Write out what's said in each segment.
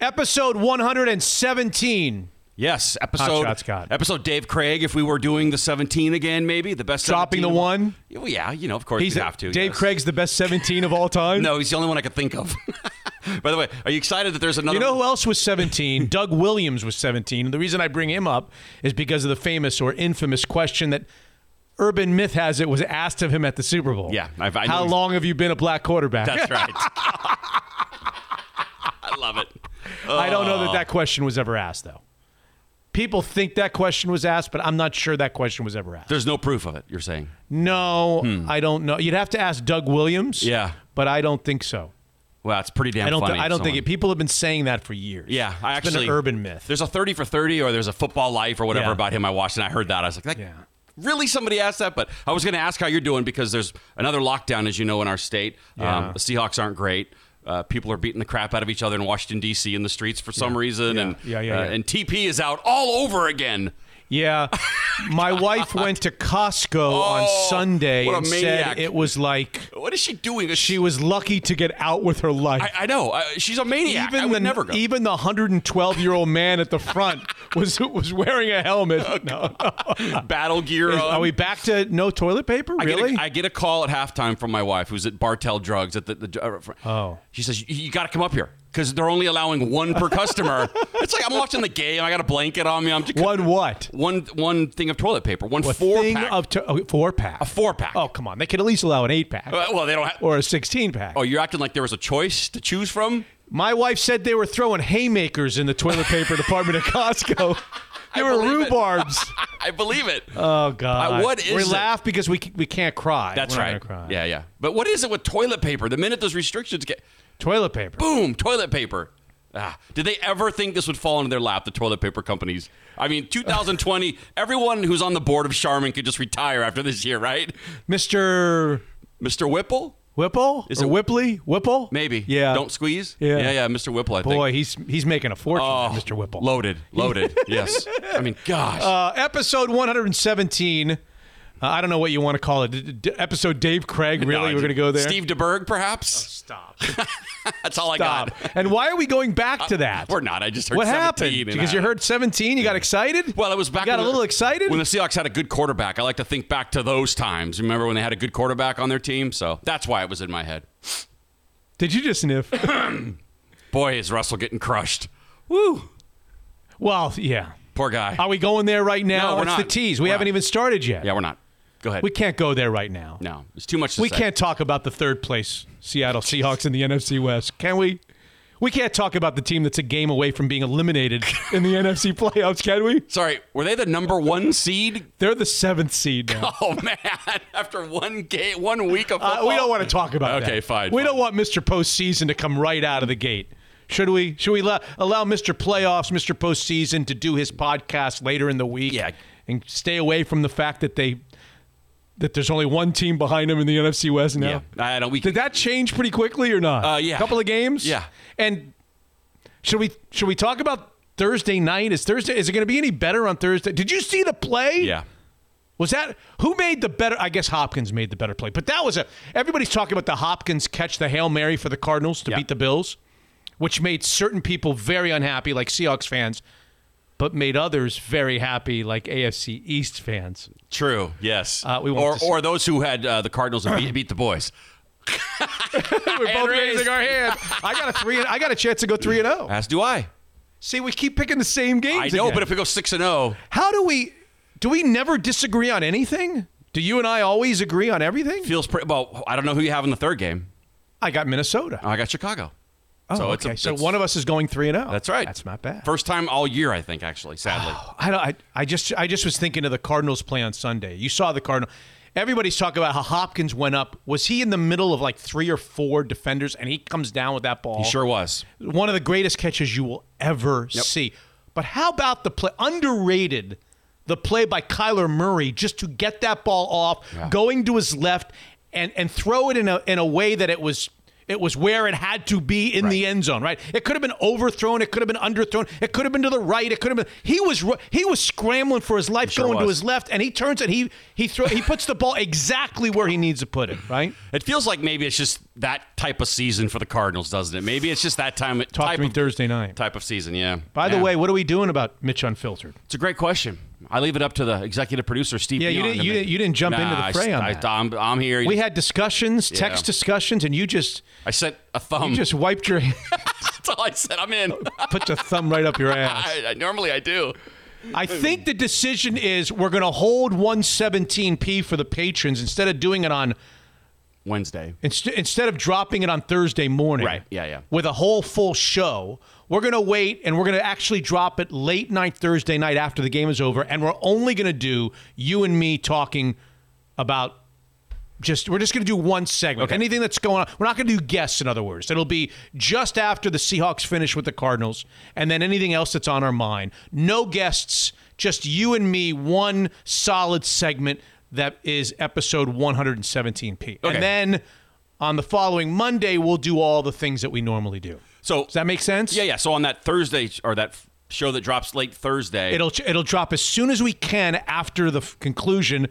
Episode 117. Yes, episode Shot Scott. episode Dave Krieg. If we were doing the 17 again, maybe the best. Dropping 17 the one? Well, yeah, you know, of course He's we have to. Dave yes. Krieg's the best 17 of all time. No, he's the only one I could think of. By the way, are you excited that there's another? You know who else was 17? Doug Williams was 17. And the reason I bring him up is because of the famous or infamous question that Urban Myth has it was asked of him at the Super Bowl. Yeah, I've- I How long have you been a black quarterback? That's right. I love it. I don't know that that question was ever asked, though. People think that question was asked, but I'm not sure that question was ever asked. There's no proof of it. You're saying? No, I don't know. You'd have to ask Doug Williams. Hmm. Yeah. But I don't think so. Well, it's pretty damn I don't. funny. Th- I don't think it. People have been saying that for years. Yeah, I It's actually been an urban myth. There's a 30 for 30, or there's a football life, or whatever Yeah. about him. I watched and I heard that. I was like, that, Yeah. really? Somebody asked that? But I was going to ask how you're doing because there's another lockdown, as you know, in our state. Yeah. Um, the Seahawks aren't great. Uh, people are beating the crap out of each other in Washington D.C. in the streets for some reason, Yeah. and Yeah, yeah, uh, yeah. and TP is out all over again. Yeah, my wife went to Costco on Oh, Sunday and maniac. said it was like What is she doing? Is she was lucky to get out with her life. I, I know. Uh, she's a maniac. I even the never go. even the 112 year old man at the front was was wearing a helmet. No, no. Battle gear. Is- on. Are we back to no toilet paper? I really? Get a, I get a call at halftime from my wife, who's at Bartell Drugs at the. the uh, Oh. She says you, you got to come up here because they're only allowing one per customer. it's like I'm watching the game. I got a blanket on me. I'm just One what? one one thing of toilet paper. One A four thing pack. of to- oh, four pack. a four pack. Oh come on, they could at least allow an eight pack Uh, well, they don't have. or a 16 pack. Oh, you're acting like there was a choice to choose from. My wife said they were throwing haymakers in the toilet paper department at Costco. They I were rhubarbs. I believe it. Oh God! Uh, what is we it? laugh because we we can't cry. That's We're right. Cry. Yeah, yeah. But what is it with toilet paper? The minute those restrictions get, Toilet paper. boom, toilet paper. Ah, did they ever think this would fall into their lap, the toilet paper companies? I mean, 2020, everyone who's on the board of Charmin could just retire after this year, right? Mr. Mr. Whipple? Whipple Is or it- Whippley? Whipple? Maybe. Yeah. Don't squeeze? Yeah. Yeah, yeah, Mr. Whipple, I think. Boy, he's he's making a fortune, Oh, Mr. Whipple. Loaded, loaded. yes. I mean, gosh. Uh, episode 117. Uh, I don't know what you want to call it. D- d- episode Dave Krieg. Really, No, we're going to go there. Steve DeBerg, perhaps? stop. That's all I got. and why are we going back to that? We're not. I just heard what 17 happened? and Because I- you heard 17, you got excited. Well, it was back. You got when a little excited. when the Seahawks had a good quarterback. I like to think back to those times. Remember when they had a good quarterback on their team? So that's why it was in my head. Did you just sniff? Boy, is Russell getting crushed. Woo! well, yeah. Poor guy. Are we going there right now? No, we're it's not. the tease. We We're haven't not. even started yet. yeah, we're not. Go ahead. We can't go there right now. no, it's too much to We say. can't talk about the third place Seattle Seahawks in the NFC West, can we? We can't talk about the team that's a game away from being eliminated in the NFC playoffs, can we? Sorry, were they the number one seed? They're the seventh seed now. Oh man! After one game, one week of Uh, football, we don't want to talk about that. Okay, fine, We fine. don't want Mr. Postseason to come right out of the gate. Should we? Should we allow, allow Mr. Playoffs, Mr. Postseason to do his podcast later in the week? Yeah. and stay away from the fact that they that there's only one team behind him in the NFC West now. Yeah, I don't. We Did that change pretty quickly or not? Uh, yeah. A couple of games. Yeah. And should we should we talk about Thursday night? Is Thursday is it going to be any better on Thursday? Did you see the play? Yeah. Was that who made the better? I guess Hopkins made the better play, but that was a. Everybody's talking about the Hopkins catch, the hail mary for the Cardinals to Yeah. beat the Bills, which made certain people very unhappy, like Seahawks fans, but made others very happy, like AFC East fans. True. Yes. Uh, we or or those who had uh, the Cardinals and beat, beat the boys. We're both raising our hand. I got a three. I got a chance to go three and zero. As do I. See, we keep picking the same games. I know, again. but if we go six and oh, zero, how do we? Do we never disagree on anything? Do you and I always agree on everything? feels pretty. Well, I don't know who you have in the third game. I got Minnesota. I got Chicago. Oh, so it's a- okay. so one of us is going three and zero. That's right. That's not bad. First time all year, I think. Actually, sadly. I don't. I, I just. I just was thinking of the Cardinals play on Sunday. You saw the Cardinal. Everybody's talking about how Hopkins went up. Was he in the middle of like three or four defenders, and he comes down with that ball? He sure was. One of the greatest catches you will ever see. But how about the play? Underrated. The play by Kyler Murray just to get that ball off, Yeah. going to his left, and and throw it in a in a way that it was It was where it had to be in the end zone, right? It could have been overthrown. It could have been underthrown. It could have been to the right. It could have been. He was he was scrambling for his life, sure going to his left, and he turns it. he he throw he puts the ball exactly where he needs to put it, right? It feels like maybe it's just that type of season for the Cardinals, doesn't it? Maybe it's just that time. Talk type to me of, Thursday night. type of season. Yeah. By the way, what are we doing about Mitch Unfiltered? it's a great question. I leave it up to the executive producer, Steve. Yeah, you didn't- you didn't- you didn't jump into the I- fray on I, that. I'm, I'm here. We had discussions, text discussions, and you just I sent a thumb. you just wiped your That's all I said. I'm in. put your thumb right up your ass. I, I, normally I do. I think the decision is we're going to hold 117p for the patrons instead of doing it on Wednesday. inst- instead of dropping it on Thursday morning. Right, yeah, yeah. With a whole full show. We're going to wait and we're going to actually drop it late night Thursday night after the game is over and we're only going to do you and me talking about just we're just going to do one segment. Okay. Anything that's going on, we're not going to do guests. In other words, it'll be just after the Seahawks finish with the Cardinals, and then anything else that's on our mind. No guests, just you and me. One solid segment that is episode 117p, Okay. and then on the following Monday we'll do all the things that we normally do. So Does that make sense? yeah, yeah. So on that Thursday or that show that drops late Thursday, It'll it'll drop as soon as we can after the f- conclusion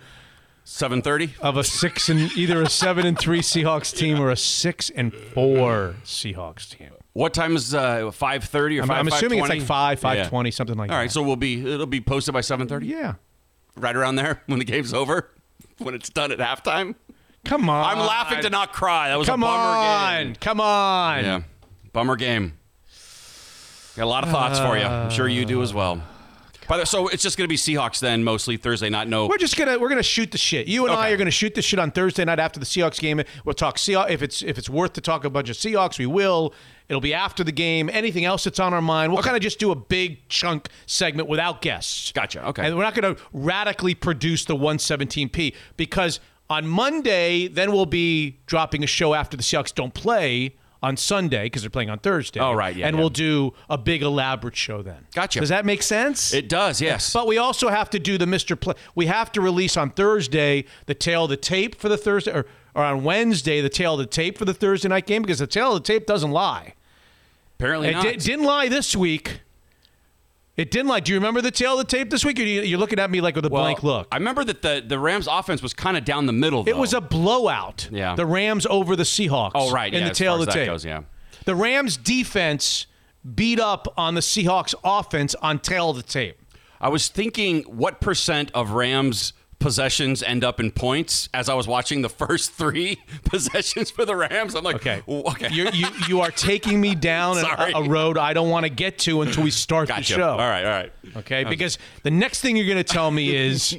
seven thirty. of a six and either a seven and three Seahawks team or a six and four Seahawks team. What time is uh, five thirty or I'm, five? I'm assuming it's like five, five Yeah. twenty, something like All that. right, so we'll be it'll be posted by seven thirty. yeah, right around there when the game's over, when it's done at halftime. come on. I'm laughing to not cry. That was Come a bummer on, game. come on. Yeah, bummer game. Got a lot of thoughts for you. I'm sure you do as well. By the way, so it's just going to be Seahawks then, mostly Thursday night. No, We're just gonna we're gonna shoot the shit. You and I are gonna shoot the shit on Thursday night after the Seahawks game. We'll talk Seahawks if it's if it's worth to talk a bunch of Seahawks. We will. It'll be after the game. Anything else that's on our mind, we'll kind of just do a big chunk segment without guests. Gotcha. Okay. And we're not going to radically produce the 117p because on Monday, then we'll be dropping a show after the Seahawks don't play on Sunday because they're playing on Thursday. Oh, right, yeah, And yeah. we'll do a big elaborate show then. Gotcha. Does that make sense? it does. Yes. But we also have to do the Mr. Play. We have to release on Thursday the tale of the tape for the Thursday, or, or on Wednesday the tale of the tape for the Thursday night game because the tale of the tape doesn't lie. Apparently It not. di- didn't lie this week. It didn't like. Do you remember the tale of the tape this week? Or you, you're looking at me like with a Well, blank look. I remember that the the Rams offense was kind of down the middle. Though. It was a blowout. Yeah. The Rams over the Seahawks. oh right In yeah, the tale of the tape. goes, yeah. The Rams defense beat up on the Seahawks offense on tale of the tape. I was thinking, what percent of Rams possessions end up in points? As I was watching the first three possessions for the Rams, I'm like, Okay. Okay, You're, you you are taking me down a, a road I don't want to get to until we start gotcha. the show. All right, all right. Okay, because the next thing you're going to tell me is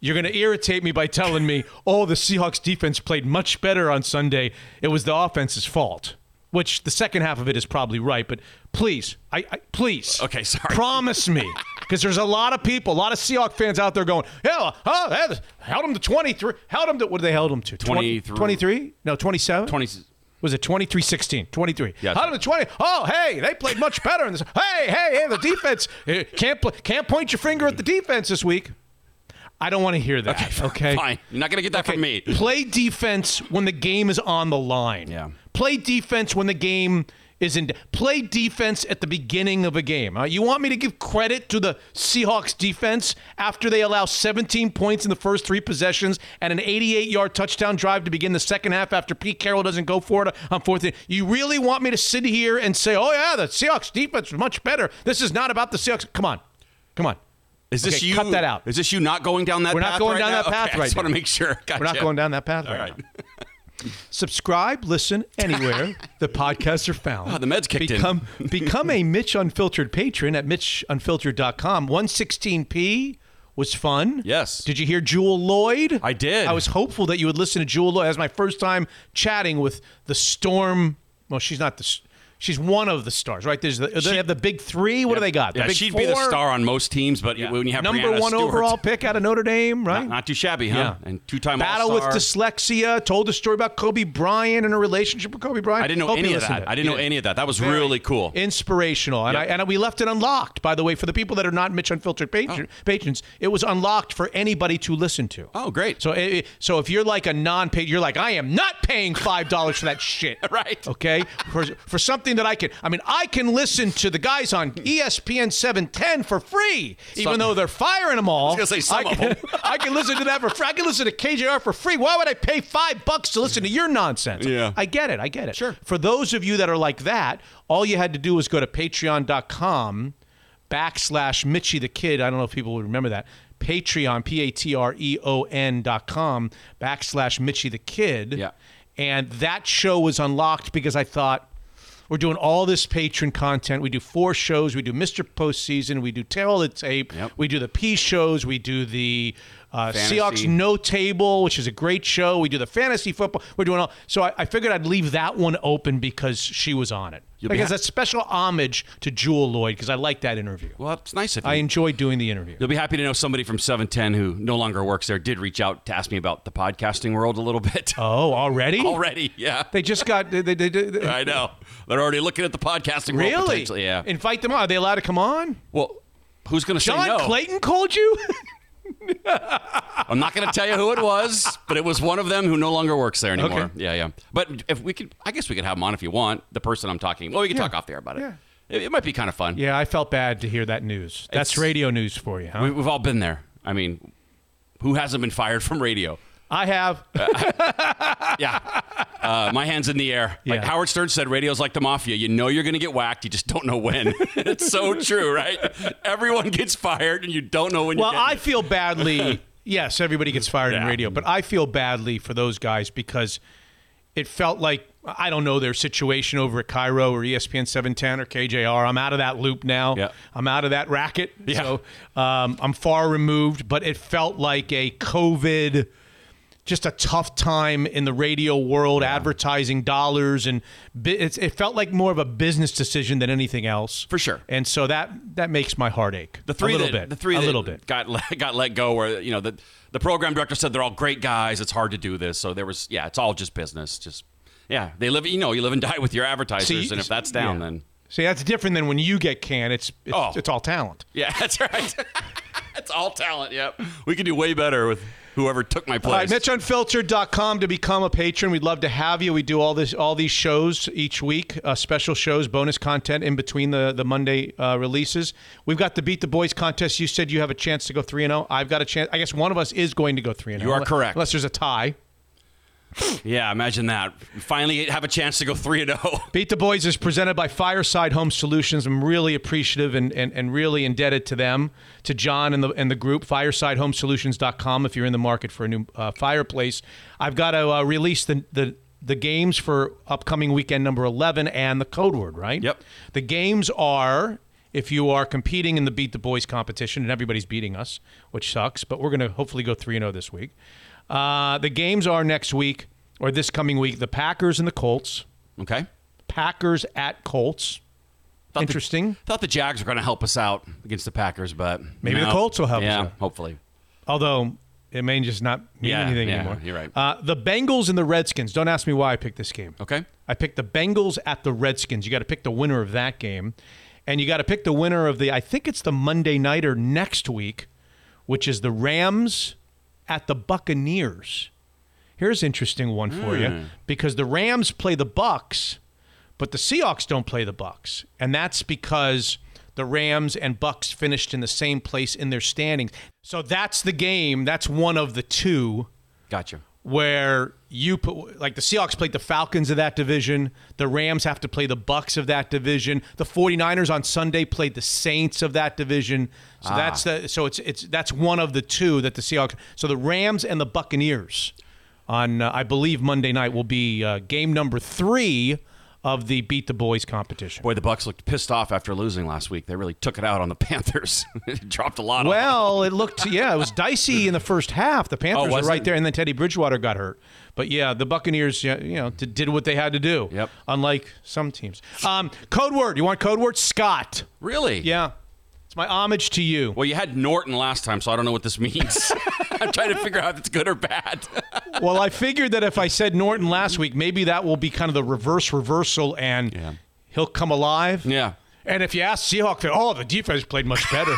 you're going to irritate me by telling me, "Oh, the Seahawks defense played much better on Sunday. It was the offense's fault." Which the second half of it is probably right, but please, I, I please, Okay, sorry. promise me, because there's a lot of people, a lot of Seahawks fans out there going, "Yeah, oh, they held them to 23, held them to what did they held them to? 23. 23? No, 27. Twenty. Was it 23 16? 23. Yes. Out of the 20. Oh, hey, they played much better. in this. Hey, hey, hey, the defense. eh, Can't, can't point your finger at the defense this week. I don't want to hear that. Okay. Fine. You're not gonna get that Okay. from me. Play defense when the game is on the line. Yeah. Play defense when the game is in. Play defense at the beginning of a game. Uh, you want me to give credit to the Seahawks defense after they allow 17 points in the first three possessions and an 88-yard touchdown drive to begin the second half after Pete Carroll doesn't go for it on fourth. and- You really want me to sit here and say, "Oh yeah, the Seahawks defense was much better." This is not about the Seahawks. Come on, come on. Is this Okay, you? cut that out. Is this you not going down that? Path? We're not going right down now? that path okay, I right just want to make sure. Gotcha. We're not going down that path All right right. Subscribe, listen anywhere the podcasts are found. Ah, the meds kicked in. become, become a Mitch Unfiltered patron at MitchUnfiltered.com. 116p was fun. Yes. Did you hear Jewell Loyd? I did. I was hopeful that you would listen to Jewell Loyd. That was my first time chatting with the Storm. Well, she's not the. She's one of the stars, right? There's the, they have the big three. What do they got? The Yeah, she'd be the star on most teams, but when you have number Breanna one Stewart, overall pick out of Notre Dame, right? not, not too shabby, huh? Yeah. And two-time Battle with All-Star. dyslexia. Told the story about Kobe Bryant and her relationship with Kobe Bryant. I didn't know Hope any of that. I didn't know any of that. That was Very really cool. Inspirational, and Yep. I and we left it unlocked. By the way, for the people that are not Mitch Unfiltered patron, oh. patrons, it was unlocked for anybody to listen to. Oh, great. So, so if you're like a non-paid, you're like, I am not paying five dollars for that shit. Right. Okay. For for something that I can, I mean, I can listen to the guys on ESPN 710 for free, even though they're firing them all. I was gonna say some I of can, them. I can listen to that for free. I can listen to KJR for free. Why would I pay five bucks to listen to your nonsense? Yeah. I get it. I get it. Sure. For those of you that are like that, all you had to do was go to patreon.com backslash Mitchie the Kid. I don't know if people would remember that. Patreon, P A T R E O N dot com backslash Mitchie the Kid. Yeah. And that show was unlocked because I thought, we're doing all this patron content. We do four shows. We do Mr. Postseason. We do Tell the Tape. Yep. We do the P shows. We do the uh, Seahawks No Table, which is a great show. We do the fantasy football. We're doing all. So I, I figured I'd leave that one open because she was on it. You'll be because ha- a special homage to Jewell Loyd because I like that interview. well, it's nice of you. I enjoyed doing the interview. You'll be happy to know somebody from 710 who no longer works there did reach out to ask me about the podcasting world a little bit. Oh, already? Already, yeah. They just got. They, they, they, they- I know. They're already looking at the podcasting world really? Yeah. Invite them on. Are they allowed to come on? Well, who's going to say no? John? Clayton called you? I'm not going to tell you who it was, but it was one of them who no longer works there anymore. Okay. Yeah, yeah. But if we could, I guess we could have him on if you want. The person I'm talking. Well, we can Yeah. talk off there about it. Yeah. It, it might be kind of fun. yeah, I felt bad to hear that news. That's It's- radio news for you, huh? We, we've all been there. I mean, who hasn't been fired from radio? I have. Yeah. Uh, my hand's in the air. Like Yeah. Howard Stern said, radio's like the mafia. You know you're going to get whacked. You just don't know when. it's so true, right? Everyone gets fired and you don't know when Well, you get Well, I feel badly. yes, everybody gets fired in radio, but I feel badly for those guys because it felt like I don't know their situation over at KIRO or ESPN 710 or KJR. I'm out of that loop now. Yeah. I'm out of that racket. Yeah. So um, I'm far removed, but it felt like a COVID. Just a tough time in the radio world, advertising dollars, and it's, it felt like more of a business decision than anything else. For sure. and so that that makes my heart ache. the three a little that, bit, the three a little bit. got let, got let go where you know the the program director said they're all great guys it's hard to do this so there was yeah it's all just business just yeah they live you know you live and die with your advertisers See, and if that's down yeah. then See, that's different than when you get canned. It's it's, Oh. it's all talent. yeah that's right it's all talent yep we could do way better with whoever took my place. All right, MitchUnfiltered.com to become a patron. We'd love to have you. We do all this, all these shows each week, uh, special shows, bonus content in between the the Monday uh, releases. We've got the Beat the Boys contest. You said you have a chance to go three and zero. I've got a chance. I guess one of us is going to go three and zero. You zero. are correct. unless there's a tie. Yeah imagine that finally have a chance to go 3 and oh. 0 Beat the Boys is presented by Fireside Home Solutions. I'm really appreciative and, and, and really indebted to them, to John and the and the group, firesidehomesolutions.com if you're in the market for a new uh, fireplace. I've got to uh, release the, the the games for upcoming weekend number 11 and the code word, right? Yep. The games are if you are competing in the Beat the Boys competition, and everybody's beating us, which sucks, but we're going to hopefully go 3 0 this week. Uh, the games are next week or this coming week the Packers and the Colts. okay Packers at Colts. Thought the- Interesting. thought the jags were going to help us out against the packers but Maybe the. Colts will help us yeah out. hopefully Although it may just not mean Yeah, anything yeah, anymore. you're right. Uh, the Bengals and the Redskins. Don't ask me why I picked this game. okay I picked the Bengals at the Redskins. You got to pick the winner of that game. And you got to pick the winner of the, I think it's the Monday nighter next week, which is the Rams at the Buccaneers. Here's an interesting one for you hmm. because the Rams play the Bucks, but the Seahawks don't play the Bucks. And that's because the Rams and Bucks finished in the same place in their standings. So that's the game. That's one of the two gotcha where you put like the Seahawks played the Falcons of that division, the Rams have to play the Bucks of that division, the 49ers on Sunday played the Saints of that division. So that's the so it's it's that's one of the two that the Seahawks so the Rams and the Buccaneers on uh, I believe Monday night will be uh, game number 3 of the Beat the Boys competition. Boy, the Bucks looked pissed off after losing last week. They really took it out on the Panthers. dropped a lot. Well, it looked yeah, it was dicey in the first half. The Panthers Oh, were right it? there, and then Teddy Bridgewater got hurt. But yeah, the Buccaneers, you know, did, did what they had to do. Yep. Unlike some teams. Um, code word. You want code word? Scott. really? Yeah. It's my homage to you. Well, you had Norton last time, so I don't know what this means. I'm trying to figure out if it's good or bad. well, I figured that if I said Norton last week, maybe that will be kind of the reverse reversal, and Yeah. he'll come alive. yeah. And if you ask Seahawk, fan, oh, the defense played much better.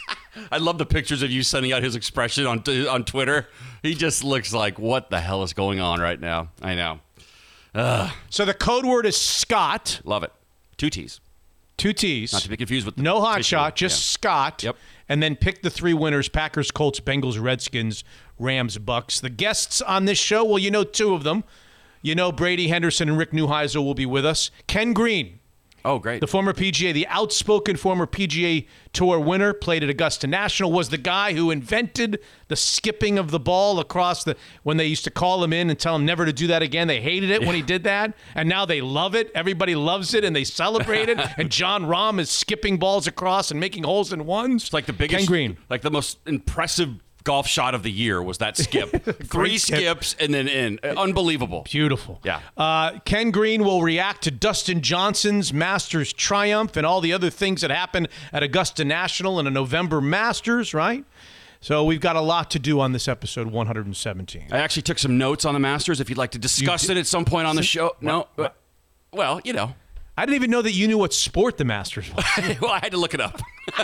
I love the pictures of you sending out his expression on on Twitter. He just looks like, what the hell is going on right now? I know. so the code word is Scott. Love it. Two T's. Two T's. Not to be confused with the No hot shot, just Scott. Yep. And then pick the three winners Packers, Colts, Bengals, Redskins, Rams, Bucks. The guests on this show, well, you know two of them. You know Brady Henderson and Rick Neuheisel will be with us. Ken Green, Oh, great. the former PGA, the outspoken former PGA Tour winner, played at Augusta National, was the guy who invented the skipping of the ball across the. When they used to call him in and tell him never to do that again, they hated it when he did that, and now they love it. Everybody loves it and they celebrate it. And Jon Rahm is skipping balls across and making holes in ones. It's like the biggest, Ken Green. like the most impressive golf shot of the year was that skip. Three skip. skips and then in. Uh, Unbelievable. Beautiful. Yeah. Uh, Ken Green will react to Dustin Johnson's Masters triumph and all the other things that happened at Augusta National and a November Masters, right? So we've got a lot to do on this episode 117. I actually took some notes on the Masters. If you'd like to discuss it at some point on the show, no. Well, you know, I didn't even know that you knew what sport the Masters was. well, I had to look it up.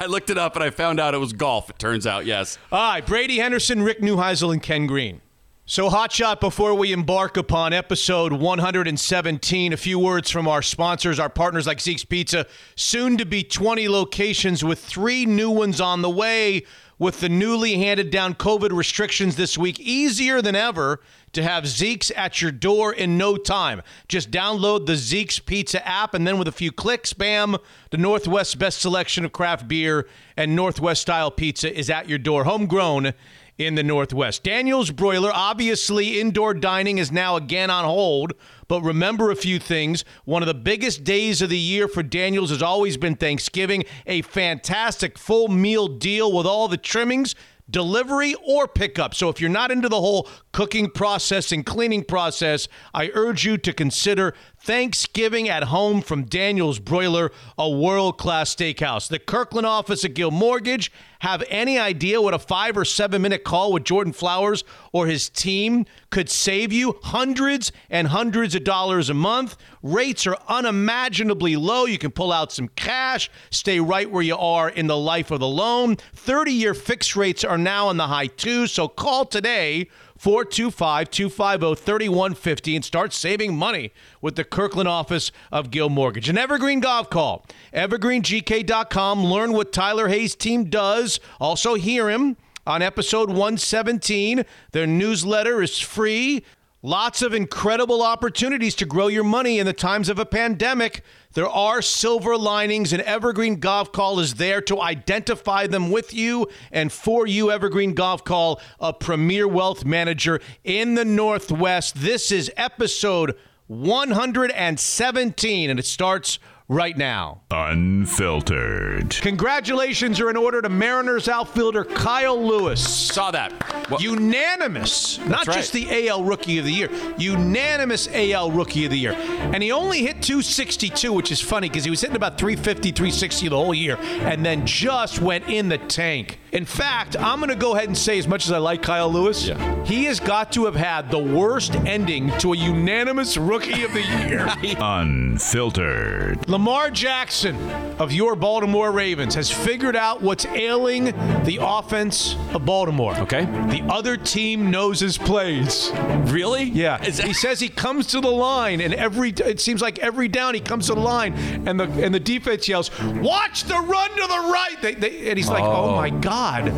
I looked it up and I found out it was golf. It turns out, yes. All right, Brady Henderson, Rick Neuheisel, and Ken Green. So, Hotshot, before we embark upon episode 117, a few words from our sponsors, our partners like Zeke's Pizza. Soon to be 20 locations with three new ones on the way. With the newly handed down COVID restrictions this week, easier than ever to have Zeke's at your door in no time. Just download the Zeke's Pizza app, and then with a few clicks, bam, the Northwest's best selection of craft beer and Northwest style pizza is at your door. Homegrown in the Northwest. Daniel's Broiler, obviously, indoor dining is now again on hold. But remember a few things. One of the biggest days of the year for Daniel's has always been Thanksgiving. A fantastic full meal deal with all the trimmings delivery or pickup. So if you're not into the whole cooking process and cleaning process, I urge you to consider Thanksgiving at home from Daniel's Broiler, a world class steakhouse. The Kirkland office at Gill Mortgage. Have any idea what a five or seven minute call with Jordan Flowers or his team could save you? Hundreds and hundreds of dollars a month. Rates are unimaginably low. You can pull out some cash, stay right where you are in the life of the loan. 30 year fixed rates are now in the high twos. So call today. 425 250 3150 and start saving money with the Kirkland office of Gill Mortgage. An Evergreen Gavekal. EvergreenGK.com. Learn what Tyler Hayes' team does. Also, hear him on episode 117. Their newsletter is free. Lots of incredible opportunities to grow your money in the times of a pandemic. There are silver linings, and Evergreen Gavekal is there to identify them with you and for you. Evergreen Gavekal, a premier wealth manager in the Northwest. This is episode 117, and it starts right now. Unfiltered. Congratulations are in order to Mariners outfielder Kyle Lewis. Saw that. Well, Unanimous, not right. just the AL Rookie of the Year, unanimous AL Rookie of the Year. And he only hit 262, which is funny because he was hitting about 350, 360 the whole year and then just went in the tank. In fact, I'm going to go ahead and say, as much as I like Kyle Lewis, Yeah. he has got to have had the worst ending to a unanimous Rookie of the Year. Unfiltered. Lamar Jackson of your Baltimore Ravens has figured out what's ailing the offense of Baltimore. Okay. The other team knows his plays. really? Yeah. Is that- he says he comes to the line and every it seems like every down he comes to the line and the and the defense yells, "Watch the run to the right." They, they, and he's like, "Oh, oh. my god."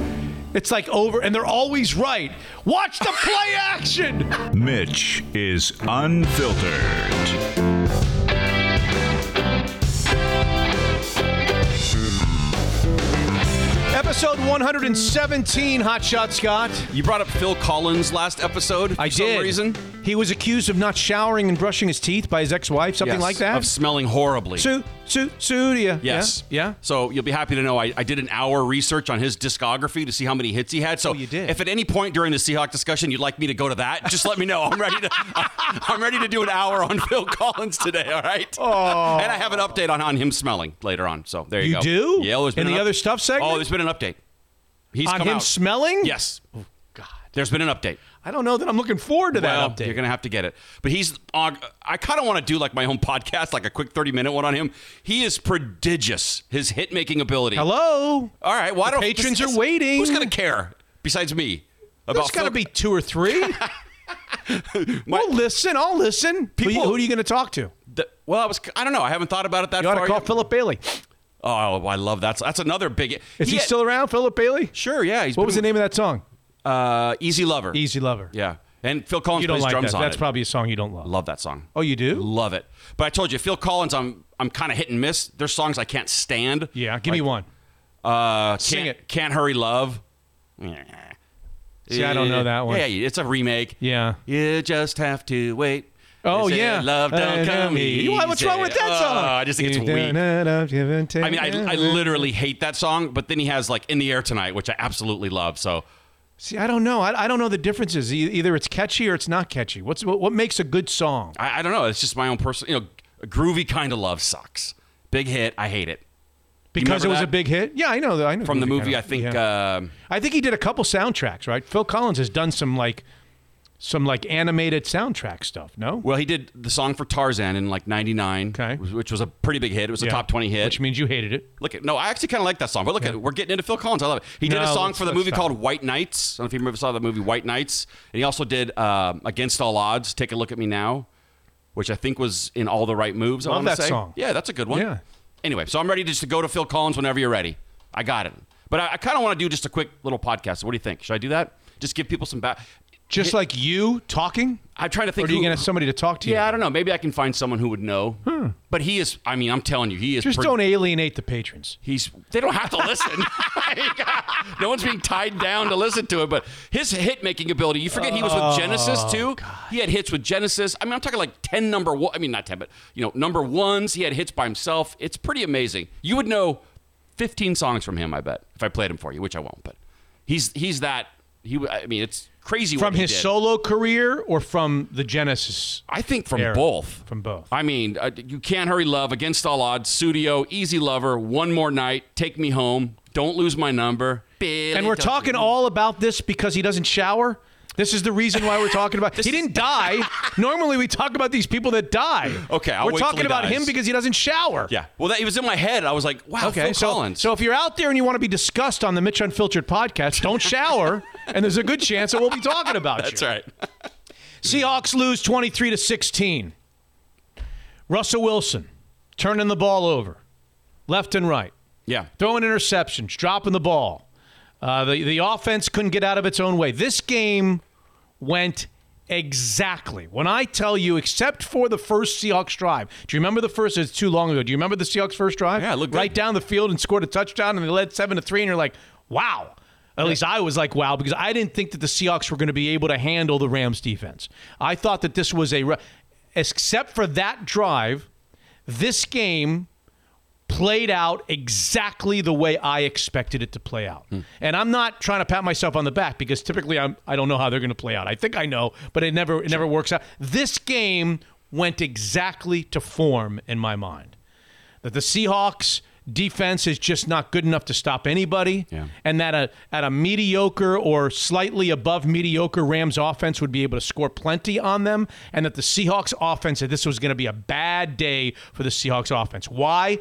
It's like over and they're always right. Watch the play action. Mitch is unfiltered. Episode 117 Hot Shot Scott. You brought up Phil Collins last episode for I some did. reason. He was accused of not showering and brushing his teeth by his ex-wife, something Yes, like that. Of smelling horribly. Su, su, Sudia. Yes. Yeah. yeah? So you'll be happy to know I, I did an hour research on his discography to see how many hits he had. So Oh, you did? if at any point during the Seahawk discussion you'd like me to go to that, just let me know. I'm ready to I'm ready to do an hour on Phil Collins today, all right? Oh. And I have an update on, on him smelling later on. So there you, You go. You do? Yeah, there's been In the other stuff segment? Oh, there's been an update. He's On him out. smelling? Yes. There's been an update. I don't know that I'm looking forward to well, that update. you're gonna have to get it. But he's on. I kind of want to do like my own podcast, like a quick 30 minute one on him. He is prodigious. His hit making ability. Hello? All right. Why The don't patrons this- are waiting. Who's gonna care besides me? There's About got to be two or three. My- I'll listen. I'll listen. Who, People- who are you going to talk to? the- well, I was. I don't know. I haven't thought about it that You ought far. to call yet. Philip Bailey. Oh, I love that. That's another big. Is he, had- still around, Philip Bailey? Sure. Yeah. He's What was the name of that song? Uh, Easy Lover. Easy Lover. Yeah. And Phil Collins You don't plays like drums that. on That's it. probably a song you don't love. Love that song. Oh, you do? Love it. But I told you, Phil Collins, I'm I'm kind of hit and miss. There's songs I can't stand. Yeah, give me Like, one. Uh, Sing can't, it. Can't hurry, love. Yeah. See, I don't know that one. Yeah, it's a remake. Yeah. You just have to wait. Oh, They say yeah. love don't Uh, come easy. Why- What's wrong with that Oh, song? I just think it's weak. I mean, I, I literally hate that song, but then he has like "In the Air Tonight," which I absolutely love. So See, I don't know. I, I don't know the differences. E- Either it's catchy or it's not catchy. What's what, what makes a good song? I, I don't know. It's just my own personal. You know, groovy kind of love sucks. Big hit, I hate it. Because it was that? a big hit. Yeah, I know. I know From the movie, Kinda- I think. yeah. um I think he did a couple soundtracks. Right? Phil Collins has done some like some like animated soundtrack stuff. No. well, he did the song for Tarzan in like '99, Okay. which was a pretty big hit. It was a Yeah. top 20 hit. Which means you hated it. Look at no, I actually kind of like that song. But look at we're getting into Phil Collins. I love it. He did a song for the movie called White Nights. I don't know if you ever saw the movie White Nights. And he also did um, Against All Odds. Take a look at me now, which I think was in all the right moves. I Love wanna that say. song. Yeah, that's a good one. Yeah. Anyway, so I'm ready to just to go to Phil Collins whenever you're ready. I got it. But I, I kind of want to do just a quick little podcast. What do you think? Should I do that? Just give people some back. Just like you talking, I'm trying to or think. are you to somebody to talk to you? yeah, I don't know. Maybe I can find someone who would know. Hmm. But he is. I mean, I'm telling you, he is. Just don't alienate the patrons. He's they don't have to listen. no one's being tied down to listen to it, but his hit making ability. You forget he was with Genesis Oh, too. He had hits with Genesis. I mean, I'm talking like ten number one. I mean, not ten, but you know, number ones. He had hits by himself. It's pretty amazing. You would know 15 songs from him, I bet, if I played him for you, which I won't. But he's he's that. He. I mean, it's crazy From his did. solo career or from the Genesis? I think from era? both. From both. I mean, uh, you can't hurry love against all odds. Studio, easy lover, one more night, take me home, don't lose my number. Billy, And we're talking all about this because he doesn't shower. This is the reason why we're talking about. he didn't die. Normally, we talk about these people that die. Okay, I'll we're talking about him because he doesn't shower. Yeah. Well, that, he was in my head. I was like, wow, Okay, Phil so Collins. so if you're out there and you want to be discussed on the Mitch Unfiltered podcast, don't shower, and there's a good chance that we'll be talking about That's you. That's right. Seahawks lose 23 to 16. Russell Wilson turning the ball over, left and right. Yeah. throwing interceptions, dropping the ball. Uh, the the offense couldn't get out of its own way. This game went exactly when I tell you, except for the first Seahawks drive. Do you remember the first? It's too long ago. Do you remember the Seahawks first drive? Yeah, good. right down the field and scored a touchdown, and they led seven to three. And you're like, wow. At least I was like, wow, because I didn't think that the Seahawks were going to be able to handle the Rams defense. I thought that this was a, re- except for that drive, this game played out exactly the way I expected it to play out. Hmm. And I'm not trying to pat myself on the back because typically I'm I don't know how they're going to play out. I think I know, but it never it never works out. This game went exactly to form in my mind. That the Seahawks defense is just not good enough to stop anybody Yeah. and that a at a mediocre or slightly above mediocre Rams offense would be able to score plenty on them and that the Seahawks offense that this was going to be a bad day for the Seahawks offense. Why?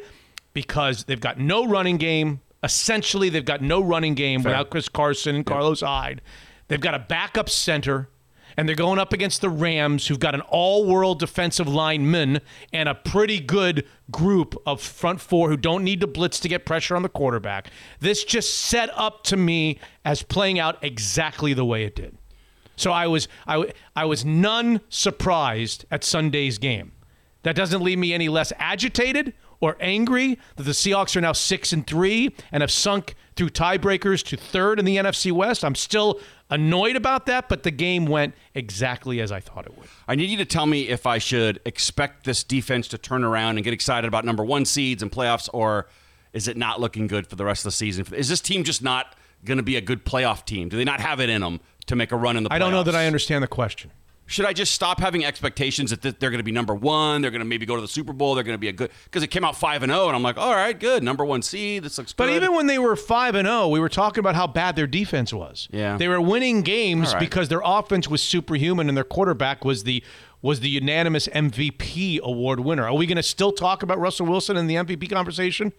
Because they've got no running game. Essentially, they've got no running game without Chris Carson and Carlos Hyde. They've got a backup center and they're going up against the Rams, who've got an all-world defensive lineman and a pretty good group of front four who don't need to blitz to get pressure on the quarterback. This just set up to me as playing out exactly the way it did. So I was I, I was none surprised at Sunday's game. That doesn't leave me any less agitated or angry that the Seahawks are now six and three and have sunk through tiebreakers to third in the NFC West. I'm still annoyed about that, but the game went exactly as I thought it would. I need you to tell me if I should expect this defense to turn around and get excited about number one seeds and playoffs, or is it not looking good for the rest of the season? Is this team just not going to be a good playoff team? Do they not have it in them to make a run in the playoffs? I don't know that I understand the question. Should I just stop having expectations that th- they're going to be number one? They're going to maybe go to the Super Bowl. They're going to be a good because it came out five and zero, and I'm like, all right, good, number one seed. This looks But good. even when they were 5 and 0, we were talking about how bad their defense was. Yeah. They were winning games right. because their offense was superhuman and their quarterback was the was the unanimous MVP award winner. Are we going to still talk about Russell Wilson in the MVP conversation?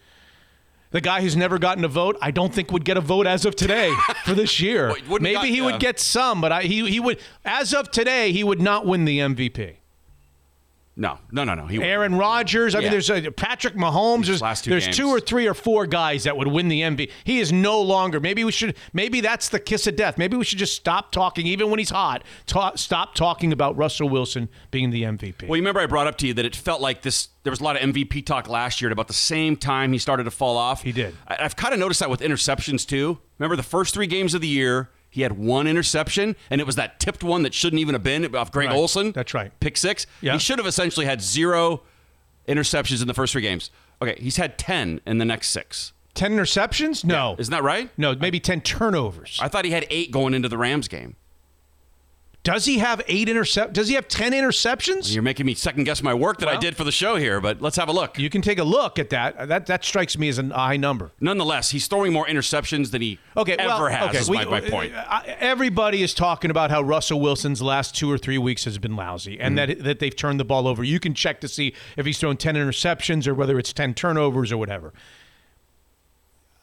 The guy who's never gotten a vote, I don't think would get a vote as of today for this year. Maybe got- he yeah. would get some, but I, he he would as of today he would not win the MVP. No, no, no, no. He Aaron Rodgers. I mean, there's a Patrick Mahomes. There's, two there's games. two or three or four guys that would win the MVP. He is no longer. Maybe we should. Maybe that's the kiss of death. Maybe we should just stop talking, even when he's hot. Ta- stop talking about Russell Wilson being the MVP. Well, you remember I brought up to you that it felt like this. There was a lot of MVP talk last year at about the same time he started to fall off. He did. I, I've kind of noticed that with interceptions too. Remember the first three games of the year, he had one interception, and it was that tipped one that shouldn't even have been off Greg Right. Olsen. That's right. Pick six. Yeah. He should have essentially had zero interceptions in the first three games. Okay, he's had ten in the next six. ten interceptions? No, Isn't that right? no, maybe ten turnovers. I thought he had eight going into the Rams game. Does he have eight intercept? Does he have ten interceptions? You're making me second guess my work that I did for the show here, but let's have a look. You can take a look at that. That that strikes me as an high number. Nonetheless, he's throwing more interceptions than he Okay, ever well, has. okay. is we- my, my point. uh, everybody is talking about how Russell Wilson's last two or three weeks has been lousy, and Mm-hmm. that that they've turned the ball over. You can check to see if he's thrown ten interceptions or whether it's ten turnovers or whatever.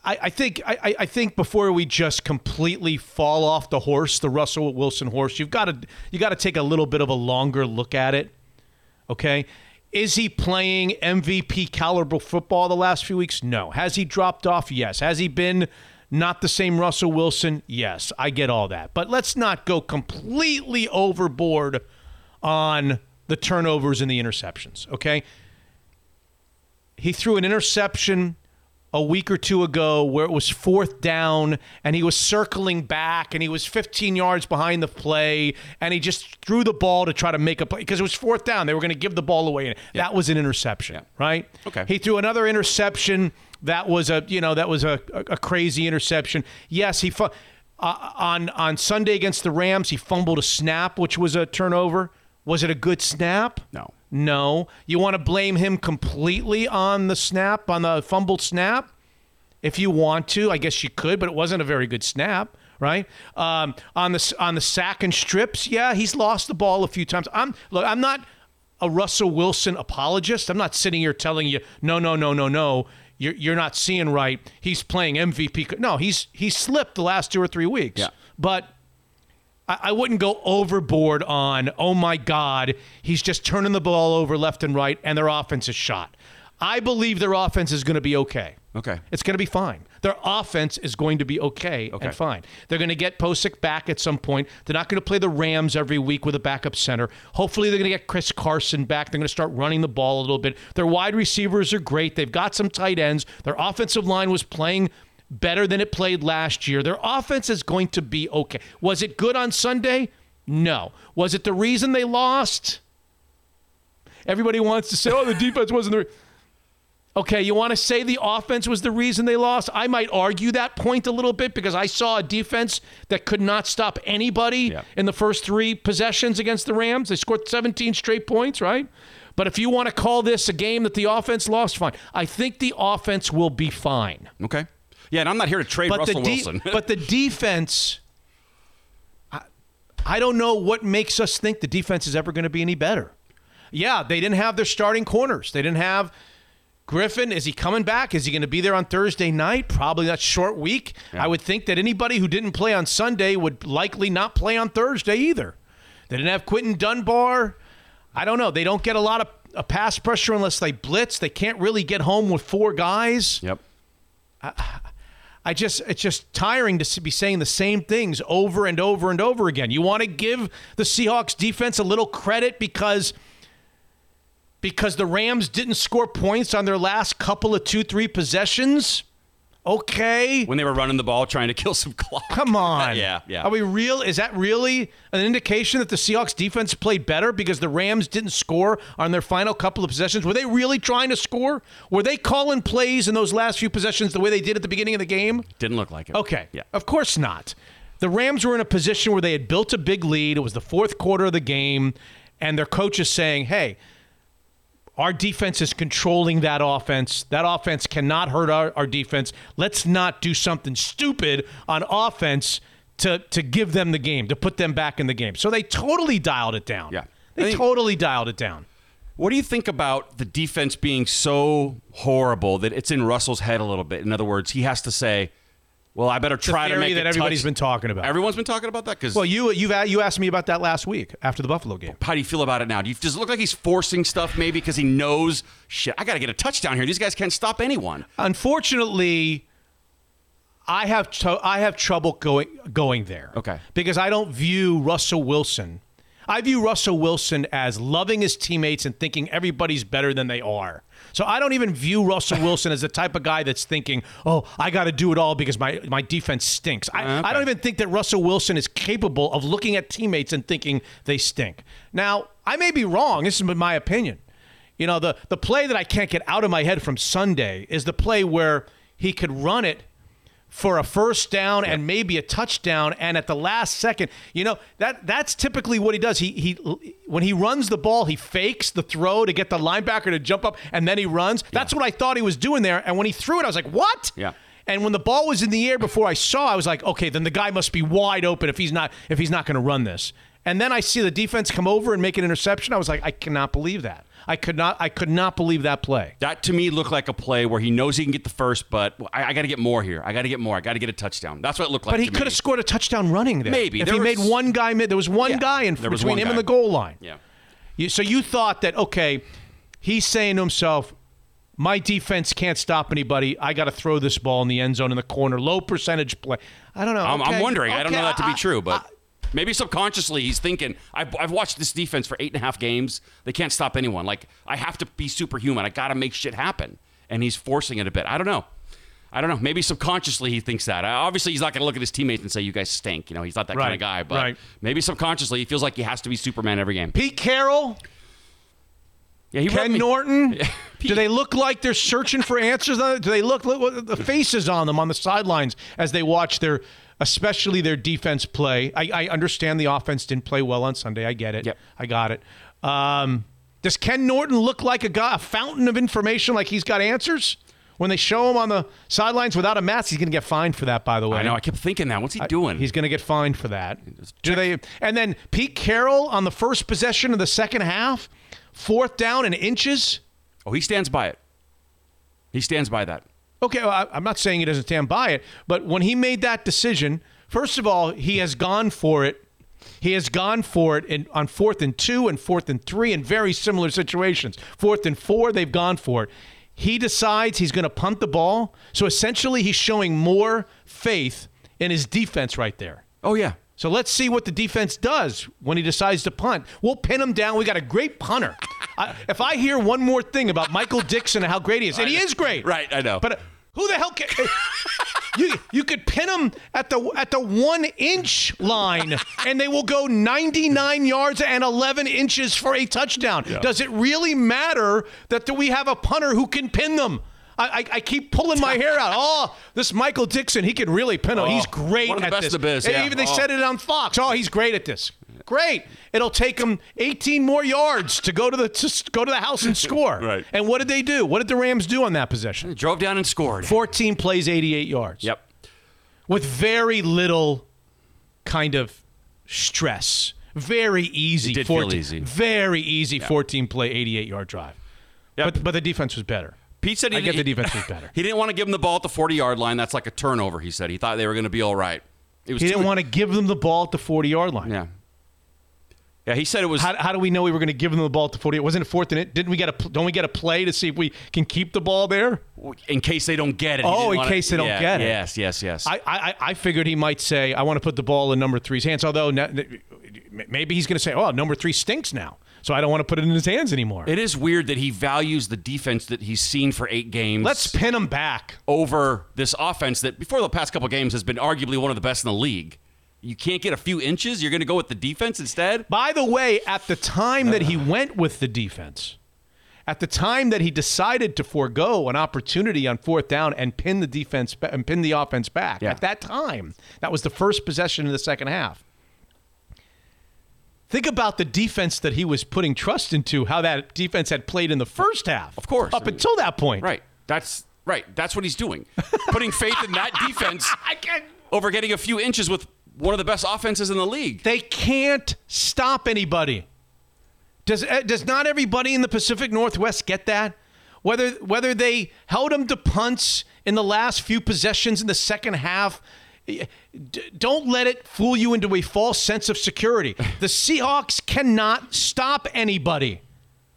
I, I think I, I- think before we just completely fall off the horse, the Russell Wilson horse, you've got to you got to take a little bit of a longer look at it. Okay. Is he playing MVP caliber football the last few weeks? No. Has he dropped off? Yes. Has he been not the same Russell Wilson? Yes. I get all that. But let's not go completely overboard on the turnovers and the interceptions, okay? He threw an interception a week or two ago where it was fourth down and he was circling back and he was 15 yards behind the play and he just threw the ball to try to make a play because it was fourth down. They were going to give the ball away. and That was an interception, Yeah. right? Okay. He threw another interception. That was a you know that was a, a, a crazy interception. Yes, he fu- uh, on on Sunday against the Rams he fumbled a snap, which was a turnover. Was it a good snap? No. No. You want to blame him completely on the snap, on the fumbled snap? If you want to, I guess you could, but it wasn't a very good snap, right? Um, on the on the sack and strips, yeah, he's lost the ball a few times. I'm look, I'm not a Russell Wilson apologist. I'm not sitting here telling you, no, no, no, no, no. You're, you're not seeing right. He's playing MVP. No, he's he's slipped the last two or three weeks. Yeah. But I, I wouldn't go overboard on, oh my God, he's just turning the ball over left and right, and their offense is shot. I believe their offense is going to be okay. Okay. It's going to be fine. Their offense is going to be okay, Okay. and fine. They're going to get Pocic back at some point. They're not going to play the Rams every week with a backup center. Hopefully, they're going to get Chris Carson back. They're going to start running the ball a little bit. Their wide receivers are great. They've got some tight ends. Their offensive line was playing better than it played last year. Their offense is going to be okay. Was it good on Sunday? No. Was it the reason they lost? Everybody wants to say, oh, the defense wasn't the. Re-. Okay, you want to say the offense was the reason they lost? I might argue that point a little bit because I saw a defense that could not stop anybody Yeah. in the first three possessions against the Rams. They scored 17 straight points, right? But if you want to call this a game that the offense lost, fine. I think the offense will be fine. Okay. Yeah, and I'm not here to trade But Russell the de- Wilson. but the defense, I, I don't know what makes us think the defense is ever going to be any better. Yeah, they didn't have their starting corners. They didn't have Griffin. Is he coming back? Is he going to be there on Thursday night? Probably that short week. I would think that anybody who didn't play on Sunday would likely not play on Thursday either. They didn't have Quinton Dunbar. I don't know. They don't get a lot of a pass pressure unless they blitz. They can't really get home with four guys. yep. I just it's just tiring to be saying the same things over and over and over again. You want to give the Seahawks defense a little credit because because the Rams didn't score points on their last couple of 2-3 possessions? Okay. when they were running the ball trying to kill some clock. Come on. Yeah, yeah. Are we real? Is that really an indication that the Seahawks defense played better because the Rams didn't score on their final couple of possessions? Were they really trying to score? Were they calling plays in those last few possessions the way they did at the beginning of the game? Didn't look like it. Okay. Yeah. Of course not. The Rams were in a position where they had built a big lead. It was the fourth quarter of the game, and their coach is saying, hey, our defense is controlling that offense. That offense cannot hurt our, our defense. Let's not do something stupid on offense to, to give them the game, to put them back in the game. So they totally dialed it down. Yeah. I They totally dialed it down. What do you think about the defense being so horrible that it's in Russell's head a little bit? In other words, he has to say, "Well, I better try to make that everybody's touch- been talking about. Everyone's been talking about that because well, you you've you asked me about that last week after the Buffalo game. how do you feel about it now? Do you, does it look like he's forcing stuff maybe because he knows shit? I got to get a touchdown here. These guys can't stop anyone. Unfortunately, I have tr- I have trouble going going there. Okay. Because I don't view Russell Wilson. I view Russell Wilson as loving his teammates and thinking everybody's better than they are. So I don't even view Russell Wilson as the type of guy that's thinking, "Oh, I got to do it all because my my defense stinks." I, okay. I don't even think that Russell Wilson is capable of looking at teammates and thinking they stink. Now, I may be wrong. This is my opinion. You know, the the play that I can't get out of my head from Sunday is the play where he could run it for a first down and maybe a touchdown and at the last second you know that that's typically what he does. He he when he runs the ball he fakes the throw to get the linebacker to jump up and then he runs. That's what I thought he was doing there. And when he threw it I was like what? Yeah. and when the ball was in the air before I saw I was like okay then the guy must be wide open if he's not if he's not going to run this. And then I see the defense come over and make an interception I was like I cannot believe that I could not I could not believe that play That to me looked like a play where he knows he can get the first, but I, I got to get more here. I got to get more. I got to get a touchdown. That's what it looked like. But he could have scored a touchdown running there. Maybe. if There he was- made one guy. There was one Yeah. guy in between him guy. and the goal line. Yeah. You, so you thought that okay, he's saying to himself, "My defense can't stop anybody. I got to throw this ball in the end zone in the corner, low percentage play." I don't know. I'm, I'm Okay, wondering. I don't know that to I- be true, but maybe subconsciously he's thinking, I've, I've watched this defense for eight and a half games. They can't stop anyone. Like, I have to be superhuman. I got to make shit happen. And he's forcing it a bit. I don't know. I don't know. Maybe subconsciously he thinks that. Uh, Obviously, he's not going to look at his teammates and say, you guys stink. You know, he's not that kind of guy. But right. maybe subconsciously he feels like he has to be Superman every game. Pete Carroll, Yeah, he Ken Norton. Do they look like they're searching for answers? Do they look, look at the faces on them on the sidelines as they watch their, especially their defense play? I, I understand the offense didn't play well on Sunday. I get it. Yep. I got it. Um, does Ken Norton look like a guy, a fountain of information, like he's got answers? When they show him on the sidelines without a mask, he's going to get fined for that. By the way, I know. I kept thinking that. What's he doing? He's going to get fined for that. Do they? And then Pete Carroll on the first possession of the second half, fourth down and inches. oh, he stands by it. He stands by that. Okay, well, I, I'm not saying he doesn't stand by it, but when he made that decision, first of all, he has gone for it. He has gone for it in, on fourth and two and fourth and three in very similar situations. Fourth and four, they've gone for it. He decides he's going to punt the ball. So essentially, he's showing more faith in his defense right there. Oh, yeah. So let's see what the defense does when he decides to punt. We'll pin him down. We got a great punter. I, if I hear one more thing about Michael Dickson and how great he is, and he is great, Right, I know. But uh, who the hell can you? You could pin him at the at the one inch line, and they will go 99 yards and 11 inches for a touchdown. Does it really matter that we have a punter who can pin them? I, I, I keep pulling my hair out. Oh, this Michael Dickson, he can really pin them. he's oh, great one of the at best this. the biz, yeah. Even they Oh. said it on Fox. Oh, he's great at this. Great. It'll take him 18 more yards to go to the to go to the house and score. Right. And what did they do? What did the Rams do on that possession? Drove down and scored. 14 plays, 88 yards. Yep. With very little kind of stress. Very easy. It did feel 14 easy. Very easy 14 play, 88 yard drive. Yep. But but the defense was better. Pete said he I get didn't- the defense was better. He didn't want to give them the ball at the 40 yard line. That's like a turnover, he said. He thought they were going to be all right. It was He didn't want to give them the ball at the 40 yard line. Yeah. Yeah, he said it was. How, how do we know we were going to give them the ball at the 40? It Wasn't a fourth and it? Didn't we get a? Don't we get a play to see if we can keep the ball there? in case they don't get it. Oh, in case they don't yeah, get it. Yes, yes, yes. I, I, I figured he might say, I want to put the ball in number three's hands. Although maybe he's going to say, oh, number three stinks now. So I don't want to put it in his hands anymore. It is weird that he values the defense that he's seen for eight games. Let's pin him back. over this offense that before the past couple games has been arguably one of the best in the league. You can't get a few inches. You're going to go with the defense instead. By the way, at the time that he went with the defense, at the time that he decided to forego an opportunity on fourth down and pin the defense and pin the offense back, Yeah. at that time, that was the first possession in the second half. Think about the defense that he was putting trust into, how that defense had played in the first half. Of course. Up until that point. Right. That's right. That's what he's doing. Putting faith in that defense over getting a few inches with one of the best offenses in the league. They can't stop anybody. Does uh, does not everybody in the Pacific Northwest get that? Whether whether they held them to punts in the last few possessions in the second half, don't let it fool you into a false sense of security. The Seahawks cannot stop anybody.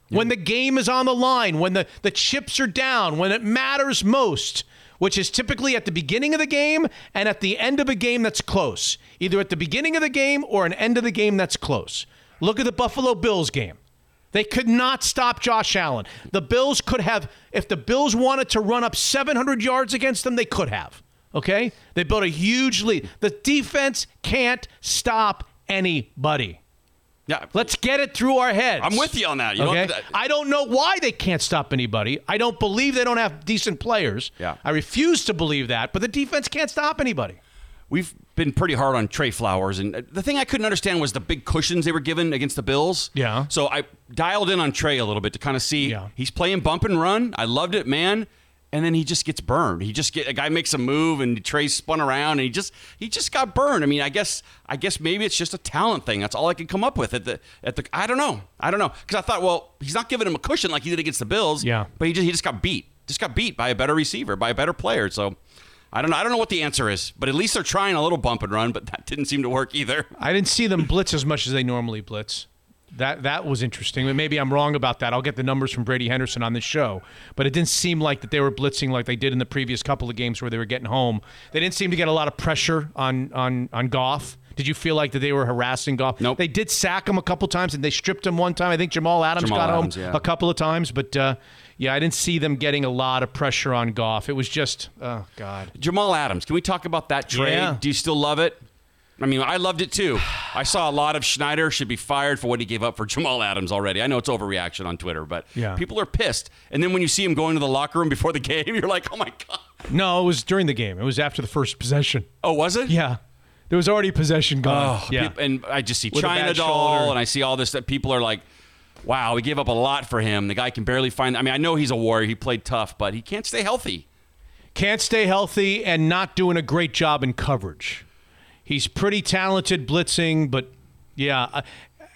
When the game is on the line, when the, the chips are down, when it matters most, which is typically at the beginning of the game and at the end of a game that's close. Either at the beginning of the game or an end of the game that's close. Look at the Buffalo Bills game. They could not stop Josh Allen. The Bills could have, if the Bills wanted to run up 700 yards against them, they could have. Okay? They built a huge lead. The defense can't stop anybody. Yeah. Let's get it through our heads. I'm with you on that. You don't okay? I don't know why they can't stop anybody. I don't believe they don't have decent players. Yeah. I refuse to believe that, but the defense can't stop anybody. We've been pretty hard on Tre Flowers, and the thing I couldn't understand was the big cushions they were given against the Bills. Yeah. So I dialed in on Tre a little bit to kind of see. Yeah. He's playing bump and run. I loved it, man. And then he just gets burned. He just get a guy makes a move, and Tre spun around, and he just he just got burned. I mean, I guess I guess maybe it's just a talent thing. That's all I could come up with at the at the. I don't know. I don't know because I thought, well, he's not giving him a cushion like he did against the Bills. Yeah. But he just he just got beat. Just got beat by a better receiver, by a better player. So. I don't know. I don't know what the answer is, but at least they're trying a little bump and run, but that didn't seem to work either. I didn't see them blitz as much as they normally blitz. That that was interesting. Maybe I'm wrong about that. I'll get the numbers from Brady Henderson on this show. But it didn't seem like that they were blitzing like they did in the previous couple of games where they were getting home. They didn't seem to get a lot of pressure on on on Goff. Did you feel like that they were harassing Goff? Nope. They did sack him a couple times and they stripped him one time. I think Jamal Adams Jamal got Adams, home yeah. a couple of times, but uh, yeah, I didn't see them getting a lot of pressure on Goff. It was just oh god. Jamal Adams, can we talk about that trade? Yeah. Do you still love it? I mean, I loved it too. I saw a lot of Schneider should be fired for what he gave up for Jamal Adams already. I know it's overreaction on Twitter, but Yeah. people are pissed. And then when you see him going to the locker room before the game, you're like, oh my God. No, it was during the game. It was after the first possession. Oh, was it? Yeah. There was already possession gone. Oh, yeah. peop- and I just see With China doll, and I see all this that people are like, "Wow, we gave up a lot for him. The guy can barely find." I mean, I know he's a warrior; he played tough, but he can't stay healthy. Can't stay healthy and not doing a great job in coverage. He's pretty talented blitzing, but yeah. uh,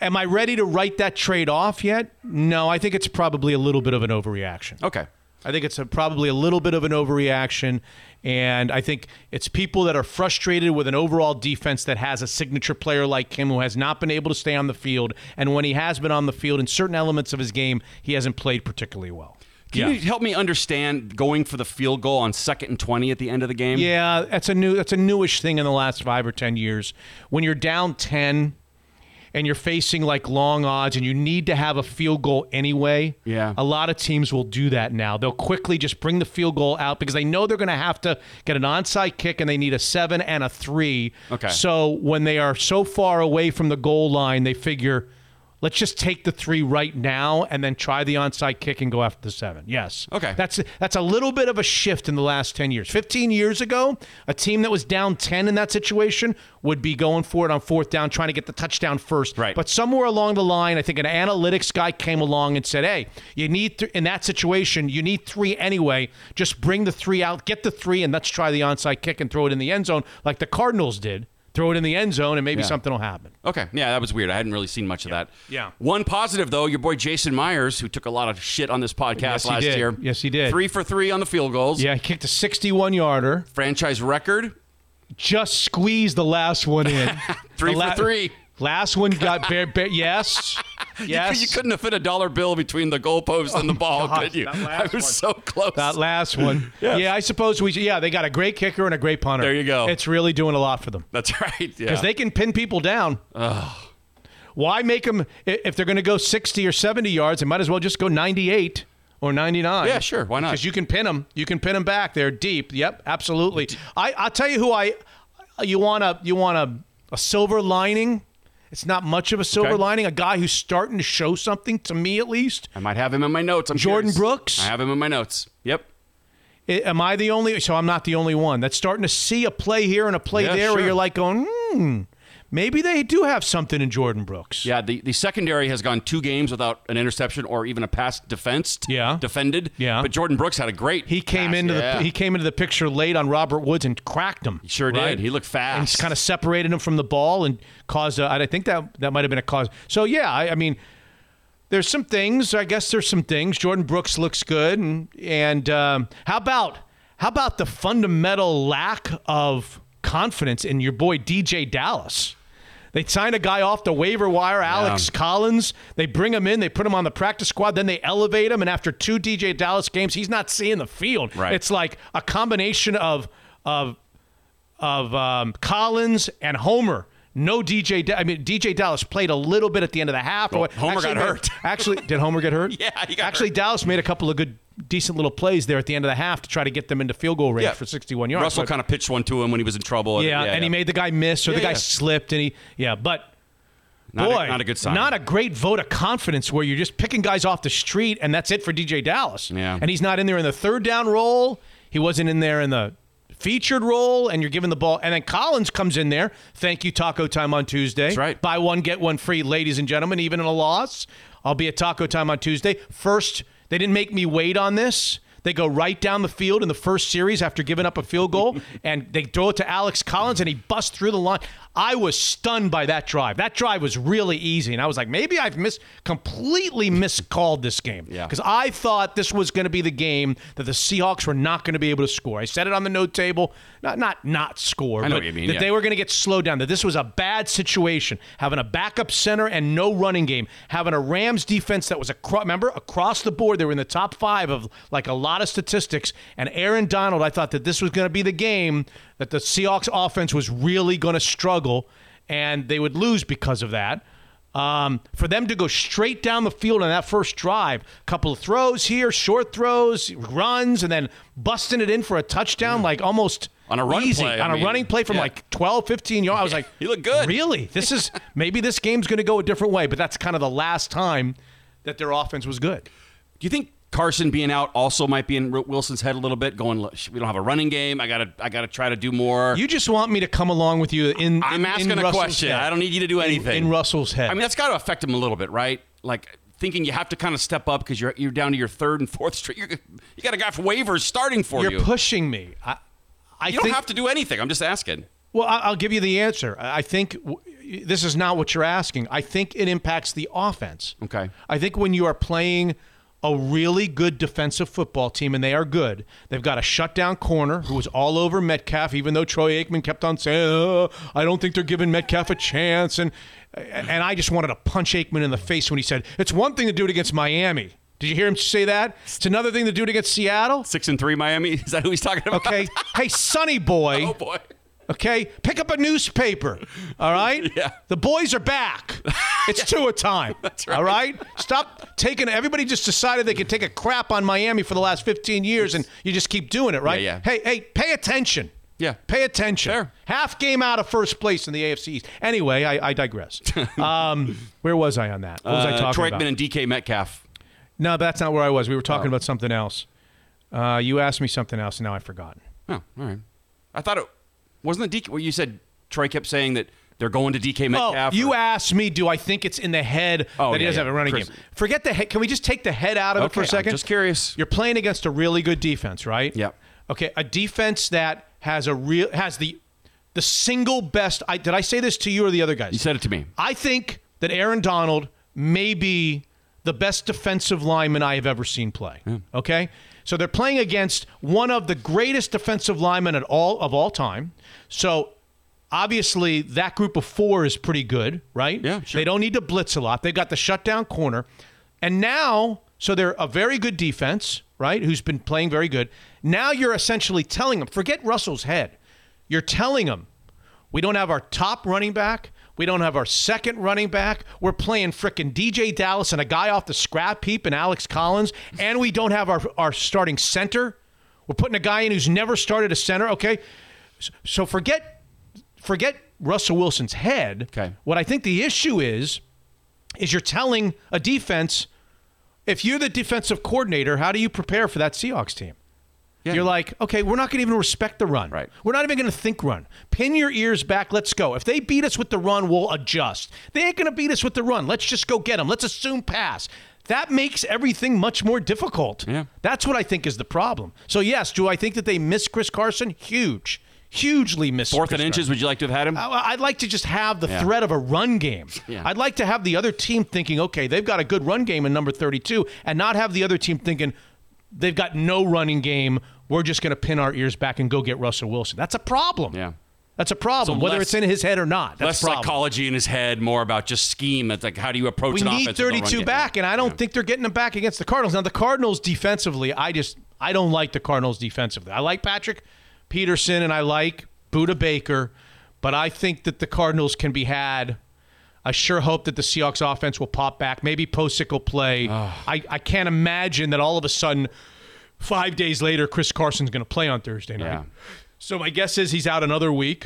Am I ready to write that trade off yet? No, I think it's probably a little bit of an overreaction. Okay, I think it's a, probably a little bit of an overreaction. And I think it's people that are frustrated with an overall defense that has a signature player like him who has not been able to stay on the field. And when he has been on the field in certain elements of his game, he hasn't played particularly well. Can you help me understand going for the field goal on second and twenty at the end of the game? Yeah, that's a new that's a newish thing in the last five or ten years. When you're down ten and you're facing like long odds and you need to have a field goal anyway. Yeah. A lot of teams will do that now. They'll quickly just bring the field goal out because they know they're going to have to get an onside kick and they need a seven and a three. Okay. So when they are so far away from the goal line, they figure. Let's just take the three right now and then try the onside kick and go after the seven. Yes. Okay. That's that's a little bit of a shift in the last 10 years. 15 years ago, a team that was down 10 in that situation would be going for it on fourth down, trying to get the touchdown first. Right. But somewhere along the line, I think an analytics guy came along and said, hey, you need, th- in that situation, you need three anyway. Just bring the three out, get the three, and let's try the onside kick and throw it in the end zone like the Cardinals did. Throw it in the end zone, and maybe Yeah. something will happen. Okay, yeah, that was weird. I hadn't really seen much of that. Yeah. One positive though, your boy Jason Myers, who took a lot of shit on this podcast Yes, last did. year. Yes, he did. Three for three on the field goals. Yeah, he kicked a 61 yarder. Franchise record. just squeezed the last one in. Three The for three. Last one got bare, bare yes. Yes. You couldn't have fit a dollar bill between the goalpost and the oh, ball, Oh, God, could you? I was one. so close. that last one. yeah. I suppose we yeah, they got a great kicker and a great punter. There you go. It's really doing a lot for them. That's right. Yeah. Because they can pin people down. Why make them if they're going to go 60 or 70 yards? They might as well just go 98 or 99. Yeah, sure. Why not? Because you can pin them. You can pin them back. They're deep. Yep, absolutely. I I'll tell you who I you want a you want a a silver lining. It's not much of a silver Okay. lining. A guy who's starting to show something to me at least. I might have him in my notes. I'm Jordan curious. Brooks? I have him in my notes. Yep. I- Am I the only? So I'm not the only one that's starting to see a play here and a play Yeah, there where you're like going, hmm, maybe they do have something in Jordan Brooks. Yeah, the, the secondary has gone two games without an interception or even a pass defensed. Yeah. Defended. Yeah. But Jordan Brooks had a great He came pass. into Yeah. the he came into the picture late on Robert Woods and cracked him. He sure did. He looked fast. and kind of separated him from the ball and caused. A, I think that that might have been a cause. So yeah, I, I mean, there's some things. I guess there's some things. Jordan Brooks looks good, and and um, how about how about the fundamental lack of confidence in your boy DJ Dallas? They sign a guy off the waiver wire, Alex Collins. They bring him in, they put him on the practice squad, then they elevate him. And after two DJ Dallas games, he's not seeing the field. Right. It's like a combination of of of um, Collins and Homer. No DJ. Da- I mean, DJ Dallas played a little bit at the end of the half. Well, Homer actually got hurt. Actually, did Homer get hurt? Yeah, he got Actually, hurt. Dallas made a couple of good, decent little plays there at the end of the half to try to get them into field goal range Yeah. for 61 yards. Russell But- kind of pitched one to him when he was in trouble. yeah, and he made the guy miss, or the guy yeah. slipped, and he yeah, but. Not a- Boy, not a good sign. Not a great vote of confidence where you're just picking guys off the street and that's it for DJ Dallas. Yeah. And he's not in there in the third down role. He wasn't in there in the featured role, and you're giving the ball. And then Collins comes in there. Thank you, Taco Time on Tuesday. That's right. Buy one, get one free, ladies and gentlemen, even in a loss. I'll be at Taco Time on Tuesday. First, they didn't make me wait on this. They go right down the field in the first series after giving up a field goal, and they throw it to Alex Collins, and he busts through the line. I was stunned by that drive. That drive was really easy, and I was like, maybe I've mis completely miscalled this game Yeah. because I thought this was going to be the game that the Seahawks were not going to be able to score. I said it on the note table, not not not score, I know but what you mean, that yeah. they were going to get slowed down. That this was a bad situation, having a backup center and no running game, having a Rams defense that was across. Remember, across the board, they were in the top five of like a lot of statistics. And Aaron Donald, I thought that this was going to be the game that the Seahawks offense was really going to struggle, and they would lose because of that. Um, for them to go straight down the field on that first drive, a couple of throws here, short throws, runs, and then busting it in for a touchdown, like almost On a run easy play, on a mean, running play from yeah. like 12, 15 yards. I was like, "You look good. Really? This is maybe this game's going to go a different way, but that's kind of the last time that their offense was good. Do you think Carson being out also might be in Wilson's head a little bit? Going, we don't have a running game. I gotta, I gotta try to do more. You just want me to come along with you in. I'm in- asking in a Russell's question. head. I don't need you to do anything. in, Russell's head. I mean, that's got to affect him a little bit, right? Like thinking you have to kind of step up because you're you're down to your third and fourth straight. You're, you got a guy for waivers starting for you're you. pushing me. I, I you don't think, have to do anything. I'm just asking. Well, I'll give you the answer. I I think w- this is not what you're asking. I think it impacts the offense. Okay. I think when you are playing a really good defensive football team, and they are good, they've got a shutdown corner who was all over Metcalf, even though Troy Aikman kept on saying, oh, I don't think they're giving Metcalf a chance. And, and I just wanted to punch Aikman in the face when he said, It's one thing to do it against Miami. Did you hear him say that? It's another thing to do it against Seattle. Six and three, Miami. Is that who he's talking about? Okay. hey, Sonny boy. oh boy. Okay, pick up a newspaper. All right. Yeah. The boys are back. It's two a time. That's right. All right. Stop taking. Everybody just decided they could take a crap on Miami for the last 15 years, and you just keep doing it, right? Yeah, yeah. Hey, hey, pay attention. Yeah. Pay attention. Fair. Half game out of first place in the AFC East. Anyway, I, I digress. um, where was I on that? What was I Uh, talking Troy about? Aikman and DK Metcalf. no, that's not where I was. We were talking Oh. about something else. Uh, you asked me something else, and now I've forgotten. Oh, all right. I thought it wasn't the DK. Well, you said Troy kept saying that they're going to DK Metcalf. Oh, you or- asked me, do I think it's in the head Oh, that he yeah, doesn't yeah. have a running Chris- game? Forget the head. Can we just take the head out of it for a Okay, I'm second? just curious. You're playing against a really good defense, right? Yep. Okay, a defense that has a real has the the single best. I, did I say this to you or the other guys? You said it to me. I think that Aaron Donald may be the best defensive lineman I have ever seen play. Okay? So they're playing against one of the greatest defensive linemen at all of all time. So obviously that group of four is pretty good, right? Yeah, sure. They don't need to blitz a lot. They've got the shutdown corner. And now, so they're a very good defense, right? Who's been playing very good. Now you're essentially telling them, forget Russell's head. You're telling them, we don't have our top running back. We don't have our second running back. We're playing frickin' DJ Dallas and a guy off the scrap heap and Alex Collins. And we don't have our, our starting center. We're putting a guy in who's never started a center. Okay. So forget forget Russell Wilson's head. Okay. What I think the issue is, is you're telling a defense, if you're the defensive coordinator, how do you prepare for that Seahawks team? Yeah. You're like, okay, we're not going to even respect the run. Right. We're not even going to think run. Pin your ears back. Let's go. If they beat us with the run, we'll adjust. They ain't going to beat us with the run. Let's just go get them. Let's assume pass. That makes everything much more difficult. Yeah. That's what I think is the problem. So, yes, do I think that they miss Chris Carson? Huge. Hugely miss Fourth and inches. Would you like to have had him? I- I'd like to just have the Yeah. threat of a run game. Yeah. I'd like to have the other team thinking, okay, they've got a good run game in number 32, and not have the other team thinking they've got no running game. We're just going to pin our ears back and go get Russell Wilson. That's a problem. Yeah. That's a problem, So whether less- it's in his head or not. That's Less psychology in his head, more about just scheme. It's like how do you approach We an need offense? with a run 32 game? back, and I don't think they're getting them back against the Cardinals. Now, the Cardinals defensively, I just I don't like the Cardinals defensively. I like Patrick Peterson and I like Budda Baker, but I think that the Cardinals can be had. I sure hope that the Seahawks offense will pop back. Maybe Pocic will play. Ah. I, I can't imagine that all of a sudden, five days later, Chris Carson's going to play on Thursday night. Yeah. So my guess is he's out another week.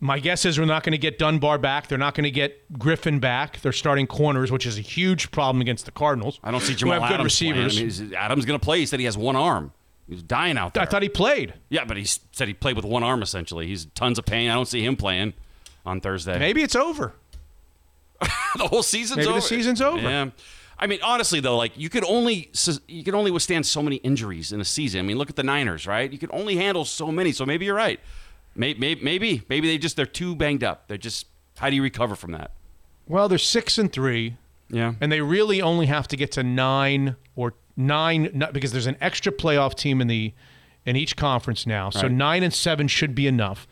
My guess is we're not going to get Dunbar back. They're not going to get Griffin back. They're starting corners, which is a huge problem against the Cardinals. I don't see Jamal have good Adams receivers. I mean, Adams going to play. He said he has one arm. He was dying out there. I thought he played. yeah, but he said he played with one arm essentially. He's tons of pain. I don't see him playing on Thursday. Maybe it's over. the whole season's Maybe the over. season's over. Yeah. I mean, honestly though, like you could only you can only withstand so many injuries in a season. I mean, look at the Niners, right? You can only handle so many. So maybe you're right. Maybe maybe maybe they just they're too banged up. They're just how do you recover from that? Well, they're six and three, Yeah. and they really only have to get to nine or nine because there's an extra playoff team in the in each conference now. So Right. nine and seven should be enough.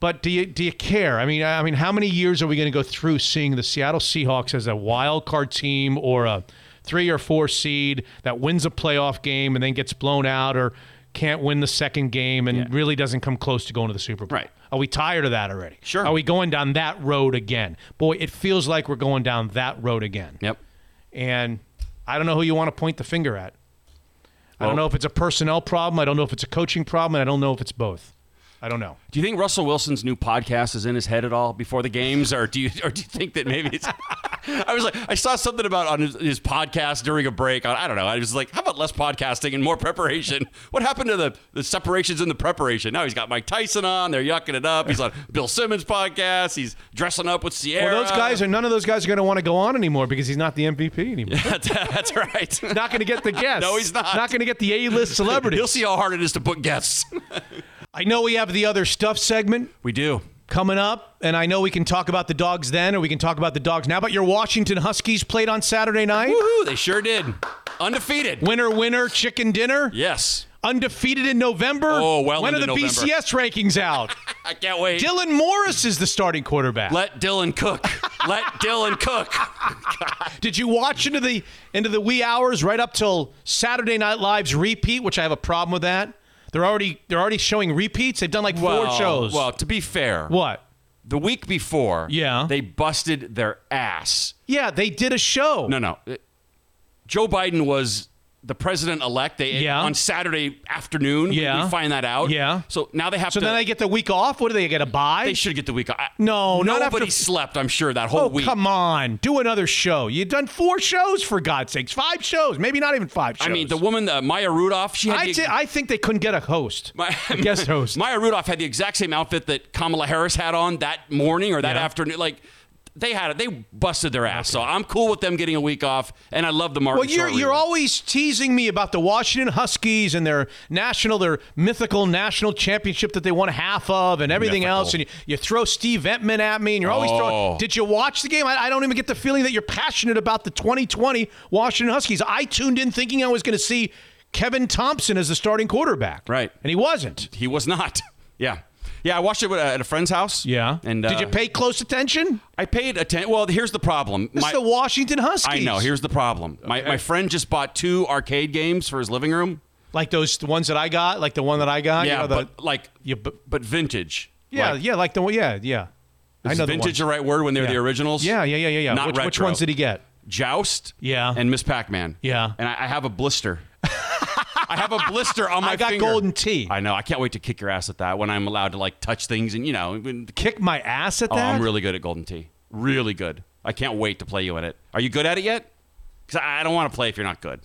But do you do you care? I mean, I mean, how many years are we going to go through seeing the Seattle Seahawks as a wild card team or a three or four seed that wins a playoff game and then gets blown out or can't win the second game and Yeah. really doesn't come close to going to the Super Bowl? Right. Are we tired of that already? Sure. Are we going down that road again? Boy, it feels like we're going down that road again. Yep. And I don't know who you want to point the finger at. I don't know if it's a personnel problem. I don't know if it's a coaching problem. And I don't know if it's both. I don't know. Do you think Russell Wilson's new podcast is in his head at all before the games, or do you, or do you think that maybe it's? I was like, I saw something about on his, his podcast during a break. On, I don't know. I was like, how about less podcasting and more preparation? What happened to the the separations in the preparation? Now he's got Mike Tyson on. They're yucking it up. He's on Bill Simmons' podcast. He's dressing up with Ciara. Well, those guys are none of those guys are going to want to go on anymore because he's not the MVP anymore. that's, that's right. not going to get the guests. No, he's not. Not going to get the A-list celebrities. He'll see how hard it is to book guests. I know we have the other stuff segment we do. coming up, and I know we can talk about the dogs then, or we can talk about the dogs now. But your Washington Huskies played on Saturday night. Woohoo! They sure did. Undefeated. Winner, winner, chicken dinner. Yes. Undefeated in November. Oh, well When are the November. BCS rankings out? I can't wait. Dylan Morris is the starting quarterback. Let Dylan cook. Let Dylan cook. Did you watch into the into the wee hours right up till Saturday Night Live's repeat, which I have a problem with that. They're already they're already showing repeats. They've done like four Well, shows. Well, to be fair, what? the week before, Yeah. they busted their ass. Yeah, they did a show. No, no. Joe Biden was the president elect. They Yeah. on Saturday afternoon. Yeah. we find that out. Yeah. So now they have to So to. then they get the week off. What do they get a buy? they should get the week. off. No, not nobody after- slept. I'm sure that whole oh week. come on, do another show. You've done four shows for God's sakes, five shows, maybe not even five shows. I mean, the woman uh, Maya Rudolph. She had I, the, thi- I think they couldn't get a host, My, a guest host. Maya Rudolph had the exact same outfit that Kamala Harris had on that morning or that Yeah. afternoon. Like they had it. They busted their ass. So I'm cool with them getting a week off, and I love the Martin. Well, you're Short you're always teasing me about the Washington Huskies and their national, their mythical national championship that they won half of, and everything Mythical. else. And you, you throw Steve Emtman at me, and you're always Oh. throwing. Did you watch the game? I, I don't even get the feeling that you're passionate about the 2020 Washington Huskies. I tuned in thinking I was going to see Kevin Thomson as the starting quarterback, Right. And he wasn't. He was not. Yeah. Yeah, I watched it at a friend's house. Yeah. And did uh, you pay close attention? I paid attention. Well, here's the problem. This is the Washington Huskies. I know. Here's the problem. My, my friend just bought two arcade games for his living room. like those the ones that I got, like the one that I got. you Yeah, know, the- but like, you, bu- but vintage. yeah, Like, yeah, like the one, yeah, yeah. I Is know vintage ones. the right word when they're Yeah. the originals? Yeah, yeah, yeah, yeah, yeah. Not which, which ones did he get? Joust. Yeah. And Miss Pac-Man. Yeah. And I, I have a blister. I have a blister on my I got finger. golden tee. I know. I can't wait to kick your ass at that when I'm allowed to like touch things and you know. Kick my ass at oh, that? Oh, that. I'm really good at golden tee. Really good. I can't wait to play you in it. Are you good at it yet? Because I don't want to play if you're not good.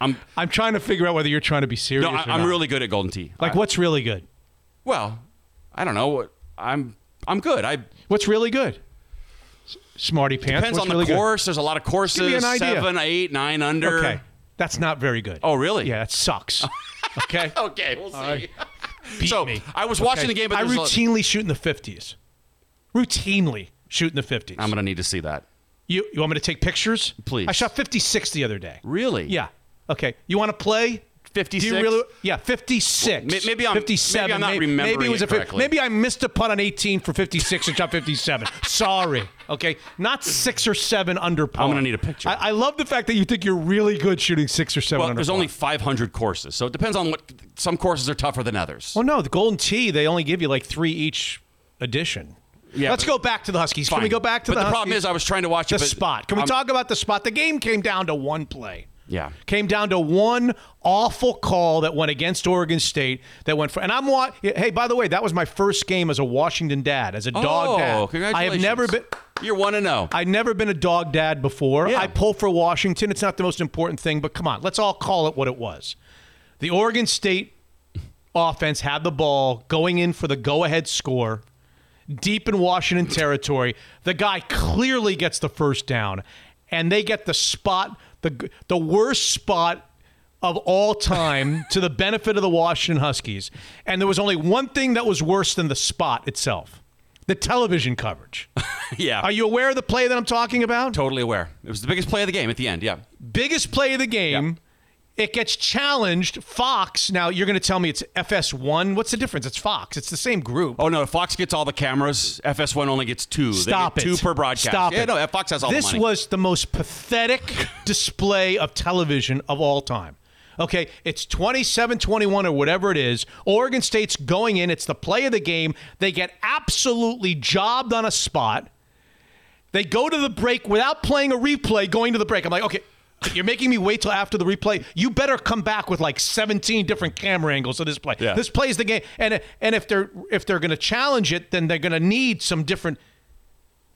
I'm I'm trying to figure out whether you're trying to be serious. no. I, not. really good at golden tee. like I- what's really good. Well, I don't know. I'm I'm good. I What's really good? Smarty pants. depends what's on really the course. There's a lot of courses. me an idea. Seven, eight, nine under. Okay, that's not very good. Oh, really? yeah, it sucks. Okay, Okay, we'll see. Beat so me. I was watching the game, but I there's a- routinely shoot in the fifties. Routinely shoot in the fifties. I'm gonna need to see that. You you want me to take pictures? Please. I shot 56 the other day. Really? Yeah. Okay. You want to play? 56? Do you really? Yeah, 56. May- maybe I'm- 57. maybe I'm not maybe, maybe remembering it was it a correctly. Maybe I missed a putt on 18 for 56 and shot 57. Sorry. Okay. Not six or seven under par. I'm gonna need a picture. I, I love the fact that you think you're really good shooting six or seven Well, there's par. only 500 courses, so it depends on what. Some courses are tougher than others. Well, no, the Golden Tee, they only give you like three each edition. Yeah, Let's go back to the Huskies. Can we go back to but the, the problem is, I was trying to watch the it, spot. Can we talk about the spot? The game came down to one play. Yeah. Came down to one awful call that went against Oregon State. That went for, and I'm wa- Hey, by the way, that was my first game as a Washington dad, as a dog oh, dad. congratulations! I have never been. You're one to know. I've never been a dog dad before. Yeah. I pull for Washington. It's not the most important thing, but come on, let's all call it what it was. The Oregon State offense had the ball going in for the go-ahead score deep in Washington territory. The guy clearly gets the first down, and they get the spot, the the worst spot of all time to the benefit of the Washington Huskies. And there was only one thing that was worse than the spot itself: the television coverage. yeah. Are you aware of the play that I'm talking about? totally aware? It was the biggest play of the game at the end. Yeah. Biggest play of the game. It gets challenged. Fox. Now you're going to tell me it's FS1. What's the difference? It's Fox. It's the same group. Oh no, Fox gets all the cameras. FS1 only gets two. Stop they get it. Two per broadcast. Stop yeah, it. no, Fox has all this the money. was the most pathetic display of television of all time. Okay, it's 27 21 or whatever it is. Oregon State's going in. It's the play of the game. They get absolutely jobbed on a spot. They go to the break without playing a replay, going to the break. I'm like, okay, you're making me wait till after the replay. You better come back with like 17 different camera angles of this play. Yeah. This plays the game. And and if they're if they're going to challenge it, then they're going to need some different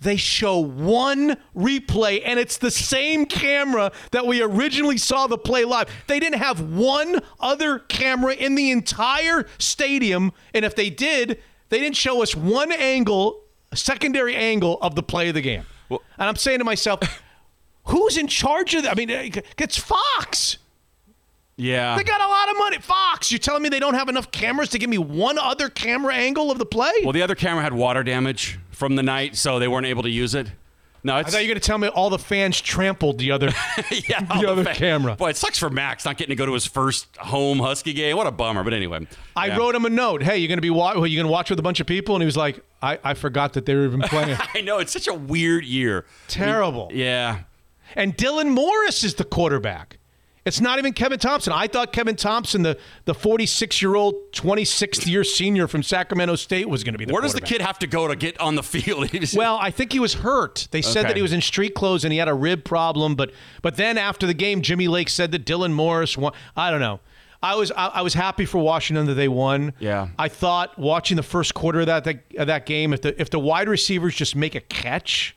they show one replay and it's the same camera that we originally saw the play live. They didn't have one other camera in the entire stadium. And if they did, they didn't show us one angle, secondary angle of the play of the game. and I'm saying to myself, who's in charge of that? I mean, it's Fox. yeah. They got a lot of money. Fox, you're telling me they don't have enough cameras to give me one other camera angle of the play? well, the other camera had water damage from the night, so they weren't able to use it. No, I thought you were going to tell me all the fans trampled the other. yeah, the other fa- camera. Boy, it sucks for Max not getting to go to his first home Husky game. What a bummer. But anyway, I yeah. wrote him a note. Hey, you're going to be wa- you going to watch with a bunch of people, and he was like, I, I forgot that they were even playing. I know it's such a weird year. Terrible. Yeah. And Dylan Morris is the quarterback. It's not even Kevin Thomson. I thought Kevin Thomson, the the 46 year old, 26th year senior from Sacramento State, was going to be the. Where does the kid have to go to get on the field? Well, I think he was hurt. They said Okay. that he was in street clothes and he had a rib problem. But but then after the game, Jimmy Lake said that Dylan Morris won. I don't know. I was I, I was happy for Washington that they won. Yeah. I thought watching the first quarter of that that, of that game, if the if the wide receivers just make a catch,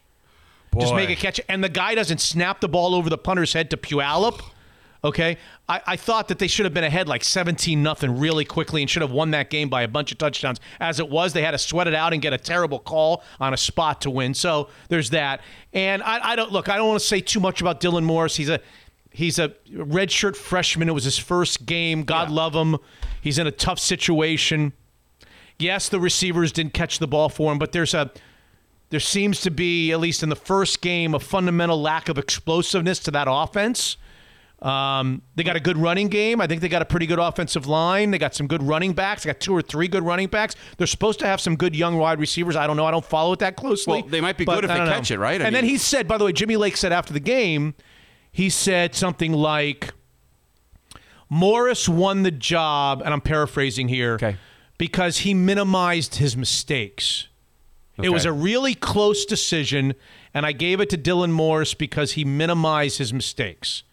just make a catch, and the guy doesn't snap the ball over the punter's head to Puyallup. Okay, I, I thought that they should have been ahead like 17 nothing really quickly and should have won that game by a bunch of touchdowns. As it was, they had to sweat it out and get a terrible call on a spot to win. So there's that. And I, I don't look. I don't want to say too much about Dylan Morris. He's a he's a redshirt freshman. It was his first game. God Yeah. love him. He's in a tough situation. Yes, the receivers didn't catch the ball for him, but there's a there seems to be, at least in the first game, a fundamental lack of explosiveness to that offense. Um, they got a good running game. I think they got a pretty good offensive line. They got some good running backs. They got two or three good running backs. They're supposed to have some good young wide receivers. I don't know. I don't follow it that closely. Well, they might be good if they don't know. catch it, right? I and then he said, by the way, Jimmy Lake said after the game, he said something like, Morris won the job, and I'm paraphrasing here, Okay. because he minimized his mistakes. It was a really close decision, and I gave it to Dylan Morris because he minimized his mistakes.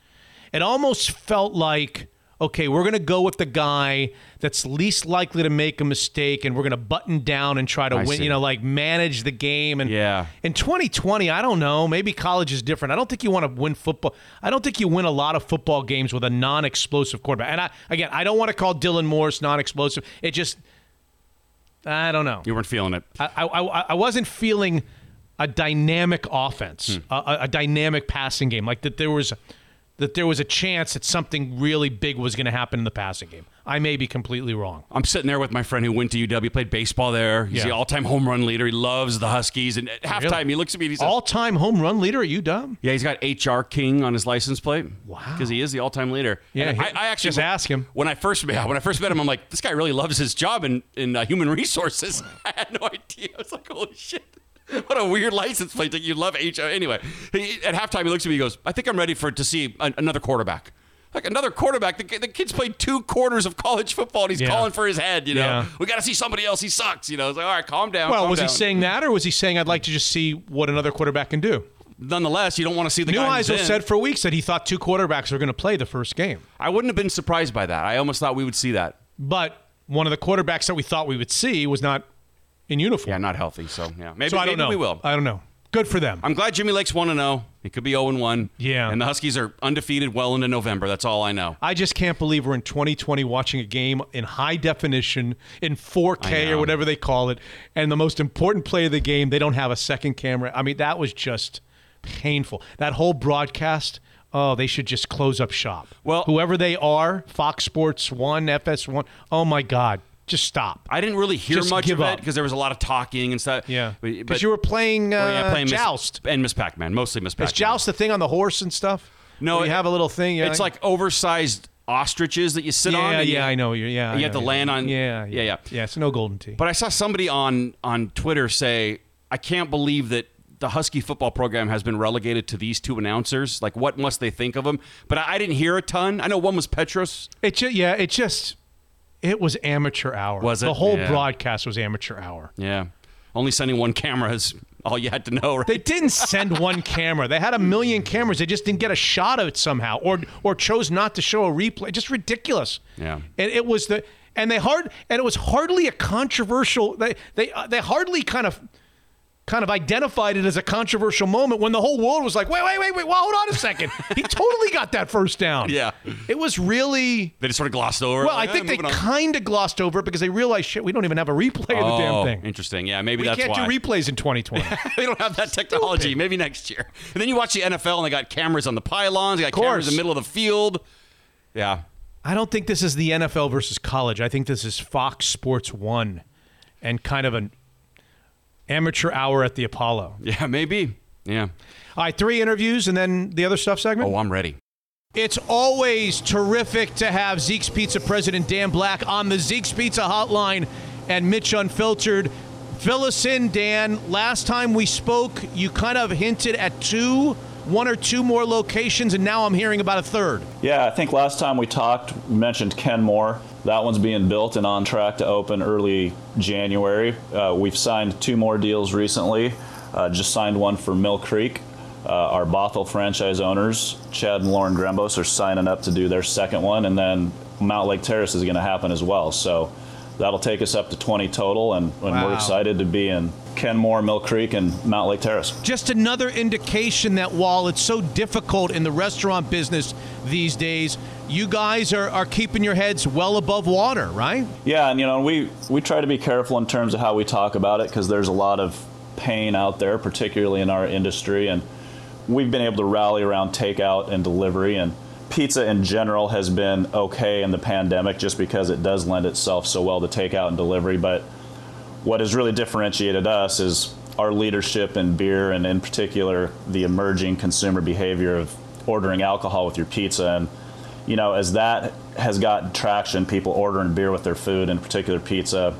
It almost felt like, okay, we're going to go with the guy that's least likely to make a mistake, and we're going to button down and try to I win, see. you know, like manage the game. And Yeah. in 2020, I don't know. Maybe college is different. I don't think you want to win football. I don't think you win a lot of football games with a non-explosive quarterback. And I, again, I don't want to call Dylan Morris non-explosive. It just, I don't know. You weren't feeling it. I, I, I wasn't feeling a dynamic offense, hmm. a, a, a dynamic passing game, like that there was that there was a chance that something really big was going to happen in the passing game. I may be completely wrong. I'm sitting there with my friend who went to UW, played baseball there. He's Yeah. the all-time home run leader. He loves the Huskies. And at halftime, he looks at me and he says, All-time home run leader at UW. "Yeah, he's got HR King on his license plate. Wow. because he is the all-time leader." Yeah, And he- I, I actually just ask him. when I first yeah, when I first met him. I'm like, this guy really loves his job in in uh, human resources. I had no idea. I was like, holy shit. What a weird license plate that you love HR. Anyway, he, at halftime, he looks at me. He goes, "I think I'm ready for to see an, another quarterback." Like another quarterback. The, the kid's played two quarters of college football, and he's Yeah. calling for his head. You know, Yeah. we got to see somebody else. He sucks. You know, it's like, all right, calm down. Well, calm was he saying that, or was he saying I'd like to just see what another quarterback can do? Nonetheless, you don't want to see the New who's said for weeks that he thought two quarterbacks were going to play the first game, I wouldn't have been surprised by that. I almost thought we would see that. but one of the quarterbacks that we thought we would see was not in uniform. Yeah, not healthy. So yeah, maybe, so I don't know. we will. I don't know. Good for them. I'm glad Jimmy Lake's one to zero. It could be 0 1. Yeah. and the Huskies are undefeated well into November. That's all I know. I just can't believe we're in 2020 watching a game in high definition, in 4K or whatever they call it, and the most important play of the game, they don't have a second camera. I mean, that was just painful. That whole broadcast, oh, they should just close up shop. Well- whoever they are, Fox Sports 1, FS1, oh my God, just stop. I didn't really hear Just much give of up. it because there was a lot of talking and stuff. Yeah. but, Because you were playing, uh, oh, yeah, playing Miss- Joust. and Miss Pac-Man, mostly Miss Pac-Man. Is Joust the thing on the horse and stuff? No, Where you it- have a little thing. you It's like oversized ostriches that you sit yeah, on. and you- yeah, I know. You're, yeah, I you have know, to yeah. land on- Yeah, yeah, yeah. Yeah, it's no golden tee. But I saw somebody on on Twitter say, "I can't believe that the Husky football program has been relegated to these two announcers. Like, what must they think of them?" But I, I didn't hear a ton. I know one was Petros. It ju- yeah, it just it was amateur hour. Was it? The whole Yeah. broadcast was amateur hour. Yeah, only sending one camera is all you had to know. Right? They didn't send one camera. They had a million cameras. They just didn't get a shot of it somehow, or or chose not to show a replay. Just ridiculous. Yeah. And it was the and they hard and it was hardly a controversial. They they uh, they hardly kind of. Kind of identified it as a controversial moment when the whole world was like, "Wait, wait, wait, wait! Well, hold on a second. He totally got that first down." Yeah. it was really They just sort of glossed over. Well, like, I think "Eh, they kind of glossed over it because they realized, shit, we don't even have a replay of the damn Oh, thing. interesting. Yeah, maybe We that's why. We can't do replays in 2020. they don't have that technology. Maybe next year. And then you watch the NFL and they got cameras on the pylons. They got cameras in the middle of the field. Yeah. I don't think this is the NFL versus college. I think this is Fox Sports One, and kind of an amateur hour at the Apollo. Yeah, maybe. Yeah. All right, three interviews and then the other stuff segment. Oh, I'm ready. It's always terrific to have Zeke's Pizza president Dan Black on the Zeke's Pizza hotline and Mitch Unfiltered. Fill us in, Dan. Last time we spoke, you kind of hinted at two, one or two more locations, and now I'm hearing about a third. Yeah, I think last time we talked, we mentioned Kenmore. That one's being built and on track to open early January. Uh, we've signed two more deals recently. Uh, just signed one for Mill Creek. Uh, our Bothell franchise owners, Chad and Lauren Grembos, are signing up to do their second one, and then Mountlake Terrace is going to happen as well. So that'll take us up to 20 total, and, and Wow. we're excited to be in Kenmore, Mill Creek, and Mountlake Terrace. Just another indication that while it's so difficult in the restaurant business these days, you guys are, are keeping your heads well above water, right? Yeah, and you know, we we try to be careful in terms of how we talk about it because there's a lot of pain out there, particularly in our industry, and we've been able to rally around takeout and delivery and pizza in general has been okay in the pandemic just because it does lend itself so well to takeout and delivery, but what has really differentiated us is our leadership in beer and in particular the emerging consumer behavior of ordering alcohol with your pizza and you know as that has gotten traction people ordering beer with their food in particular pizza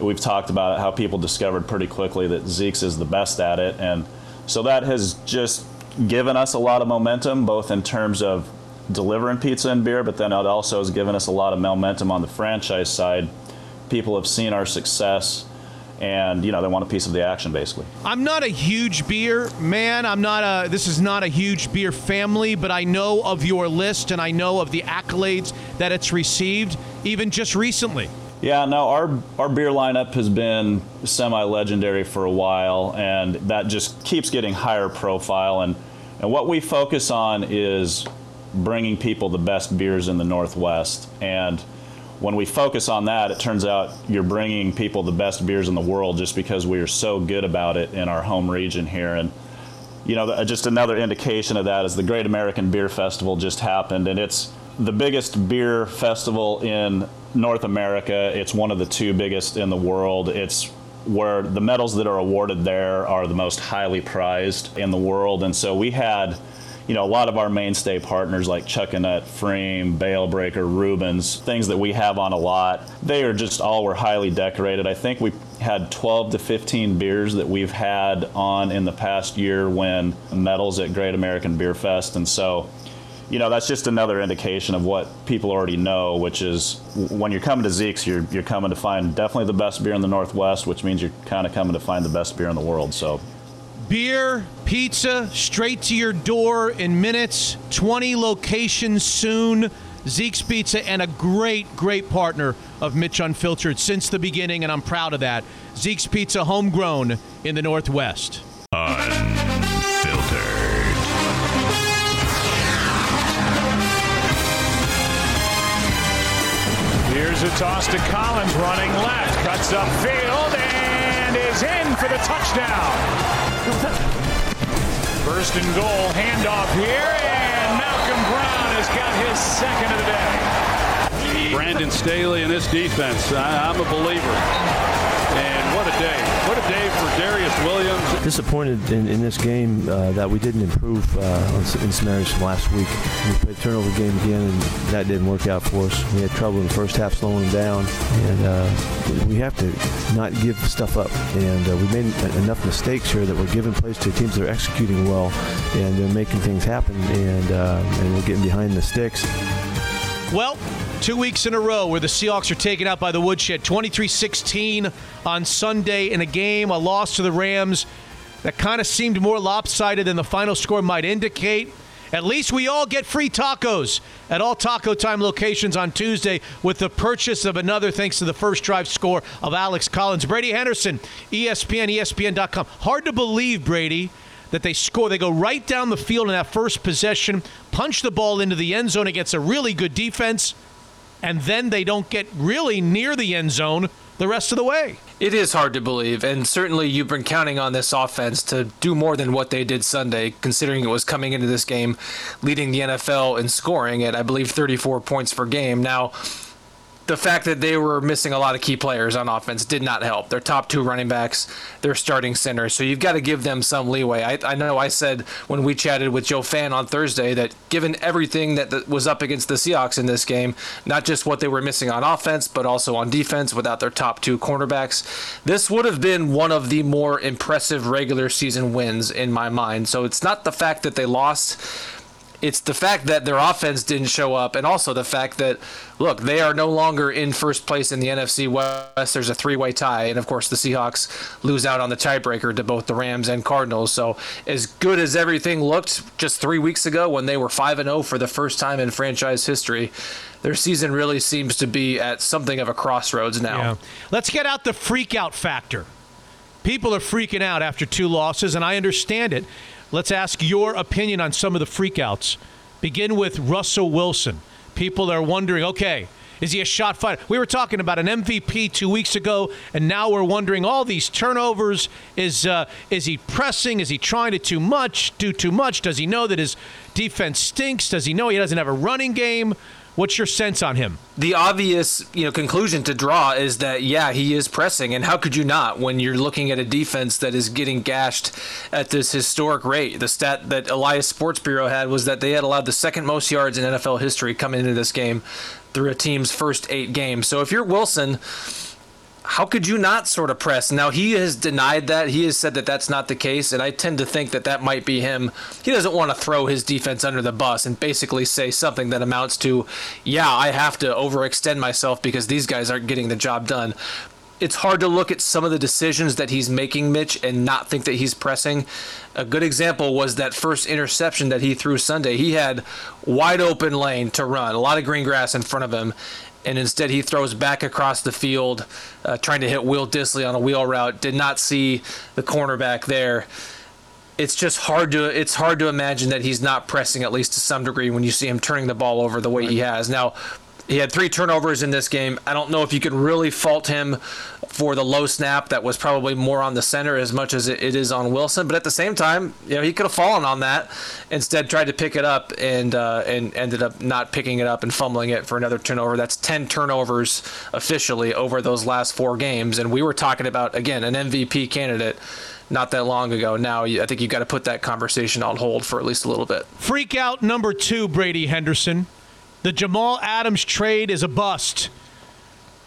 we've talked about how people discovered pretty quickly that Zeke's is the best at it. And so that has just given us a lot of momentum both in terms of delivering pizza and beer but then it also has given us a lot of momentum on the franchise side. People have seen our success and you know they want a piece of the action basically. I'm not a huge beer man. I'm not a. This is not a huge beer family, but I know of your list and I know of the accolades that it's received, even just recently. Yeah, no, our our beer lineup has been semi-legendary for a while, and that just keeps getting higher profile. And and what we focus on is bringing people the best beers in the Northwest. And when we focus on that, it turns out you're bringing people the best beers in the world just because we are so good about it in our home region here. And you know, uh, just another indication of that is the Great American Beer Festival just happened, and it's the biggest beer festival in North America. It's one of the two biggest in the world. It's where the medals that are awarded there are the most highly prized in the world. And so we had, you know, a lot of our mainstay partners like Chuckanut, Frame, Balebreaker, Reuben's, things that we have on a lot. They are just all were highly decorated. I think we had 12 to 15 beers that we've had on in the past year win medals at Great American Beer Fest. And so you know, that's just another indication of what people already know, which is when you're coming to Zeke's, you're, you're coming to find definitely the best beer in the Northwest, which means you're kind of coming to find the best beer in the world. So, beer, pizza, straight to your door in minutes, 20 locations soon. Zeke's Pizza and a great, great partner of Mitch Unfiltered since the beginning, and I'm proud of that. Zeke's Pizza, homegrown in the Northwest. Unfiltered. Here's a toss to Collins running left, cuts upfield and is in for the touchdown. First and goal, handoff here, and Malcolm Brown has got his second of the day. Brandon Staley and this defense, I, I'm a believer. And what a day. What a day for Darious Williams. Disappointed in, in this game uh, that we didn't improve uh, in some areas from last week. We played a turnover game again, and that didn't work out for us. We had trouble in the first half slowing them down, and uh, we have to not give stuff up. And uh, we made enough mistakes here that we're giving plays to teams that are executing well, and they're making things happen, and, uh, and we're getting behind the sticks. Well, two weeks in a row where the Seahawks are taken out by the woodshed 23 16 on Sunday in a game, a loss to the Rams that kind of seemed more lopsided than the final score might indicate. At least we all get free tacos at all Taco Time locations on Tuesday with the purchase of another thanks to the first drive score of Alex Collins. Brady Henderson, ESPN, ESPN.com. Hard to believe, Brady, that they score. They go right down the field in that first possession, punch the ball into the end zone against a really good defense, and then they don't get really near the end zone the rest of the way. It is hard to believe, and certainly you've been counting on this offense to do more than what they did Sunday, considering it was coming into this game leading the NFL in scoring at, I believe, 34 points per game. Now, the fact that they were missing a lot of key players on offense did not help. Their top two running backs, their starting center. So you've got to give them some leeway. I, I know I said when we chatted with Joe Fan on Thursday that given everything that was up against the Seahawks in this game, not just what they were missing on offense, but also on defense without their top two cornerbacks, this would have been one of the more impressive regular season wins in my mind. So it's not the fact that they lost it's the fact that their offense didn't show up, and also the fact that, look, they are no longer in first place in the NFC West. There's a three way tie, and of course, the Seahawks lose out on the tiebreaker to both the Rams and Cardinals. So, as good as everything looked just three weeks ago when they were 5 0 for the first time in franchise history, their season really seems to be at something of a crossroads now. Yeah. Let's get out the freak out factor. People are freaking out after two losses, and I understand it. Let's ask your opinion on some of the freakouts. Begin with Russell Wilson. People are wondering, okay, is he a shot fighter? We were talking about an MVP two weeks ago, and now we're wondering all these turnovers. Is uh, is he pressing? Is he trying to too much? Do too much? Does he know that his defense stinks? Does he know he doesn't have a running game? What's your sense on him? The obvious, you know, conclusion to draw is that yeah, he is pressing, and how could you not when you're looking at a defense that is getting gashed at this historic rate? The stat that Elias Sports Bureau had was that they had allowed the second most yards in NFL history coming into this game through a team's first eight games. So if you're Wilson how could you not sort of press? Now he has denied that. He has said that that's not the case, and I tend to think that that might be him. He doesn't want to throw his defense under the bus and basically say something that amounts to, "Yeah, I have to overextend myself because these guys aren't getting the job done." it's hard to look at some of the decisions that he's making, Mitch, and not think that he's pressing. A good example was that first interception that he threw Sunday. He had wide open lane to run, a lot of green grass in front of him, and instead he throws back across the field, uh, trying to hit Will Dissly on a wheel route. Did not see the cornerback there. It's just hard to it's hard to imagine that he's not pressing at least to some degree when you see him turning the ball over the way he has. Now, he had three turnovers in this game. I don't know if you could really fault him for the low snap that was probably more on the center as much as it is on Wilson. But at the same time, you know, he could have fallen on that. Instead, tried to pick it up and uh, and ended up not picking it up and fumbling it for another turnover. That's ten turnovers officially over those last four games. And we were talking about again an MVP candidate not that long ago. Now I think you've got to put that conversation on hold for at least a little bit. Freak out number two, Brady Henderson. The Jamal Adams trade is a bust.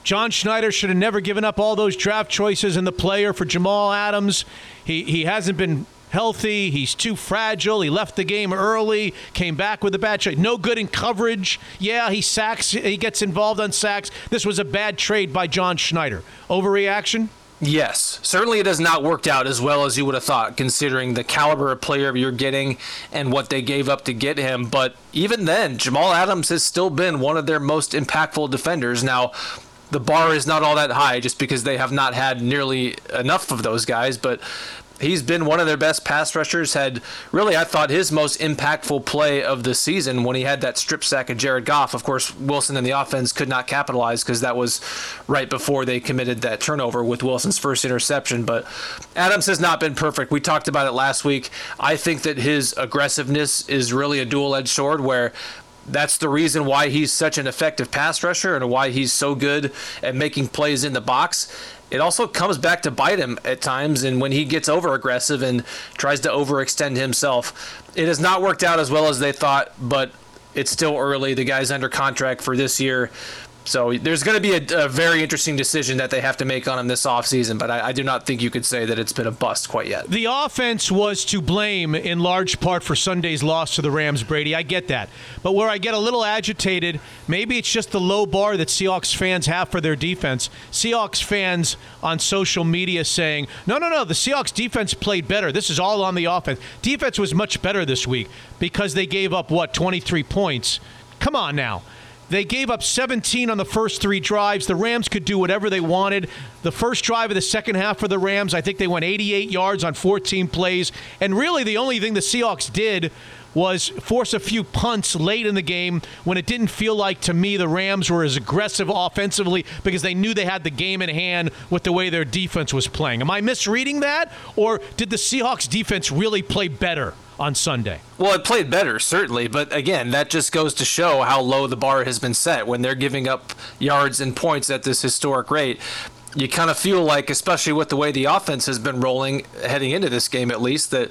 John Schneider should have never given up all those draft choices and the player for Jamal Adams. He, he hasn't been healthy. He's too fragile. He left the game early, came back with a bad trade. No good in coverage. Yeah, he sacks. He gets involved on sacks. This was a bad trade by John Schneider. Overreaction? Yes, certainly it has not worked out as well as you would have thought, considering the caliber of player you're getting and what they gave up to get him. But even then, Jamal Adams has still been one of their most impactful defenders. Now, the bar is not all that high just because they have not had nearly enough of those guys, but he's been one of their best pass rushers. Had really, I thought, his most impactful play of the season when he had that strip sack of Jared Goff. Of course, Wilson and the offense could not capitalize because that was right before they committed that turnover with Wilson's first interception. But Adams has not been perfect. We talked about it last week. I think that his aggressiveness is really a dual edged sword where that's the reason why he's such an effective pass rusher and why he's so good at making plays in the box it also comes back to bite him at times. And when he gets over aggressive and tries to overextend himself, it has not worked out as well as they thought, but it's still early. The guy's under contract for this year. So there's going to be a, a, very interesting decision that they have to make on him this offseason, but I, I, do not think you could say that it's been a bust quite yet. The offense was to blame in large part for Sunday's loss to the Rams, Brady. I get that. But where I get a little agitated, maybe it's just the low bar that Seahawks fans have for their defense. Seahawks fans on social media saying, no, no, no, the Seahawks defense played better. This is all on the offense. Defense was much better this week because they gave up, what, 23 points? Come on now. They gave up 17 on the first three drives. The Rams could do whatever they wanted. The first drive of the second half for the Rams, I think they went 88 yards on 14 plays. And really, the only thing the Seahawks did was force a few punts late in the game when it didn't feel like to me the Rams were as aggressive offensively because they knew they had the game in hand with the way their defense was playing. Am I misreading that? Or did the Seahawks defense really play better? On Sunday. Well, it played better, certainly, but again, that just goes to show how low the bar has been set when they're giving up yards and points at this historic rate. You kind of feel like, especially with the way the offense has been rolling heading into this game, at least, that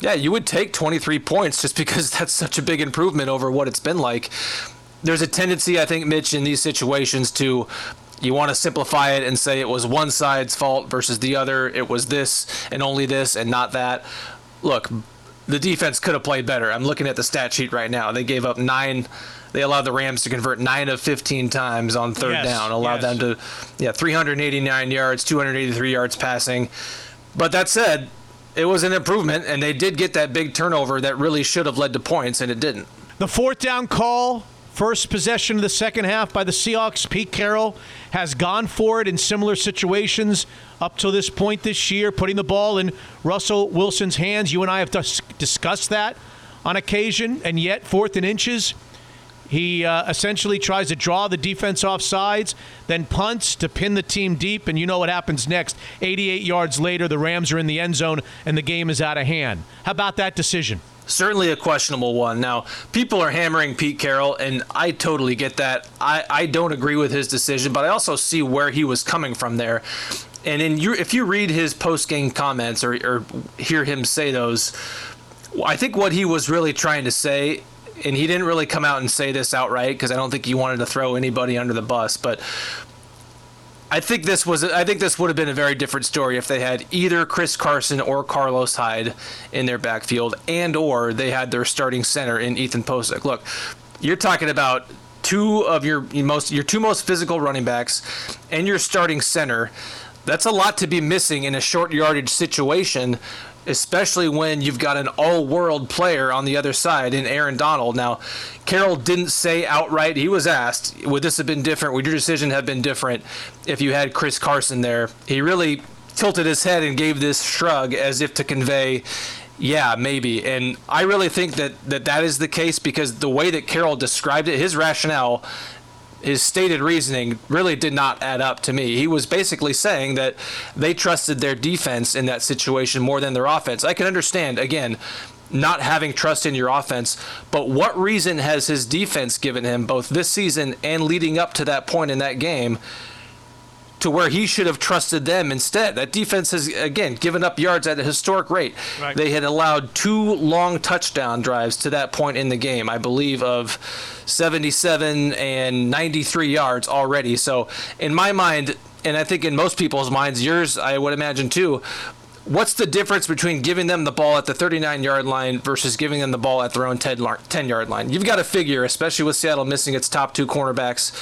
yeah, you would take 23 points just because that's such a big improvement over what it's been like. There's a tendency, I think, Mitch, in these situations to you want to simplify it and say it was one side's fault versus the other. It was this and only this and not that. Look, the defense could have played better. I'm looking at the stat sheet right now. They gave up nine. They allowed the Rams to convert nine of 15 times on third yes, down. Allowed yes. them to, yeah, 389 yards, 283 yards passing. But that said, it was an improvement, and they did get that big turnover that really should have led to points, and it didn't. The fourth down call First possession of the second half by the Seahawks. Pete Carroll has gone for it in similar situations up to this point this year, putting the ball in Russell Wilson's hands. You and I have dis- discussed that on occasion, and yet, fourth and inches, he uh, essentially tries to draw the defense off sides, then punts to pin the team deep, and you know what happens next. 88 yards later, the Rams are in the end zone, and the game is out of hand. How about that decision? Certainly a questionable one. Now, people are hammering Pete Carroll, and I totally get that. I, I don't agree with his decision, but I also see where he was coming from there. And in you, if you read his post game comments or, or hear him say those, I think what he was really trying to say and he didn't really come out and say this outright because I don't think he wanted to throw anybody under the bus. But I think this was I think this would have been a very different story if they had either Chris Carson or Carlos Hyde in their backfield and or they had their starting center in Ethan Pocic. Look, you're talking about two of your most your two most physical running backs and your starting center. That's a lot to be missing in a short yardage situation especially when you've got an all-world player on the other side in Aaron Donald. Now, Carroll didn't say outright. He was asked, "Would this have been different? Would your decision have been different if you had Chris Carson there?" He really tilted his head and gave this shrug as if to convey yeah, maybe. And I really think that, that that is the case because the way that Carroll described it, his rationale, his stated reasoning really did not add up to me. He was basically saying that they trusted their defense in that situation more than their offense. I can understand, again, not having trust in your offense, but what reason has his defense given him both this season and leading up to that point in that game? to where he should have trusted them instead. That defense has again given up yards at a historic rate. Right. They had allowed two long touchdown drives to that point in the game, I believe of 77 and 93 yards already. So in my mind, and I think in most people's minds, yours I would imagine too, what's the difference between giving them the ball at the 39 yard line versus giving them the ball at their own 10 yard line? You've got to figure, especially with Seattle missing its top two cornerbacks,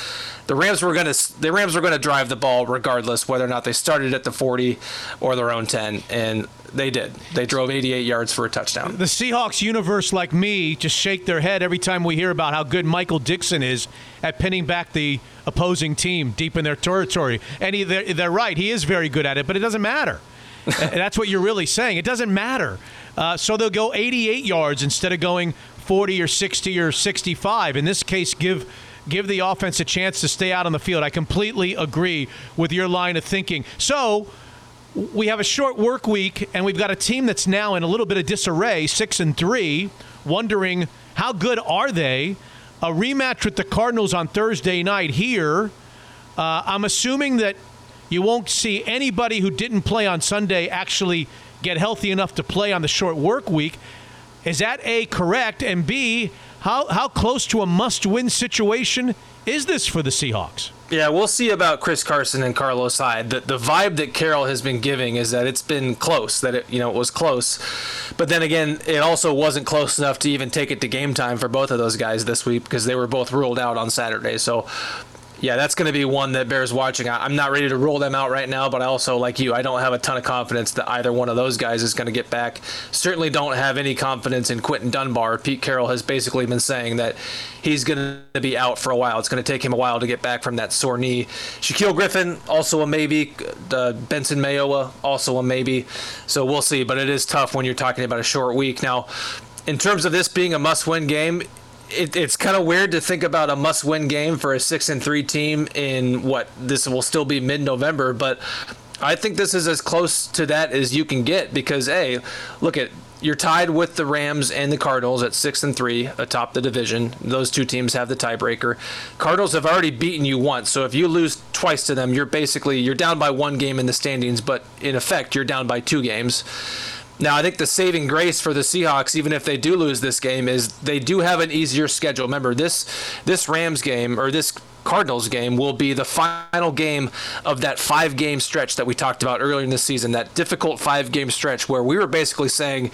the Rams were going to the Rams were going to drive the ball regardless whether or not they started at the 40 or their own 10 and they did. They drove 88 yards for a touchdown. The Seahawks universe like me just shake their head every time we hear about how good Michael Dickson is at pinning back the opposing team deep in their territory. And he, they're, they're right, he is very good at it, but it doesn't matter. That's what you're really saying. It doesn't matter. Uh, so they'll go 88 yards instead of going 40 or 60 or 65. In this case, give give the offense a chance to stay out on the field. I completely agree with your line of thinking. So we have a short work week, and we've got a team that's now in a little bit of disarray, six and three, wondering how good are they. A rematch with the Cardinals on Thursday night here. Uh, I'm assuming that you won't see anybody who didn't play on Sunday actually get healthy enough to play on the short work week. Is that A, correct? And B, how, how close to a must win situation is this for the Seahawks? Yeah, we'll see about Chris Carson and Carlos Hyde. The, the vibe that Carroll has been giving is that it's been close, that it you know it was close, but then again, it also wasn't close enough to even take it to game time for both of those guys this week because they were both ruled out on Saturday. So yeah, that's going to be one that bears watching. I'm not ready to rule them out right now, but I also, like you, I don't have a ton of confidence that either one of those guys is going to get back. Certainly don't have any confidence in Quinton Dunbar. Pete Carroll has basically been saying that he's going to be out for a while. It's going to take him a while to get back from that sore knee. Shaquill Griffin, also a maybe. Uh, Benson Mayowa, also a maybe. So we'll see, but it is tough when you're talking about a short week. Now, in terms of this being a must win game, it, it's kind of weird to think about a must-win game for a six and three team in what this will still be mid-November, but I think this is as close to that as you can get because a look at you're tied with the Rams and the Cardinals at six and three atop the division. Those two teams have the tiebreaker. Cardinals have already beaten you once, so if you lose twice to them, you're basically you're down by one game in the standings, but in effect you're down by two games. Now, I think the saving grace for the Seahawks, even if they do lose this game, is they do have an easier schedule. Remember, this this Rams game or this Cardinals game will be the final game of that five game stretch that we talked about earlier in the season, that difficult five game stretch where we were basically saying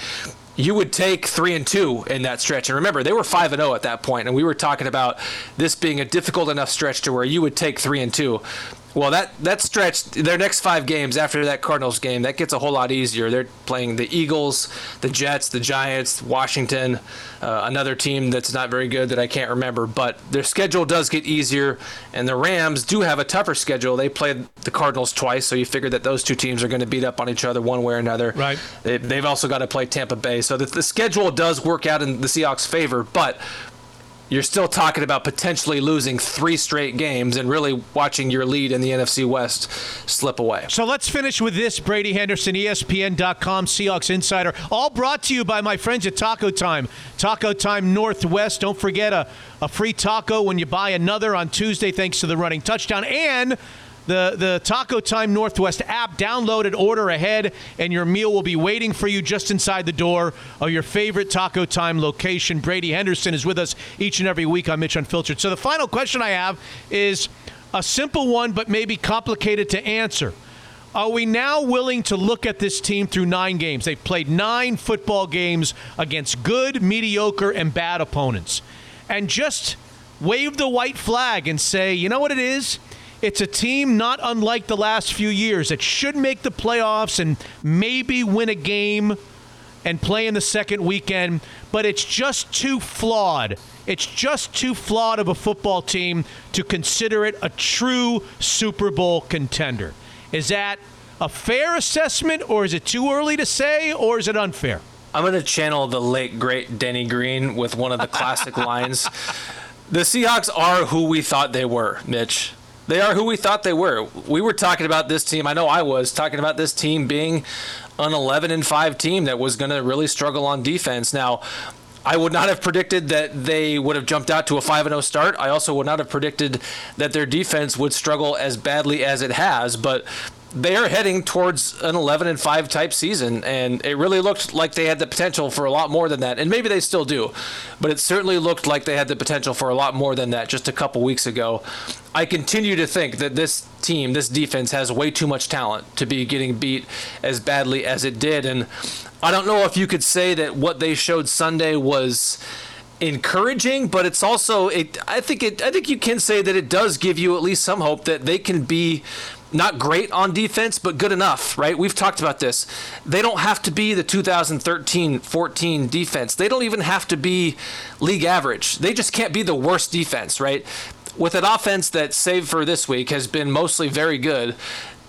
you would take three and two in that stretch. And remember, they were five and zero oh at that point, and we were talking about this being a difficult enough stretch to where you would take three and two. Well, that that stretch, their next five games after that Cardinals game, that gets a whole lot easier. They're playing the Eagles, the Jets, the Giants, Washington, uh, another team that's not very good that I can't remember. But their schedule does get easier, and the Rams do have a tougher schedule. They played the Cardinals twice, so you figure that those two teams are going to beat up on each other one way or another. Right. They, have also got to play Tampa Bay, so the, the schedule does work out in the Seahawks' favor. But you're still talking about potentially losing three straight games and really watching your lead in the NFC West slip away. So let's finish with this Brady Henderson, ESPN.com, Seahawks Insider. All brought to you by my friends at Taco Time. Taco Time Northwest. Don't forget a, a free taco when you buy another on Tuesday, thanks to the running touchdown. And the, the Taco Time Northwest app. Download order ahead, and your meal will be waiting for you just inside the door of your favorite Taco Time location. Brady Henderson is with us each and every week on Mitch Unfiltered. So the final question I have is a simple one, but maybe complicated to answer. Are we now willing to look at this team through nine games? They've played nine football games against good, mediocre, and bad opponents. And just wave the white flag and say, you know what it is? It's a team not unlike the last few years that should make the playoffs and maybe win a game and play in the second weekend, but it's just too flawed. It's just too flawed of a football team to consider it a true Super Bowl contender. Is that a fair assessment, or is it too early to say, or is it unfair? I'm going to channel the late, great Denny Green with one of the classic lines. The Seahawks are who we thought they were, Mitch. They are who we thought they were. We were talking about this team. I know I was talking about this team being an 11 and 5 team that was going to really struggle on defense. Now, I would not have predicted that they would have jumped out to a 5 and 0 start. I also would not have predicted that their defense would struggle as badly as it has, but they are heading towards an 11 and 5 type season and it really looked like they had the potential for a lot more than that and maybe they still do but it certainly looked like they had the potential for a lot more than that just a couple weeks ago i continue to think that this team this defense has way too much talent to be getting beat as badly as it did and i don't know if you could say that what they showed sunday was encouraging, but it's also it. I think it. I think you can say that it does give you at least some hope that they can be not great on defense, but good enough, right? We've talked about this. They don't have to be the 2013 14 defense. They don't even have to be league average. They just can't be the worst defense, right? With an offense that, save for this week, has been mostly very good,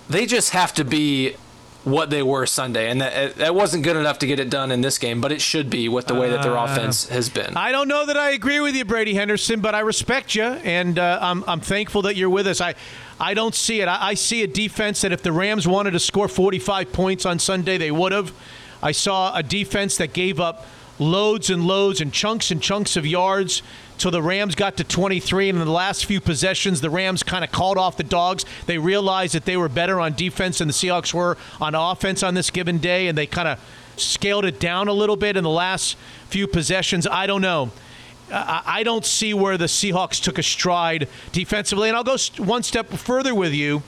they just have to be what they were Sunday, and that, that wasn't good enough to get it done in this game, but it should be with the way that their Uh, offense has been. I don't know that I agree with you, Brady Henderson, but I respect you, and uh, I'm, I'm thankful that you're with us. I, I don't see it. I, I see a defense that if the Rams wanted to score 45 points on Sunday, they would have. I saw a defense that gave up loads and loads and chunks and chunks of yards till the Rams got to 23. And in the last few possessions, the Rams kind of called off the dogs. They realized that they were better on defense than the Seahawks were on offense on this given day, and they kind of scaled it down a little bit in the last few possessions. I don't know. I don't see where the Seahawks took a stride defensively. And I'll go one step further with you.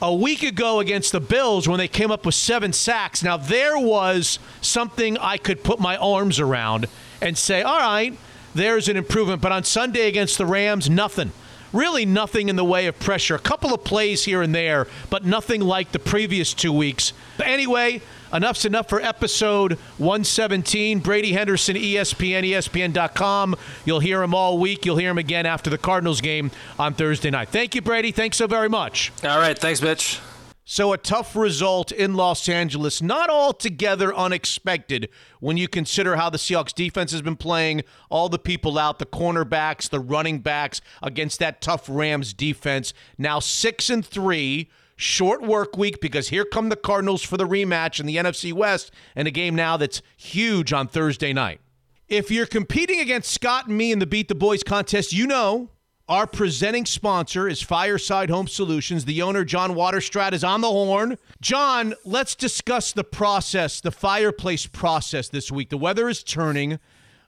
A week ago against the Bills, when they came up with seven sacks, now there was something I could put my arms around and say, all right, there's an improvement. But on Sunday against the Rams, nothing. Really nothing in the way of pressure. A couple of plays here and there, but nothing like the previous two weeks. But anyway, enough's enough for episode 117. Brady Henderson, ESPN, ESPN.com. You'll hear him all week. You'll hear him again after the Cardinals game on Thursday night. Thank you, Brady. Thanks so very much. All right, thanks, Mitch. So, a tough result in Los Angeles, not altogether unexpected when you consider how the Seahawks defense has been playing, all the people out, the cornerbacks, the running backs against that tough Rams defense. Now 6 and 3, short work week because here come the Cardinals for the rematch in the NFC West and a game now that's huge on Thursday night. If you're competing against Scott and me in the Beat the Boys contest, you know our presenting sponsor is Fireside Home Solutions. The owner, John Waterstrat, is on the horn. John, let's discuss the process, the fireplace process this week. The weather is turning.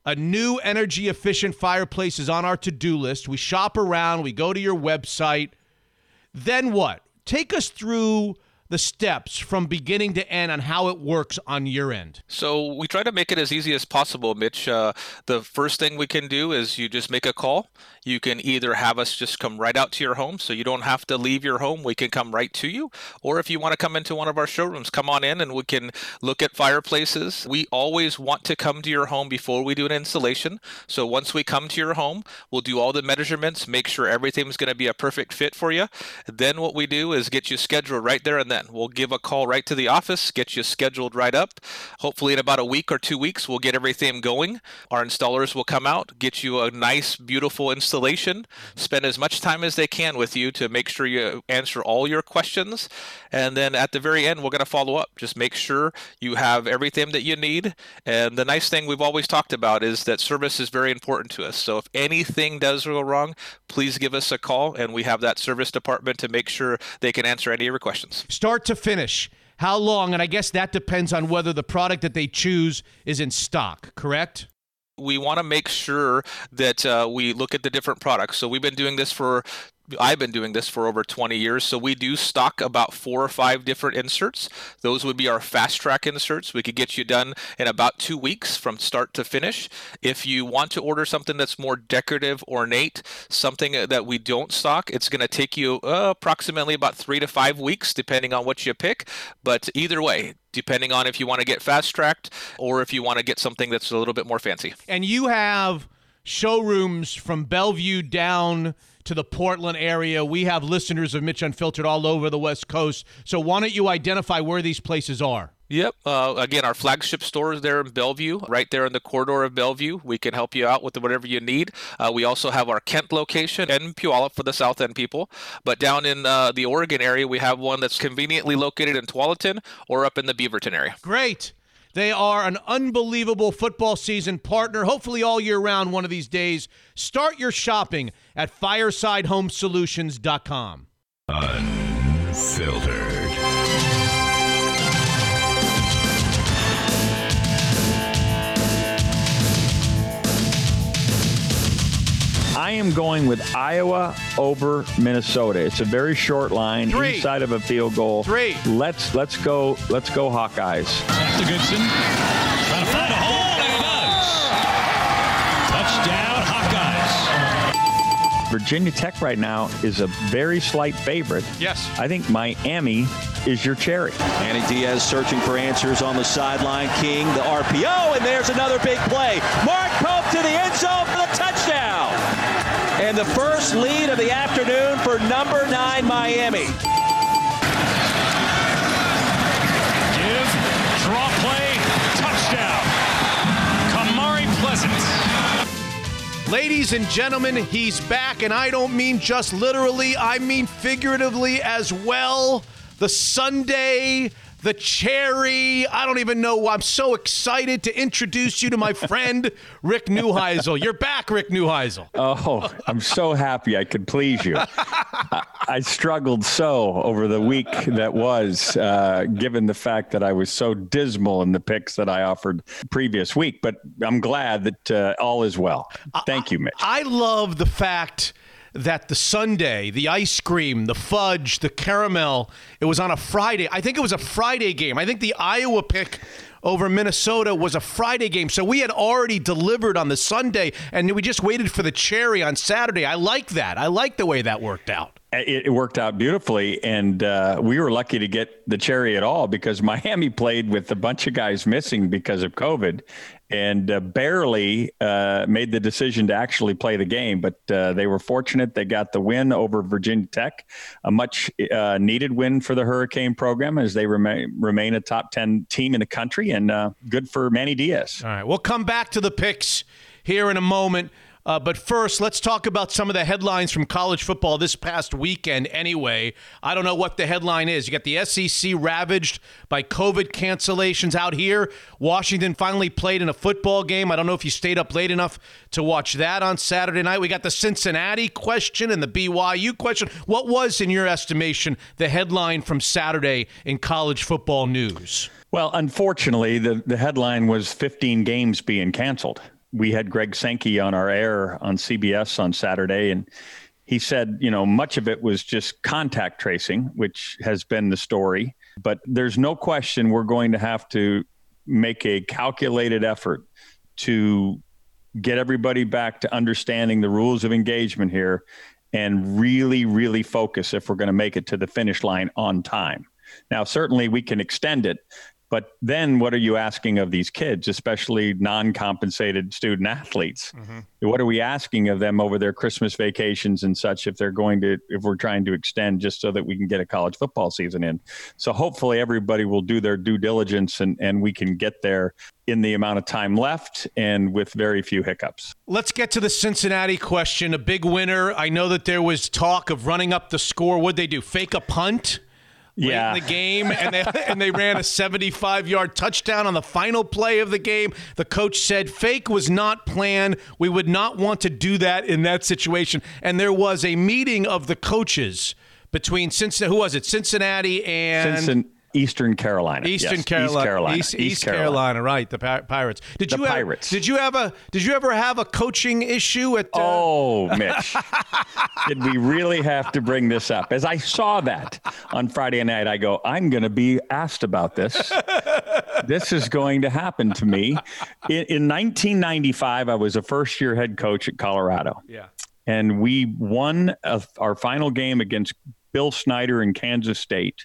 A new energy efficient fireplace is on our to do list. We shop around, we go to your website. Then what? Take us through the steps from beginning to end on how it works on your end. So we try to make it as easy as possible, Mitch. Uh, the first thing we can do is you just make a call. You can either have us just come right out to your home, so you don't have to leave your home. We can come right to you, or if you want to come into one of our showrooms, come on in and we can look at fireplaces. We always want to come to your home before we do an installation. So once we come to your home, we'll do all the measurements, make sure everything's going to be a perfect fit for you. Then what we do is get you scheduled right there and then. We'll give a call right to the office, get you scheduled right up. Hopefully, in about a week or two weeks, we'll get everything going. Our installers will come out, get you a nice, beautiful installation, spend as much time as they can with you to make sure you answer all your questions. And then at the very end, we're going to follow up. Just make sure you have everything that you need. And the nice thing we've always talked about is that service is very important to us. So if anything does go wrong, please give us a call, and we have that service department to make sure they can answer any of your questions. Start to finish. How long? And I guess that depends on whether the product that they choose is in stock, correct? We want to make sure that uh, we look at the different products. So we've been doing this for I've been doing this for over 20 years, so we do stock about four or five different inserts. Those would be our fast track inserts. We could get you done in about two weeks from start to finish. If you want to order something that's more decorative, ornate, something that we don't stock, it's going to take you uh, approximately about three to five weeks, depending on what you pick. But either way, depending on if you want to get fast tracked or if you want to get something that's a little bit more fancy. And you have showrooms from Bellevue down to the Portland area. We have listeners of Mitch Unfiltered all over the West Coast. So why don't you identify where these places are? Yep. Uh, again, our flagship store is there in Bellevue, right there in the corridor of Bellevue. We can help you out with whatever you need. Uh, we also have our Kent location and Puyallup for the South End people. But down in uh, the Oregon area, we have one that's conveniently located in Tualatin or up in the Beaverton area. Great. They are an unbelievable football season partner, hopefully all year round one of these days. Start your shopping at firesidehomesolutions.com. Unfiltered. I am going with Iowa over Minnesota. It's a very short line, Three. inside of a field goal. Three. Let's let's go. Let's go Hawkeyes. After Goodson. Trying to find a hole, Virginia Tech right now is a very slight favorite. Yes. I think Miami is your cherry. Manny Diaz searching for answers on the sideline. King, the RPO, and there's another big play. Mark Pope to the end zone for the touchdown. And the first lead of the afternoon for number nine Miami. Ladies and gentlemen, he's back, and I don't mean just literally, I mean figuratively as well. The Sunday, the cherry. I don't even know. I'm so excited to introduce you to my friend, Rick Neuheisel. You're back, Rick Neuheisel. Oh, I'm so happy I could please you. I, I struggled so over the week that was, uh, given the fact that I was so dismal in the picks that I offered previous week. But I'm glad that uh, all is well. Thank you, Mitch. I love the fact that the Sunday, the ice cream, the fudge, the caramel, it was on a Friday. I think it was a Friday game. I think the Iowa pick over Minnesota was a Friday game. So we had already delivered on the Sunday and we just waited for the cherry on Saturday. I like that. I like the way that worked out. It, worked out beautifully, and uh, we were lucky to get the cherry at all because Miami played with a bunch of guys missing because of COVID, and uh, barely uh, made the decision to actually play the game. But uh, they were fortunate; they got the win over Virginia Tech, a much uh, needed win for the Hurricane program as they remain remain a top ten team in the country, and uh, good for Manny Diaz. All right, we'll come back to the picks here in a moment. Uh, but first, let's talk about some of the headlines from college football this past weekend. Anyway, I don't know what the headline is. You got the SEC ravaged by COVID cancellations out here. Washington finally played in a football game. I don't know if you stayed up late enough to watch that on Saturday night. We got the Cincinnati question and the BYU question. What was, in your estimation, the headline from Saturday in college football news? Well, unfortunately, the, the headline was 15 games being canceled. We had Greg Sankey on our air on CBS on Saturday, and he said, you know, much of it was just contact tracing, which has been the story. But there's no question we're going to have to make a calculated effort to get everybody back to understanding the rules of engagement here and really, really focus if we're going to make it to the finish line on time. Now, certainly we can extend it, but then what are you asking of these kids, especially non compensated student athletes? Mm-hmm. What are we asking of them over their Christmas vacations and such if they're going to, if we're trying to extend just so that we can get a college football season in? So hopefully everybody will do their due diligence and, and we can get there in the amount of time left and with very few hiccups. Let's get to the Cincinnati question. A big winner. I know that there was talk of running up the score. What'd they do? Fake a punt? Late Yeah. in the game, and they and they ran a 75 yard touchdown on the final play of the game. The coach said fake was not planned. We would not want to do that in that situation. And there was a meeting of the coaches between Cincinnati. Who was it? Cincinnati and Cincin- Eastern Carolina. Eastern Yes, Carolina, East Carolina. East, East Carolina. right? The Pir- Pirates. Did The you Pirates. Did you ever? Did you ever have a coaching issue at? Uh, Oh, Mitch. Did we really have to bring this up? As I saw that on Friday night, I go, I'm going to be asked about this. this is going to happen to me. In, in 1995, I was a first year head coach at Colorado. Yeah. And we won a, our final game against Bill Snyder in Kansas State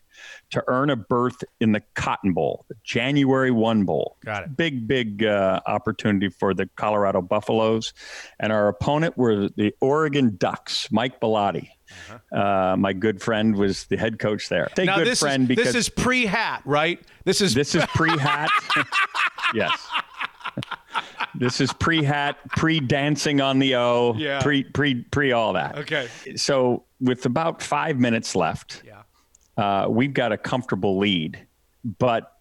to earn a berth in the Cotton Bowl, the January 1 Bowl. Got it. Big, big uh, opportunity for the Colorado Buffaloes. And our opponent were the Oregon Ducks, Mike Bellotti. Uh, my good friend was the head coach there. Say now good this friend is because this is pre-hat, right? This is this is pre-hat. yes. This is pre-hat, pre-dancing on the O, Yeah. pre pre pre all that. Okay. So with about five minutes left, Yeah. Uh, we've got a comfortable lead, but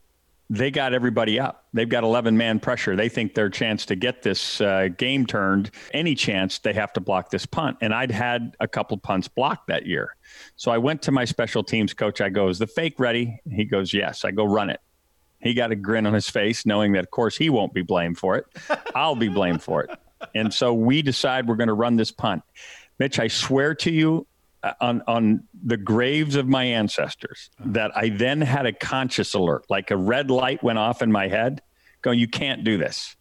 they got everybody up. They've got 11 man pressure. They think their chance to get this uh, game turned, any chance, they have to block this punt. And I'd had a couple punts blocked that year. So I went to my special teams coach. I go, Is the fake ready? He goes, Yes. I go, Run it. He got a grin on his face, knowing that, of course, he won't be blamed for it. I'll be blamed for it. And so we decide we're going to run this punt. Mitch, I swear to you, Uh, on on the graves of my ancestors, uh-huh. that I then had a conscious alert, like a red light went off in my head, going, "You can't do this."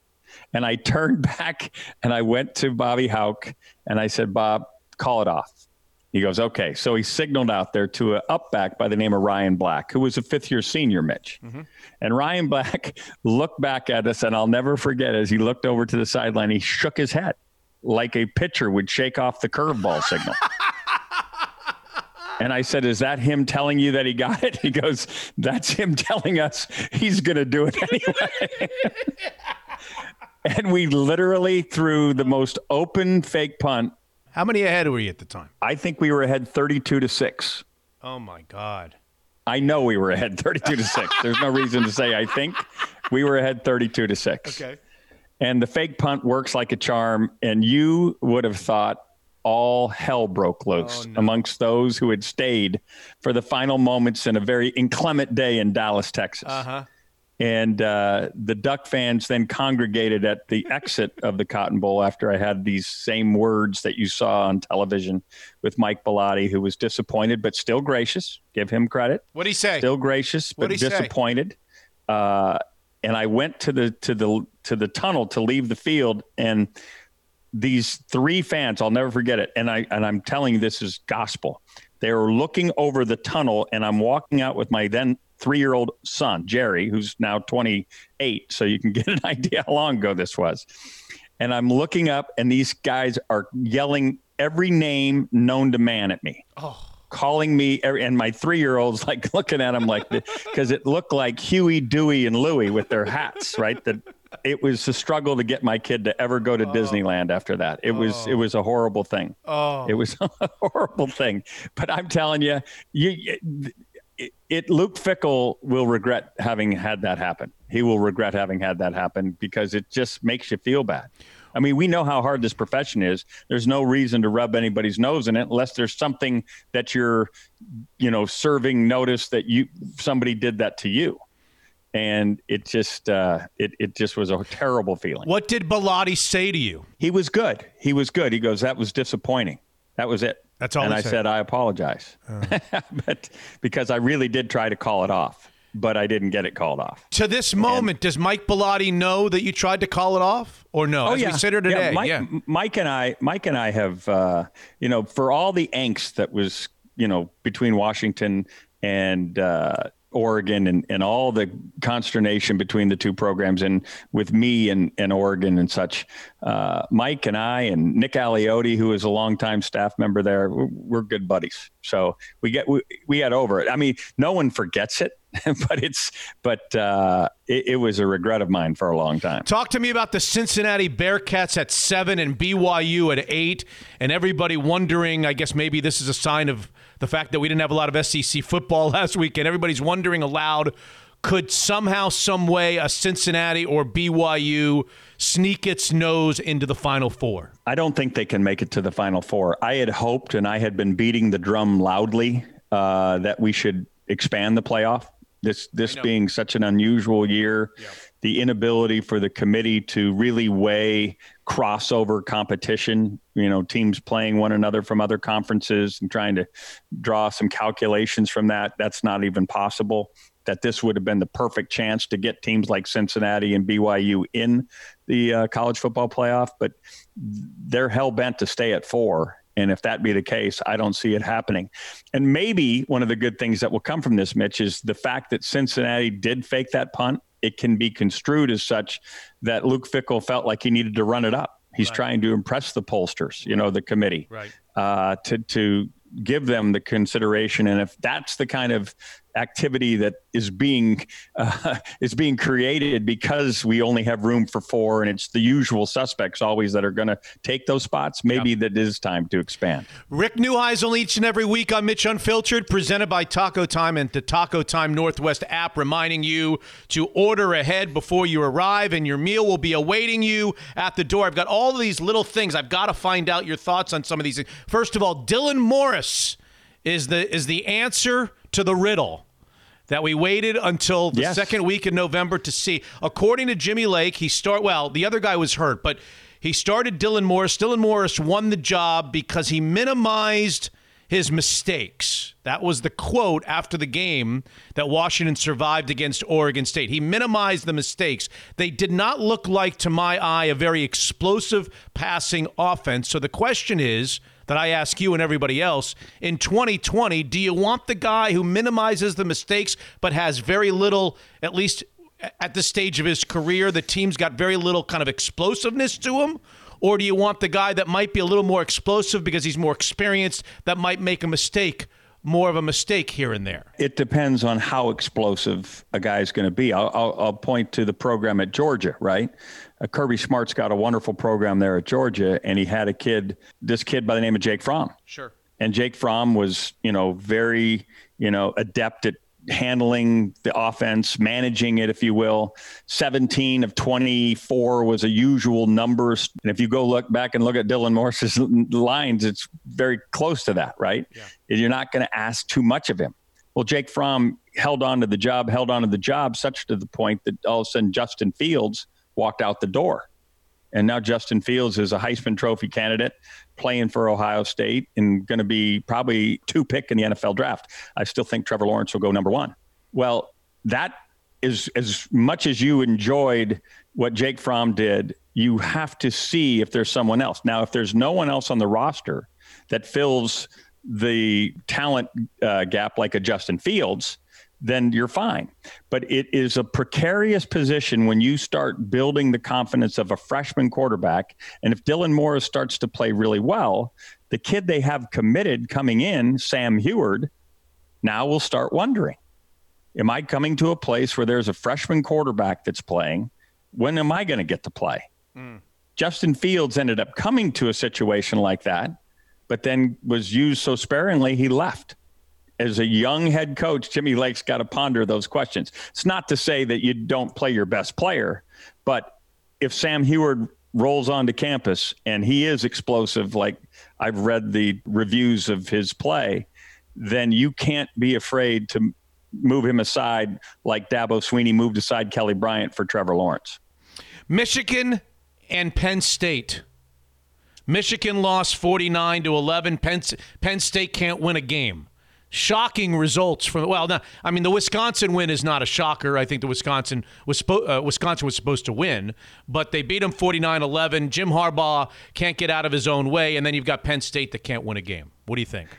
And I turned back and I went to Bobby Hauck and I said, "Bob, call it off." He goes, okay. So he signaled out there to a up back by the name of Ryan Black, who was a fifth year senior, Mitch. Mm-hmm. And Ryan Black looked back at us, and I'll never forget as he looked over to the sideline, he shook his head like a pitcher would shake off the curveball signal. And I said, Is that him telling you that he got it? He goes, That's him telling us he's going to do it anyway. and we literally threw the most open fake punt. How many ahead were you at the time? I think we were ahead 32 to 6. Oh my God. I know we were ahead 32 to 6. There's no reason to say I think. We were ahead 32 to 6. Okay. And the fake punt works like a charm. And you would have thought all hell broke loose amongst those who had stayed for the final moments in a very inclement day in Dallas, Texas. Uh huh. And uh, the Duck fans then congregated at the exit of the Cotton Bowl after I had these same words that you saw on television with Mike Bellotti, who was disappointed but still gracious. Give him credit. What'd he say? Still gracious but What'd he say? disappointed. Uh, and I went to the to the to the tunnel to leave the field, and these three fans, I'll never forget it. And I and I'm telling you, this is gospel. They were looking over the tunnel, and I'm walking out with my then three year old son, Jerry, who's now 28. So you can get an idea how long ago this was. And I'm looking up, and these guys are yelling every name known to man at me. Oh. Calling me, every- and my three year old's like looking at him like, because it looked like Huey, Dewey, and Louie with their hats, right? That it was a struggle to get my kid to ever go to oh. Disneyland after that. It was, it oh. was a horrible thing. Oh. It was a horrible thing. But I'm telling you, you it, it Luke Fickell will regret having had that happen. He will regret having had that happen because it just makes you feel bad. I mean, we know how hard this profession is. There's no reason to rub anybody's nose in it unless there's something that you're, you know, serving notice that you somebody did that to you. And it just uh, it it just was a terrible feeling. What did Bellotti say to you? He was good. He was good. He goes, "That was disappointing. That was it." That's all And I said. said, "I apologize," but because I really did try to call it off, but I didn't get it called off. To this moment, does Mike Bellotti know that you tried to call it off, or no? As we sit here today, Oh, Mike, yeah. Mike and I, Mike and I have, uh, you know, for all the angst that was, you know, between Washington and uh, Oregon, and, and all the consternation between the two programs, and with me and, and Oregon and such, uh, Mike and I and Nick Aliotti, who is a longtime staff member there, we're, we're good buddies. So we get we, we got over it. I mean, no one forgets it, but it's but uh, it, it was a regret of mine for a long time. Talk to me about the Cincinnati Bearcats at seven and BYU at eight, and everybody wondering. I guess maybe this is a sign of the fact that we didn't have a lot of SEC football last week, and everybody's wondering aloud: could somehow, some way, a Cincinnati or BYU sneak its nose into the Final Four? I don't think they can make it to the Final Four. I had hoped, and I had been beating the drum loudly uh, that we should expand the playoff This this being such an unusual year, the inability for the committee to really weigh crossover competition, you know, teams playing one another from other conferences and trying to draw some calculations from that, that's not even possible. That this would have been the perfect chance to get teams like Cincinnati and BYU in the uh, college football playoff, but they're hell bent to stay at four. And if that be the case, I don't see it happening. And maybe one of the good things that will come from this, Mitch, is the fact that Cincinnati did fake that punt. It can be construed as such that Luke Fickell felt like he needed to run it up. He's right. trying to impress the pollsters, you know, the committee, right. uh, to to give them the consideration. And if that's the kind of activity that is being uh, is being created because we only have room for four and it's the usual suspects always that are going to take those spots. Maybe yep. that is time to expand. Rick neuheisel each and every week on mitch unfiltered presented by taco time and the taco time northwest app reminding you to order ahead before you arrive and your meal will be awaiting you at the door. I've got all these little things. I've got to find out your thoughts on some of these. Things first of all dylan morris is the is the answer to the riddle that we waited until the yes. second week in November to see. According to Jimmy Lake, he start well, the other guy was hurt, but he started Dylan Morris. Dylan Morris won the job because he minimized his mistakes. That was the quote after the game that Washington survived against Oregon State. He minimized the mistakes. They did not look like, to my eye, a very explosive passing offense. So the question is that I ask you and everybody else in 2020 do you want the guy who minimizes the mistakes but has very little, at least at this stage of his career, the team's got very little kind of explosiveness to him? Or do you want the guy that might be a little more explosive because he's more experienced, that might make a mistake? more of a mistake here and there? It depends on how explosive a guy is going to be. I'll, I'll, I'll, point to the program at Georgia, right? Uh, Kirby Smart's got a wonderful program there at Georgia, and he had a kid, this kid by the name of Jake Fromm. Sure. And Jake Fromm was, you know, very, you know, adept at handling the offense, managing it, if you will. 17 of 24 was a usual number. And if you go look back and look at Dylan Morris's lines, it's very close to that, right? Yeah. You're not going to ask too much of him. Well, Jake Fromm held on to the job, held on to the job, such to the point that all of a sudden Justin Fields – walked out the door. And now Justin Fields is a Heisman Trophy candidate playing for Ohio State and going to be probably two pick in the NFL draft. I still think Trevor Lawrence will go number one. Well, that is as much as you enjoyed what Jake Fromm did, you have to see if there's someone else. Now, if there's no one else on the roster that fills the talent uh, gap like a Justin Fields, then you're fine. But it is a precarious position when you start building the confidence of a freshman quarterback. And if Dylan Morris starts to play really well, the kid they have committed coming in, Sam Huard, now will start wondering Am I coming to a place where there's a freshman quarterback that's playing? When am I going to get to play? Mm. Justin Fields ended up coming to a situation like that, but then was used so sparingly, he left as a young head coach, Jimmy Lake's got to ponder those questions. It's not to say that you don't play your best player, but if Sam Huard rolls onto campus and he is explosive, like I've read the reviews of his play, then you can't be afraid to move him aside like Dabo Swinney moved aside Kelly Bryant for Trevor Lawrence. Michigan and Penn State. Michigan lost 49 to 11. Penn, Penn State can't win a game shocking results from well now I mean the Wisconsin win is not a shocker. I think the Wisconsin was uh, Wisconsin was supposed to win but they beat them 49-11 Jim Harbaugh can't get out of his own way and then you've got Penn State that can't win a game. What do you think?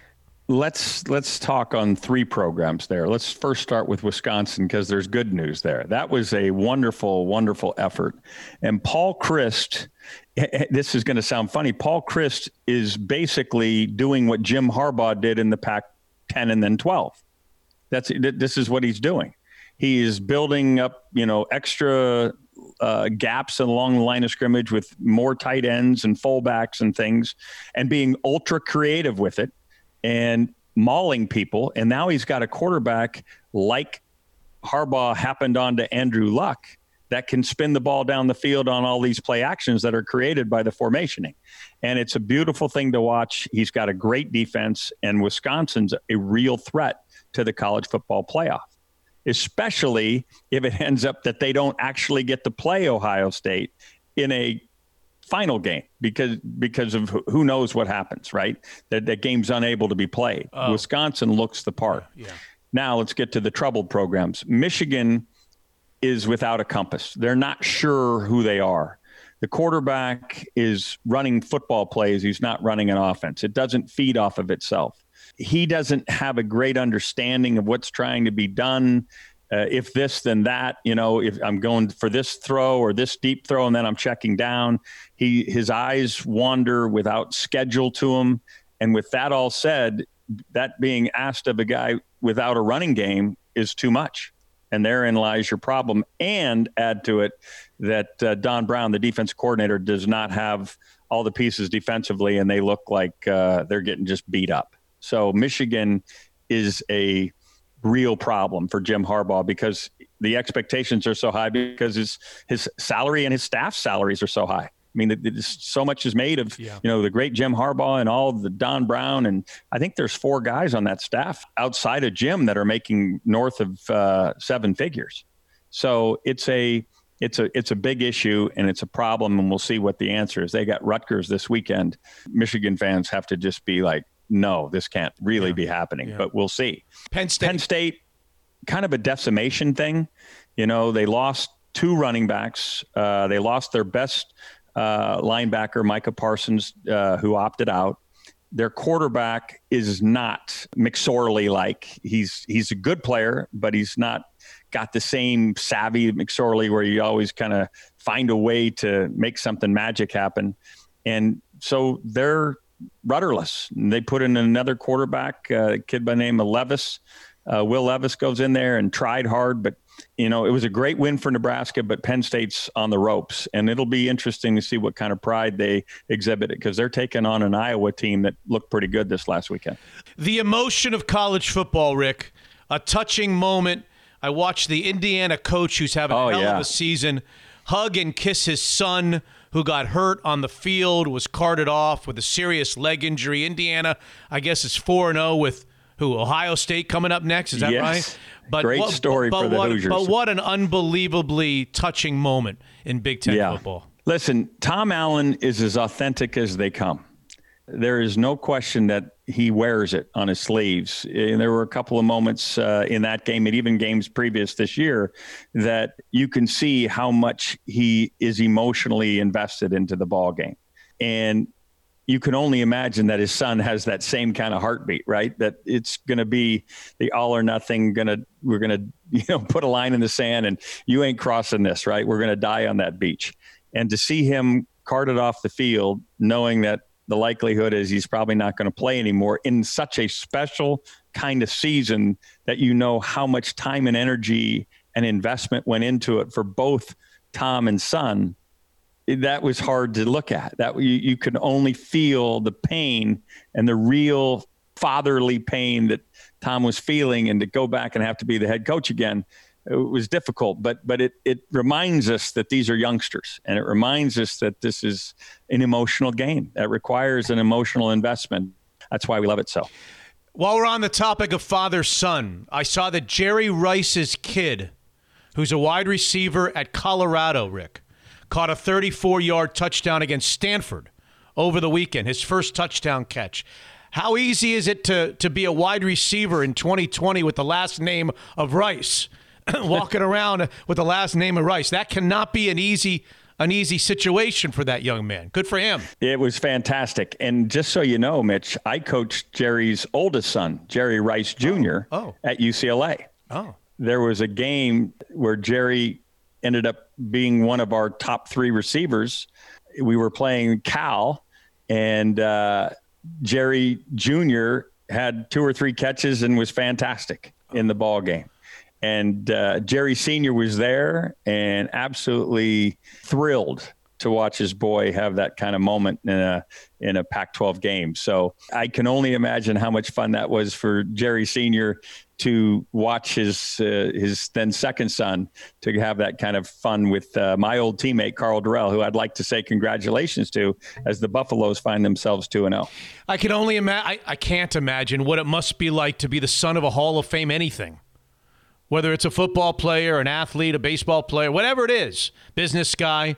Let's let's talk on three programs there. Let's first start with Wisconsin because there's good news there. That was a wonderful wonderful effort. And Paul Chryst this is going to sound funny. Paul Chryst is basically doing what Jim Harbaugh did in the Pac 10 and then 12. That's this is what he's doing. He is building up, you know, extra uh, gaps along the line of scrimmage with more tight ends and fullbacks and things, and being ultra creative with it and mauling people. And now he's got a quarterback like Harbaugh happened on to Andrew Luck that can spin the ball down the field on all these play actions that are created by the formationing. And it's a beautiful thing to watch. He's got a great defense, and Wisconsin's a real threat to the college football playoff. especially if it ends up that they don't actually get to play Ohio State in a final game because because of who knows what happens, right? That that game's unable to be played. Oh. Wisconsin looks the part. Yeah. Now let's get to the troubled programs. Michigan is without a compass. They're not sure who they are. The quarterback is running football plays. He's not running an offense. It doesn't feed off of itself. He doesn't have a great understanding of what's trying to be done. Uh, if this, then that. You know, if I'm going for this throw or this deep throw, and then I'm checking down, he his eyes wander without schedule to him. And with that all said, that being asked of a guy without a running game is too much. And therein lies your problem. And add to it that uh, Don Brown, the defense coordinator, does not have all the pieces defensively, and they look like uh, they're getting just beat up. So Michigan is a real problem for Jim Harbaugh because the expectations are so high because his his salary and his staff salaries are so high. I mean, so much is made of Yeah. you know the great Jim Harbaugh and all the Don Brown, and I think there's four guys on that staff outside of Jim that are making north of uh, seven figures. So it's a it's a it's a big issue and it's a problem, and we'll see what the answer is. They got Rutgers this weekend. Michigan fans have to just be like, no, this can't really be happening, Yeah. but we'll see. Penn State. Penn State, kind of a decimation thing. You know, they lost two running backs. Uh, they lost their best uh, linebacker, Micah Parsons, uh, who opted out. Their quarterback is not McSorley like. He's he's a good player, but he's not got the same savvy McSorley where you always kind of find a way to make something magic happen. And so they're rudderless. They put in another quarterback, uh, kid by the name of Levis. Uh, Will Levis goes in there and tried hard, but you know it was a great win for Nebraska. But Penn State's on the ropes, and it'll be interesting to see what kind of pride they exhibit because they're taking on an Iowa team that looked pretty good this last weekend. The emotion of college football, Rick. A touching moment. I watched the Indiana coach who's having Oh, a hell yeah. of a season hug and kiss his son who got hurt on the field, was carted off with a serious leg injury. Indiana, I guess, is 4 0 with who? Ohio State coming up next. Is that Yes. right? Great story but for the what, Hoosiers. But what an unbelievably touching moment in Big Ten football. Listen, Tom Allen is as authentic as they come. There is no question that he wears it on his sleeves. And there were a couple of moments uh, in that game and even games previous this year that you can see how much he is emotionally invested into the ball game. And you can only imagine that his son has that same kind of heartbeat, right? That it's going to be the all or nothing. Going to we're going to you know put a line in the sand, and you ain't crossing this, right? We're going to die on that beach. And to see him carted off the field, knowing that the likelihood is he's probably not going to play anymore in such a special kind of season that you know how much time and energy and investment went into it for both Tom and son that was hard to look at. That you, you could only feel the pain and the real fatherly pain that Tom was feeling, and to go back and have to be the head coach again, it was difficult. But but it it reminds us that these are youngsters, and it reminds us that this is an emotional game that requires an emotional investment. That's why we love it so. While we're on the topic of father son, I saw that Jerry Rice's kid, who's a wide receiver at Colorado, Rick, caught a 34 yard touchdown against Stanford over the weekend, his first touchdown catch. How easy is it to, to be a wide receiver in 2020 with the last name of Rice? Walking around with the last name of Rice. That cannot be an easy an easy situation for that young man. Good for him. It was fantastic. And just so you know, Mitch, I coached Jerry's oldest son, Jerry Rice Jr., oh. oh. at UCLA. Oh. There was a game where Jerry ended up being one of our top three receivers. We were playing Cal, and uh, Jerry Jr. had two or three catches and was fantastic in the ball game. And uh, Jerry Sr. was there and absolutely thrilled to watch his boy have that kind of moment in a in a Pac-12 game. So I can only imagine how much fun that was for Jerry Sr. to watch his uh, his then second son to have that kind of fun with uh, my old teammate Karl Dorrell, who I'd like to say congratulations to as the Buffaloes find themselves two and oh. zero. I can only imagine. I, I can't imagine what it must be like to be the son of a Hall of Fame anything. whether it's a football player, an athlete, a baseball player, whatever it is, business guy,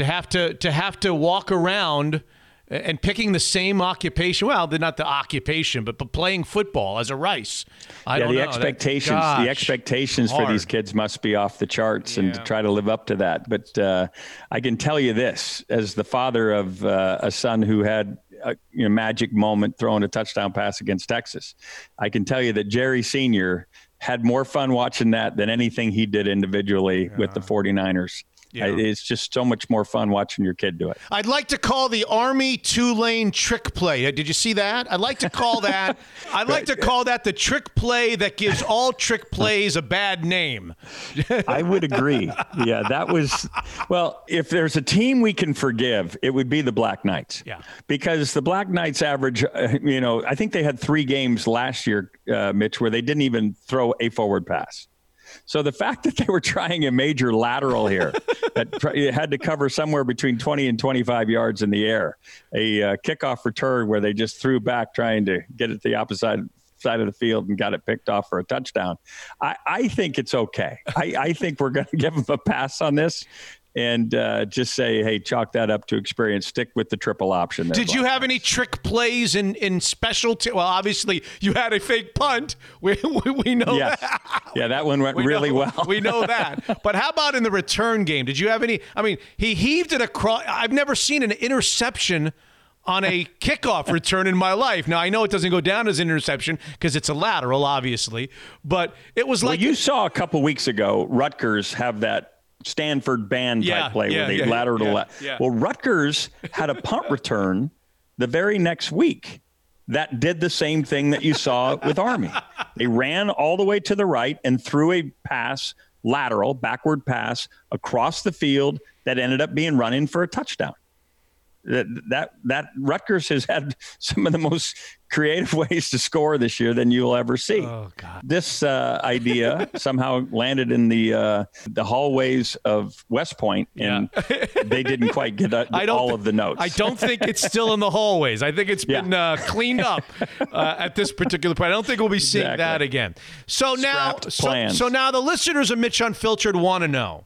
to have to to have to walk around and picking the same occupation. Well, they're not the occupation, but, but playing football as a Rice. I yeah, don't the know. That- expectations, gosh, the expectations for these kids must be off the charts, and to try to live up to that. But uh, I can tell you this, as the father of uh, a son who had a you know, magic moment throwing a touchdown pass against Texas, I can tell you that Jerry Senior had more fun watching that than anything he did individually with the 49ers. Yeah. It's just so much more fun watching your kid do it. I'd like to call the Army two lane trick play. Uh, Did you see that? I'd like to call that. I'd like to call that the trick play that gives all trick plays a bad name. I would agree. Yeah, that was well. If there's a team we can forgive, it would be the Black Knights. Yeah. because the Black Knights average, uh, you know, I think they had three games last year, uh, Mitch, where they didn't even throw a forward pass. So the fact that they were trying a major lateral here that had to cover somewhere between 20 and 25 yards in the air, a uh, kickoff return where they just threw back trying to get it to the opposite side of the field and got it picked off for a touchdown. I, I think it's okay. I, I think we're going to give them a pass on this and uh, just say, hey, chalk that up to experience. Stick with the triple option. There, Did you have any trick plays in in special? T- well, obviously you had a fake punt. We we, we know Yes. that. Yeah, that one went We really know- well. we know that. But how about in the return game? Did you have any? I mean, he heaved it across. I've never seen an interception on a kickoff return in my life. Now I know it doesn't go down as an interception because it's a lateral, obviously. But it was Well, like you saw a couple weeks ago, Rutgers have that Stanford band Yeah, type play yeah, where they yeah, lateral to left. Well, Rutgers had a punt return the very next week that did the same thing that you saw with Army. They ran all the way to the right and threw a pass, lateral, backward pass across the field that ended up being run in for a touchdown. That that that Rutgers has had some of the most creative ways to score this year than you'll ever see. Oh God! This uh, idea somehow landed in the uh, the hallways of West Point, and they didn't quite get uh, all thi- of the notes. I don't think it's still in the hallways. I think it's been uh, cleaned up uh, at this particular point. I don't think we'll be seeing Exactly. that again. So now, so, so now the listeners of Mitch Unfiltered want to know.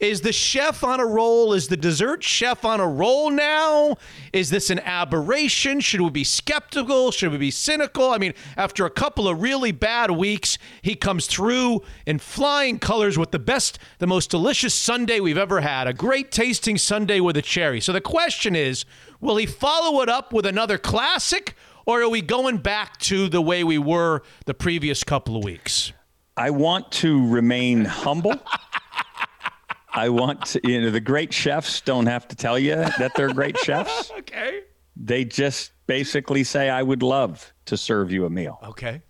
Is the chef on a roll? Is the dessert chef on a roll now? Is this an aberration? Should we be skeptical? Should we be cynical? I mean, after a couple of really bad weeks, he comes through in flying colors with the best, the most delicious sundae we've ever had. A great tasting sundae with a cherry. So the question is will he follow it up with another classic, or are we going back to the way we were the previous couple of weeks? I want to remain humble. I want to, you know, the great chefs don't have to tell you that they're great chefs. Okay. They just basically say, I would love to serve you a meal. Okay.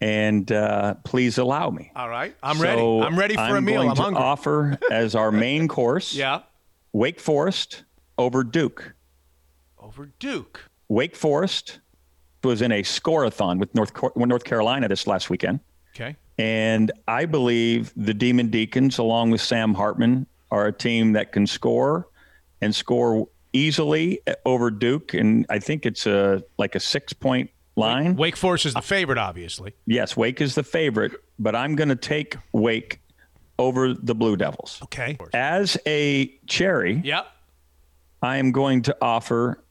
And uh, please allow me. All right. I'm So ready. I'm ready for a I'm meal. going I'm to hungry. offer as our main course yeah. Wake Forest over Duke. Over Duke. Wake Forest was in a scoreathon with North North Carolina this last weekend. Okay. And I believe the Demon Deacons, along with Sam Hartman, are a team that can score and score easily over Duke. And I think it's a like a six point line. Wake Forest is the favorite, obviously. Yes, Wake is the favorite, but I'm going to take Wake over the Blue Devils. Okay. As a cherry, Yep. I am going to offer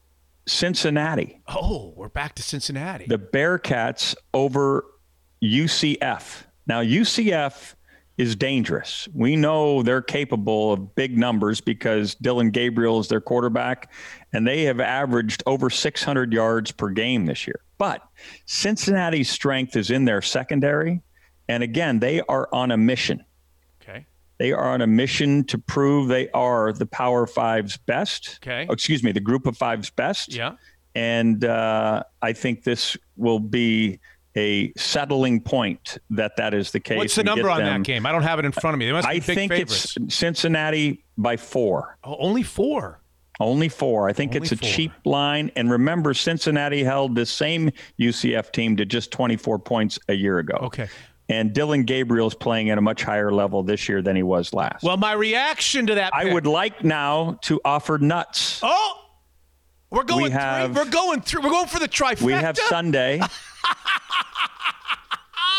Cincinnati, Oh, we're back to Cincinnati. the Bearcats over UCF. Now, UCF is dangerous. We know they're capable of big numbers because Dillon Gabriel is their quarterback, and they have averaged over 600 yards per game this year. But Cincinnati's strength is in their secondary. And again, they are on a mission. Okay. They are on a mission to prove they are the Power Five's best. Okay. Oh, excuse me, the Group of Five's best. Yeah. And uh, I think this will be a settling point that that is the case. What's the number on them- that game? I don't have it in front of me. They must be I think favorites. it's Cincinnati by four. Oh, only four. Only four. I think Only it's a four. cheap line. And remember, Cincinnati held the same UCF team to just 24 points a year ago. Okay. And Dillon Gabriel's playing at a much higher level this year than he was last. Well, my reaction to that. I pick- would like now to offer nuts. Oh, we're going. We have- three. We're going through. We're going for the trifecta. We have sundae.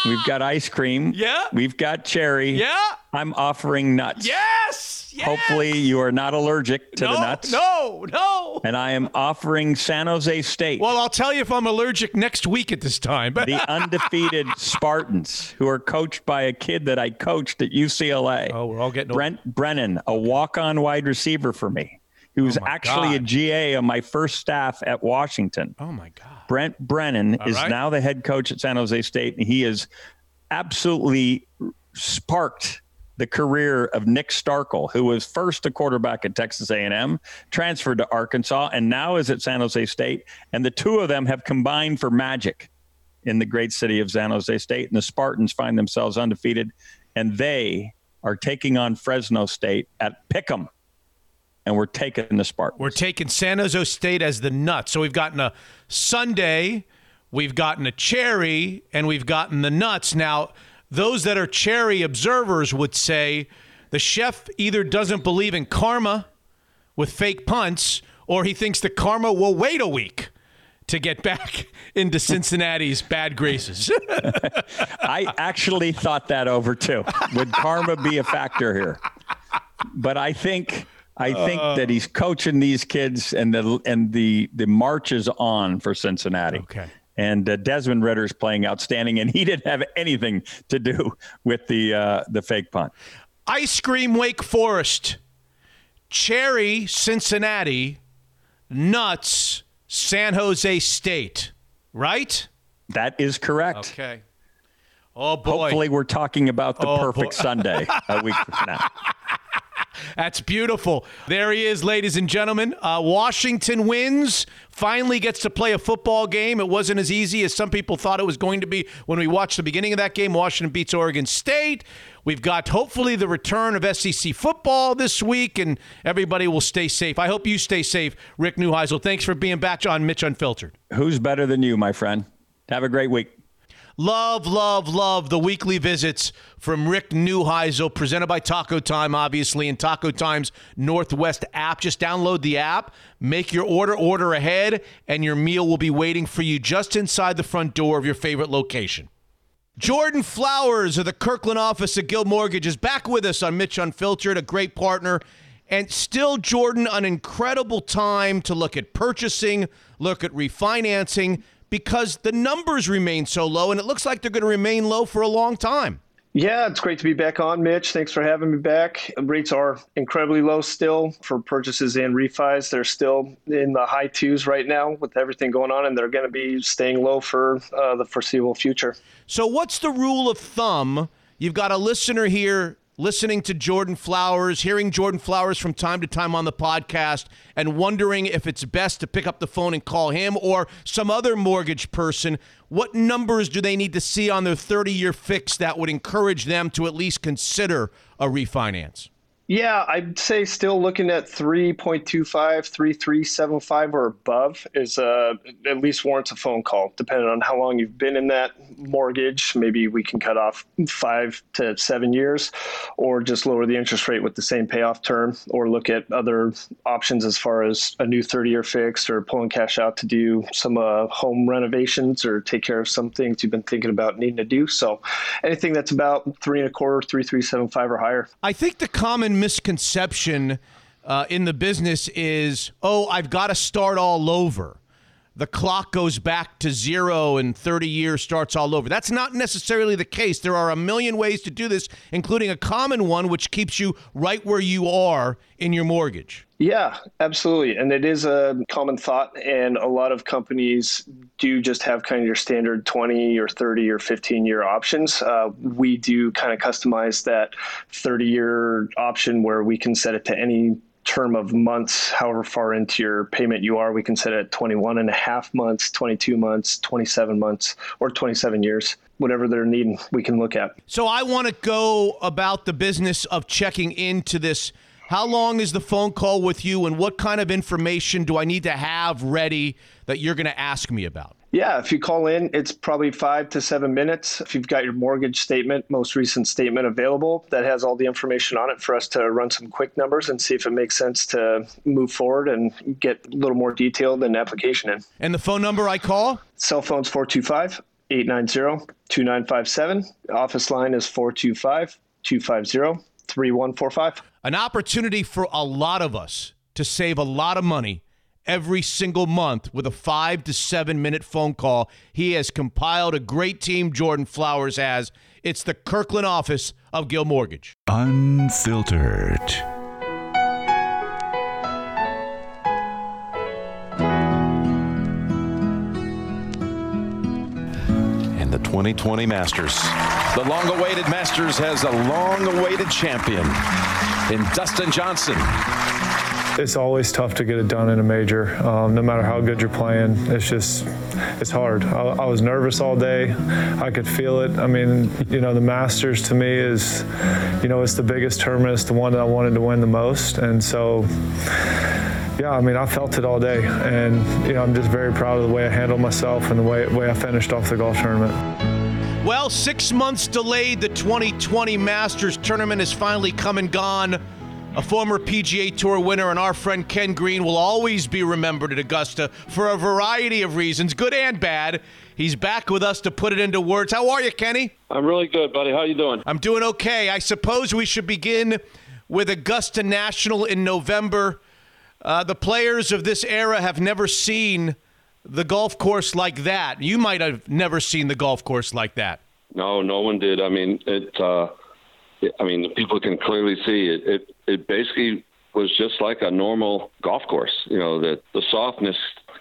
We've got ice cream. Yeah. We've got cherry. Yeah. I'm offering nuts. Yes. yes. Hopefully you are not allergic to no, the nuts. No, no. And I am offering San Jose State. Well, I'll tell you if I'm allergic next week at this time. the undefeated Spartans, who are coached by a kid that I coached at UCLA. Oh, we're all getting Brent Brennan, a walk-on wide receiver for me, who's Oh, my actually a GA on my first staff at Washington. Oh my God. Brent Brennan All is right. now the head coach at San Jose State, and he has absolutely sparked the career of Nick Starkel, who was first a quarterback at Texas A&M, transferred to Arkansas, and now is at San Jose State. And the two of them have combined for magic in the great city of San Jose State. And the Spartans find themselves undefeated, and they are taking on Fresno State at Pick'em. And we're taking the Spartans. We're taking San Jose State as the nuts. So we've gotten a sundae, we've gotten a cherry, and we've gotten the nuts. Now, those that are cherry observers would say the chef either doesn't believe in karma with fake punts, or he thinks the karma will wait a week to get back into Cincinnati's bad graces. I actually thought that over too. Would karma be a factor here? But I think I think Uh. that he's coaching these kids, and the and the the march is on for Cincinnati. Okay. And uh, Desmond is playing outstanding, and he didn't have anything to do with the uh, the fake punt. Ice cream Wake Forest, cherry Cincinnati, nuts San Jose State. Right? That is correct. Okay. Oh boy. Hopefully, we're talking about the Oh, perfect boy. sundae a week from now. That's beautiful. There he is, ladies and gentlemen. Uh, Washington wins. Finally gets to play a football game. It wasn't as easy as some people thought it was going to be when we watched the beginning of that game. Washington beats Oregon State. We've got hopefully the return of SEC football this week, and everybody will stay safe. I hope you stay safe, Rick Neuheisel. Thanks for being back on Mitch Unfiltered. Who's better than you, my friend? Have a great week. Love, love, love the weekly visits from Rick Neuheisel, presented by Taco Time, obviously, and Taco Time's Northwest app. Just download the app, make your order, order ahead, and your meal will be waiting for you just inside the front door of your favorite location. Jordan Flowers of the Kirkland office at Guild Mortgage is back with us on Mitch Unfiltered, a great partner. And still, Jordan, an incredible time to look at purchasing, look at refinancing, because the numbers remain so low, and it looks like they're going to remain low for a long time. Yeah, it's great to be back on, Mitch. Thanks for having me back. Rates are incredibly low still for purchases and refis. They're still in the high twos right now with everything going on, and they're going to be staying low for uh, the foreseeable future. So, what's the rule of thumb? You've got a listener here listening to Jordan Flowers, hearing Jordan Flowers from time to time on the podcast, and wondering if it's best to pick up the phone and call him or some other mortgage person. What numbers do they need to see on their 30 year fix that would encourage them to at least consider a refinance? Yeah, I'd say still looking at 3.25, 3375 or above is uh, at least warrants a phone call, depending on how long you've been in that mortgage. Maybe we can cut off five to seven years or just lower the interest rate with the same payoff term or look at other options as far as a new 30 year fix or pulling cash out to do some uh, home renovations or take care of some things you've been thinking about needing to do. So anything that's about three and a quarter, 3375 or higher. I think the common misconception uh, in the business is, oh, I've got to start all over. The clock goes back to zero and 30 years starts all over. That's not necessarily the case. There are a million ways to do this, including a common one which keeps you right where you are in your mortgage. Yeah, absolutely. And it is a common thought. And a lot of companies do just have kind of your standard 20 or 30 or 15 year options. Uh, we do kind of customize that 30 year option where we can set it to any term of months, however far into your payment you are. We can set it at 21 and a half months, 22 months, 27 months, or 27 years. Whatever they're needing, we can look at. So I want to go about the business of checking into this. How long is the phone call with you, and what kind of information do I need to have ready that you're going to ask me about? Yeah, if you call in, it's probably five to seven minutes. If you've got your mortgage statement, most recent statement available, that has all the information on it for us to run some quick numbers and see if it makes sense to move forward and get a little more detailed in application in. And the phone number I call? Cell phone's 425 890-2957. Office line is 425-250-3145. An opportunity for a lot of us to save a lot of money every single month with a five to seven minute phone call. He has compiled a great team, Jordan Flowers has. It's the Kirkland office of Guild Mortgage. Unfiltered. And the 2020 Masters. The long awaited Masters has a long awaited champion in Dustin Johnson. It's always tough to get it done in a major, um, no matter how good you're playing. It's just, it's hard. I, I, was nervous all day. I could feel it. I mean, you know, the Masters to me is, you know, it's the biggest tournament. It's the one that I wanted to win the most. And so, yeah, I mean, I felt it all day. And, you know, I'm just very proud of the way I handled myself and the way, way I finished off the golf tournament. Well, six months delayed, the 2020 Masters tournament has finally come and gone. A former PGA Tour winner and our friend Ken Green will always be remembered at Augusta for a variety of reasons, good and bad. He's back with us to put it into words. How are you, Kenny? I'm really good, buddy. How are you doing? I'm doing okay. I suppose we should begin with Augusta National in November. Uh, the players of this era have never seen the golf course like that. You might have never seen the golf course like that. No, no one did. I mean, it. Uh, I mean, people can clearly see it. It it basically was just like a normal golf course. You know, that the softness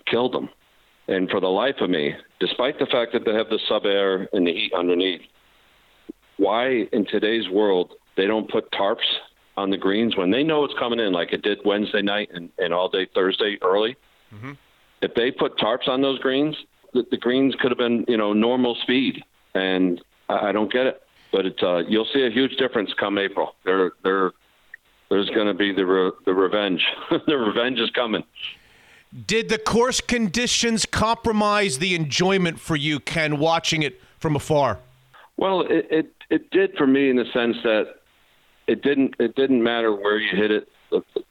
killed them. And for the life of me, despite the fact that they have the SubAir and the heat underneath, why in today's world they don't put tarps on the greens when they know it's coming in, like it did Wednesday night and, and all day Thursday early? Mm-hmm. If they put tarps on those greens, the, the greens could have been, you know, normal speed. And I, I don't get it. But it, uh, you'll see a huge difference come April. They're, they're, there's going to be the re- the revenge. the revenge is coming. Did the course conditions compromise the enjoyment for you, Ken, watching it from afar? Well, it, it it did for me in the sense that it didn't it didn't matter where you hit it.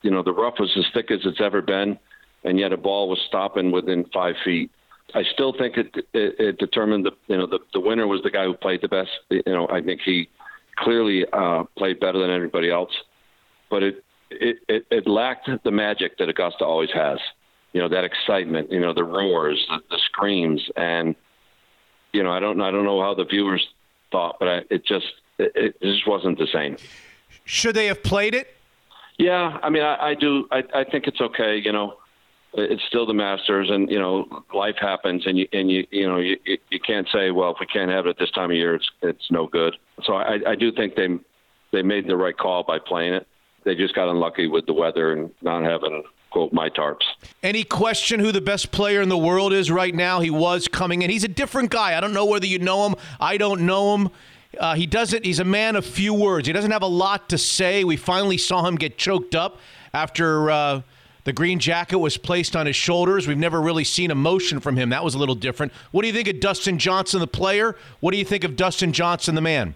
You know, the rough was as thick as it's ever been, and yet a ball was stopping within five feet. I still think it it, it determined the you know the the winner was the guy who played the best. You know, I think he clearly uh, played better than everybody else but it, it, it, it lacked the magic that Augusta always has. You know, that excitement, you know, the roars, the, the screams. And, you know, I don't, I don't know how the viewers thought, but I, it just, it, it just wasn't the same. Should they have played it? Yeah. I mean, I, I do, I, I think it's okay. You know, it's still the Masters, and you know life happens, and you and you you know you you can't say, well, if we can't have it at this time of year, it's it's no good. So I I do think they they made the right call by playing it they just got unlucky with the weather and not having quote my tarps. Any question who the best player in the world is right now? He was coming in. He's a different guy. I don't know whether you know him. I don't know him. Uh, he doesn't. He's a man of few words. He doesn't have a lot to say. We finally saw him get choked up after uh, the green jacket was placed on his shoulders. We've never really seen emotion from him. That was a little different. What do you think of Dustin Johnson, the player? What do you think of Dustin Johnson, the man?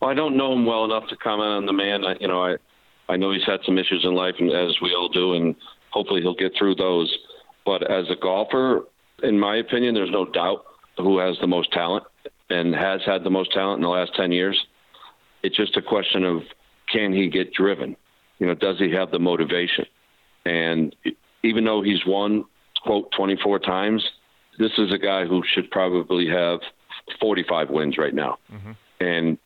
Well, I don't know him well enough to comment on the man. I, you know, I I know he's had some issues in life, and as we all do, and hopefully he'll get through those. But as a golfer, in my opinion, there's no doubt who has the most talent and has had the most talent in the last 10 years. It's just a question of can he get driven? You know, does he have the motivation? And even though he's won, quote, 24 times, this is a guy who should probably have 45 wins right now. Mm-hmm. And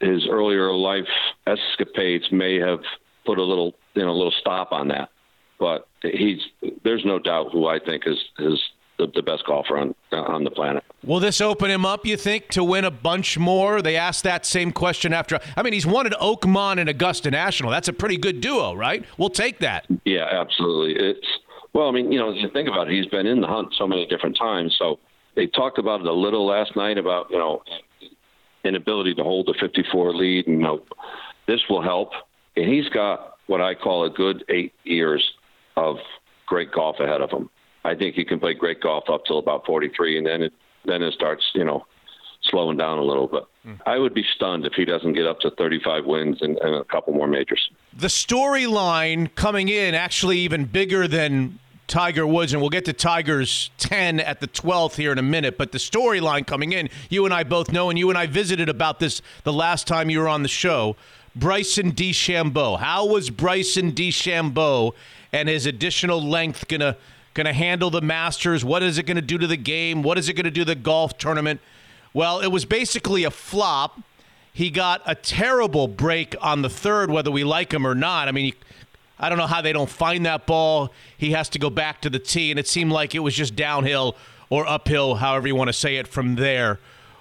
his earlier life escapades may have put a little you know a little stop on that. But he's there's no doubt who I think is is the, the best golfer on on the planet. Will this open him up? You think to win a bunch more? They asked that same question after. I mean, he's won at Oakmont and Augusta National. That's a pretty good duo, right? We'll take that. Yeah, absolutely. It's well, I mean, you know, you think about it, he's been in the hunt so many different times. So they talked about it a little last night about you know inability to hold a 54 lead. And, you know, this will help. And he's got what I call a good eight years of great golf ahead of him. I think he can play great golf up till about 43, and then it then it starts, you know, slowing down a little bit. Mm. I would be stunned if he doesn't get up to 35 wins and, and a couple more majors. The storyline coming in actually even bigger than Tiger Woods, and we'll get to Tiger's 10 at the 12th here in a minute. But the storyline coming in, you and I both know, and you and I visited about this the last time you were on the show. Bryson DeChambeau. How was Bryson DeChambeau and his additional length gonna gonna handle the Masters? What is it gonna do to the game? What is it gonna do the golf tournament? Well, it was basically a flop. He got a terrible break on the third, whether we like him or not. I mean, I don't know how they don't find that ball. He has to go back to the tee, and it seemed like it was just downhill or uphill, however you want to say it, from there.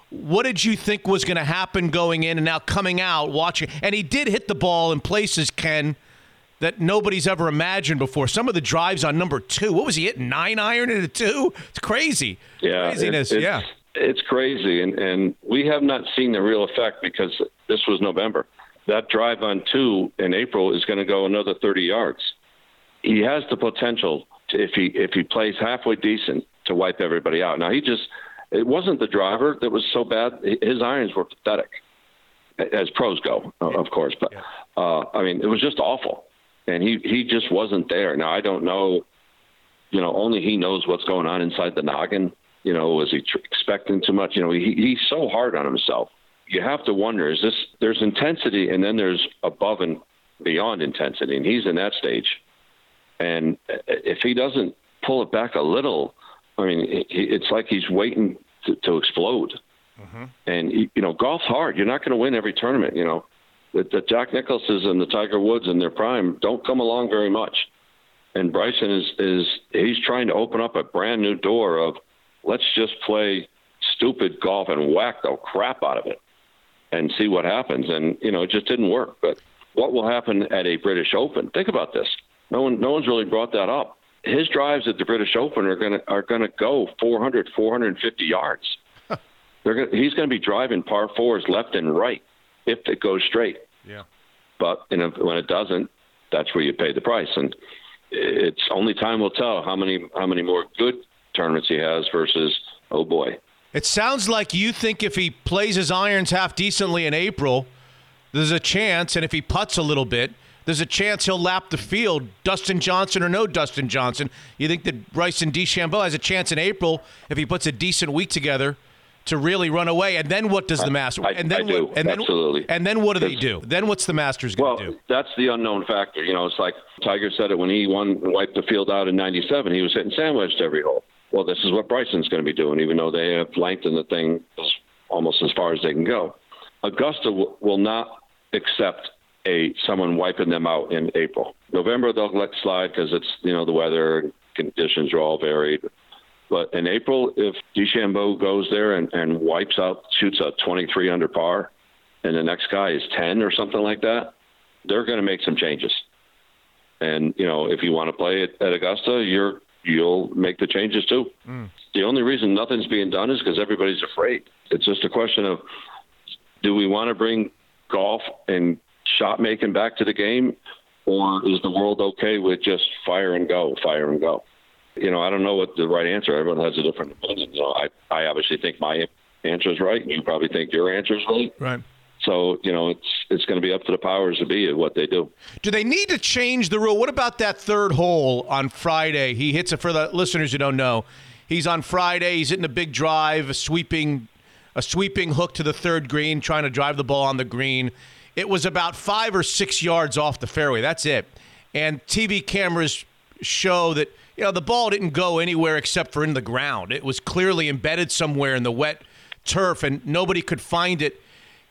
What did you think was going to happen going in and now coming out, watching? And he did hit the ball in places, Ken, that nobody's ever imagined before. Some of the drives on number two, what was he hitting? Nine iron into two? It's crazy. Yeah, Craziness, it- it's, yeah. it's crazy, and and we have not seen the real effect because this was November. That drive on two in April is going to go another 30 yards. He has the potential to, if he if he plays halfway decent to wipe everybody out. Now he just it wasn't the driver that was so bad. His irons were pathetic, as pros go, of course. But uh, I mean, it was just awful, and he he just wasn't there. Now I don't know you know, only he knows what's going on inside the noggin. You know, was he tr- expecting too much? You know, he, he's so hard on himself. You have to wonder: is this? There's intensity, and then there's above and beyond intensity, and he's in that stage. And if he doesn't pull it back a little, I mean, it's like he's waiting to, to explode. Mm-hmm. And you know, golf's hard. You're not going to win every tournament. You know, the, the Jack Nicklauses and the Tiger Woods in their prime don't come along very much and Bryson is is he's trying to open up a brand new door of let's just play stupid golf and whack the crap out of it and see what happens. And you know, it just didn't work. But what will happen at a British Open? Think about this. No one no one's really brought that up. His drives at the British Open are gonna are gonna go 400 450 yards. They're gonna, he's going to be driving par fours left and right if it goes straight. Yeah. But you know, when it doesn't, that's where you pay the price. And it's only time will tell how many how many more good tournaments he has versus oh boy. It sounds like you think if he plays his irons half decently in April, there's a chance, and if he puts a little bit, there's a chance he'll lap the field, Dustin Johnson or no Dustin Johnson. You think that Bryson DeChambeau has a chance in April if he puts a decent week together to really run away? And then what does the Masters? I- and then I do, what, and then absolutely. and then what do they do? Then what's the Masters going to Well, do? that's the unknown factor. You know, it's like Tiger said it when he won wiped the field out in '97. He was hitting sandwich to every hole. Well, this is what Bryson's going to be doing, even though they have lengthened the thing almost as far as they can go. Augusta w- will not accept a someone wiping them out in April. November they'll let slide because it's you know the weather conditions are all varied. But in April, if DeChambeau goes there and, and wipes out, shoots a 23 under par, and the next guy is 10 or something like that, they're going to make some changes. And you know, if you want to play at, at Augusta, you're you'll make the changes too. Hmm. The only reason nothing's being done is because everybody's afraid. It's just a question of do we want to bring golf and shot making back to the game, or is the world okay with just fire and go, fire and go? You know, I don't know what the right answer. Everyone has a different opinion. You know, I I obviously think my answer is right. And you probably think your answer is right. Right. So you know, it's it's going to be up to the powers to be at what they do. Do they need to change the rule? What about that third hole on Friday? He hits it for the listeners who don't know. He's on Friday. He's hitting a big drive, a sweeping, a sweeping hook to the third green, trying to drive the ball on the green. It was about five or six yards off the fairway. That's it. And TV cameras show that you know the ball didn't go anywhere except for in the ground. It was clearly embedded somewhere in the wet turf, and nobody could find it.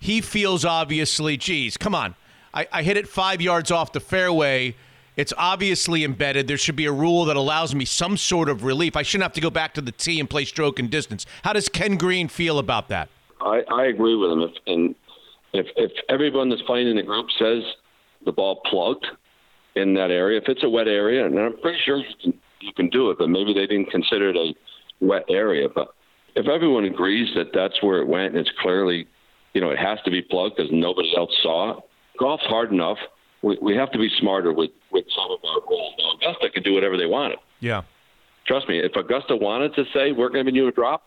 He feels obviously, geez, come on. I, I hit it five yards off the fairway. It's obviously embedded. There should be a rule that allows me some sort of relief. I shouldn't have to go back to the tee and play stroke and distance. How does Ken Green feel about that? I, I agree with him. If, and if if everyone that's playing in the group says the ball plugged in that area, if it's a wet area, and I'm pretty sure you can you can do it, but maybe they didn't consider it a wet area. But if everyone agrees that that's where it went, and it's clearly, you know, it has to be plugged because nobody else saw it. Golf's hard enough. We, we have to be smarter with with some of our rules. Now, Augusta can do whatever they wanted. Yeah. Trust me, if Augusta wanted to say we're going to give you a drop,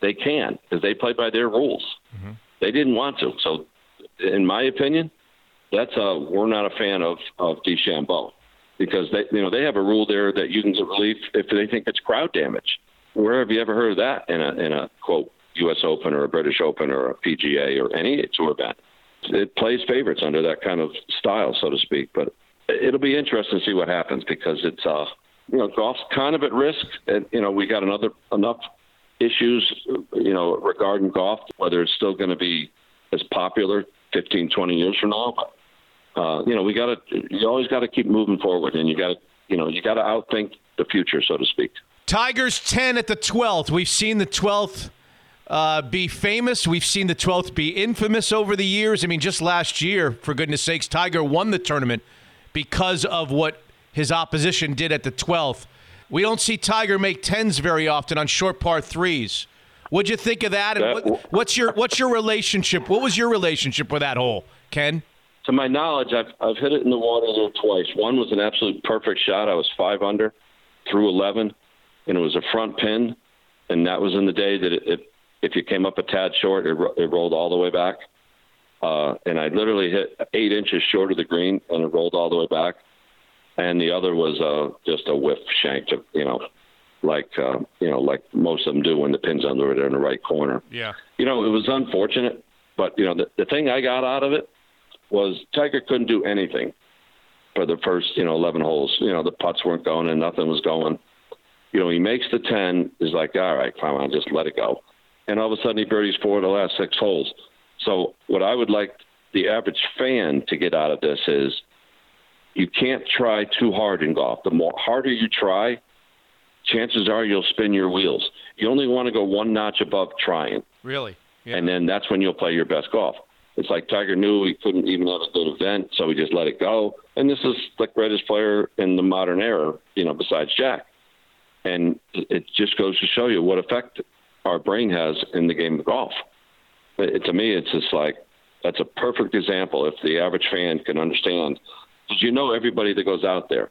they can because they play by their rules. Mm-hmm. They didn't want to. So, in my opinion, that's a we're not a fan of of DeChambeau. because they you know they have a rule there that you can get relief if they think it's crowd damage. Where have you ever heard of that in a in a quote U.S. Open or a British Open or a PGA or any tour event? It plays favorites under that kind of style, so to speak. But it'll be interesting to see what happens because it's uh you know golf's kind of at risk, and you know we got another enough issues you know regarding golf whether it's still going to be as popular 15, 20 years from now. But uh, you know we got to you always got to keep moving forward, and you got to you know you got to outthink the future, so to speak. Tigers 10 at the 12th. We've seen the 12th uh, be famous. We've seen the 12th be infamous over the years. I mean, just last year, for goodness sakes, Tiger won the tournament because of what his opposition did at the 12th. We don't see Tiger make 10s very often on short par threes. What'd you think of that? And what, what's your what's your relationship? What was your relationship with that hole, Ken? To my knowledge, I've I've hit it in the water twice. One was an absolute perfect shot. I was five under through 11 and it was a front pin, and that was in the day that it, it if you came up a tad short, it, it rolled all the way back. Uh, and I literally hit eight inches short of the green, and it rolled all the way back. And the other was uh, just a whiff shank, to, you know, like uh, you know, like most of them do when the pin's under it in the right corner. Yeah. You know, it was unfortunate, but you know, the, the thing I got out of it was Tiger couldn't do anything for the first, you know, 11 holes. You know, the putts weren't going and nothing was going you know, he makes the 10, is like, all right, come on, just let it go. And all of a sudden he birdies four of the last six holes. So what I would like the average fan to get out of this is you can't try too hard in golf. The more harder you try, chances are you'll spin your wheels. You only want to go one notch above trying. Really? Yeah. And then that's when you'll play your best golf. It's like Tiger knew he couldn't even have a good event, so he just let it go. And this is the greatest player in the modern era, you know, besides Jack. And it just goes to show you what effect our brain has in the game of golf. It, to me, it's just like that's a perfect example. If the average fan can understand, did you know everybody that goes out there?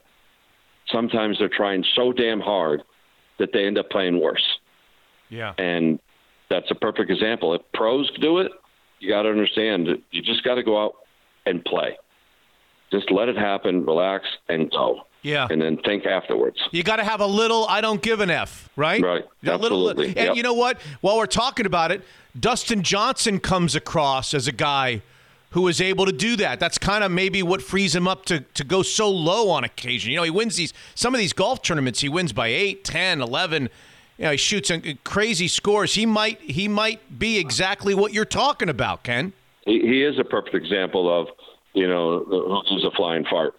Sometimes they're trying so damn hard that they end up playing worse. Yeah. And that's a perfect example. If pros do it, you got to understand you just got to go out and play. Just let it happen, relax, and go. Yeah. And then think afterwards. You got to have a little I don't give an F, right? Right. A little, Absolutely. and Yep. you know what? While we're talking about it, Dustin Johnson comes across as a guy who is able to do that. That's kind of maybe what frees him up to, to go so low on occasion. You know, he wins these some of these golf tournaments, he wins by 8, 10, 11. You know, he shoots crazy scores. He might he might be exactly what you're talking about, Ken. He, he is a perfect example of, you know, who gives a flying fart.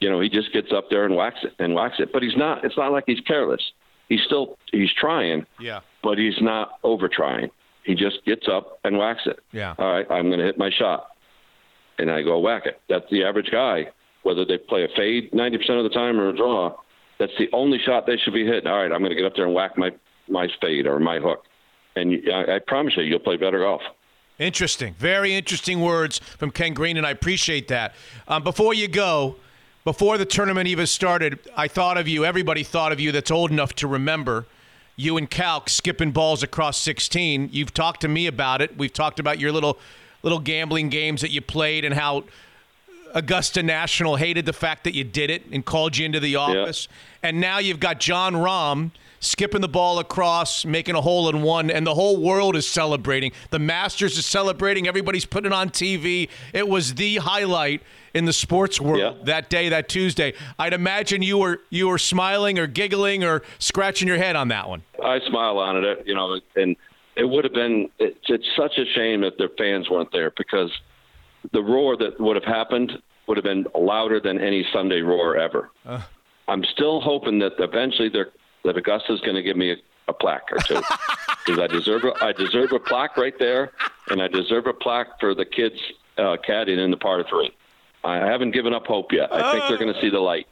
You know, he just gets up there and whacks it and whacks it. But he's not. It's not like he's careless. He's still he's trying, Yeah. but he's not over trying. He just gets up and whacks it. Yeah. All right, I'm going to hit my shot, and I go whack it. That's the average guy. Whether they play a fade 90% of the time or a draw, that's the only shot they should be hitting. All right, I'm going to get up there and whack my my fade or my hook, and you, I, I promise you, you'll play better golf. Interesting. Very interesting words from Ken Green, and I appreciate that. Um, before you go, before the tournament even started, I thought of you. Everybody thought of you that's old enough to remember you and Calc skipping balls across 16. You've talked to me about it. We've talked about your little little gambling games that you played and how Augusta National hated the fact that you did it and called you into the office. And now you've got Jon Rahm skipping the ball across, making a hole in one, and the whole world is celebrating. The Masters is celebrating. Everybody's putting it on TV. It was the highlight in the sports world that day, that Tuesday. I'd imagine you were you were smiling or giggling or scratching your head on that one. I smile on it, you know, and it would have been. It's, it's such a shame that their fans weren't there because the roar that would have happened would have been louder than any Sunday roar ever. Uh. I'm still hoping that eventually they're, that Augusta's going to give me a, a plaque or two because I deserve a, I deserve a plaque right there, and I deserve a plaque for the kids uh, caddying in the par three. I haven't given up hope yet. I think they're going to see the light.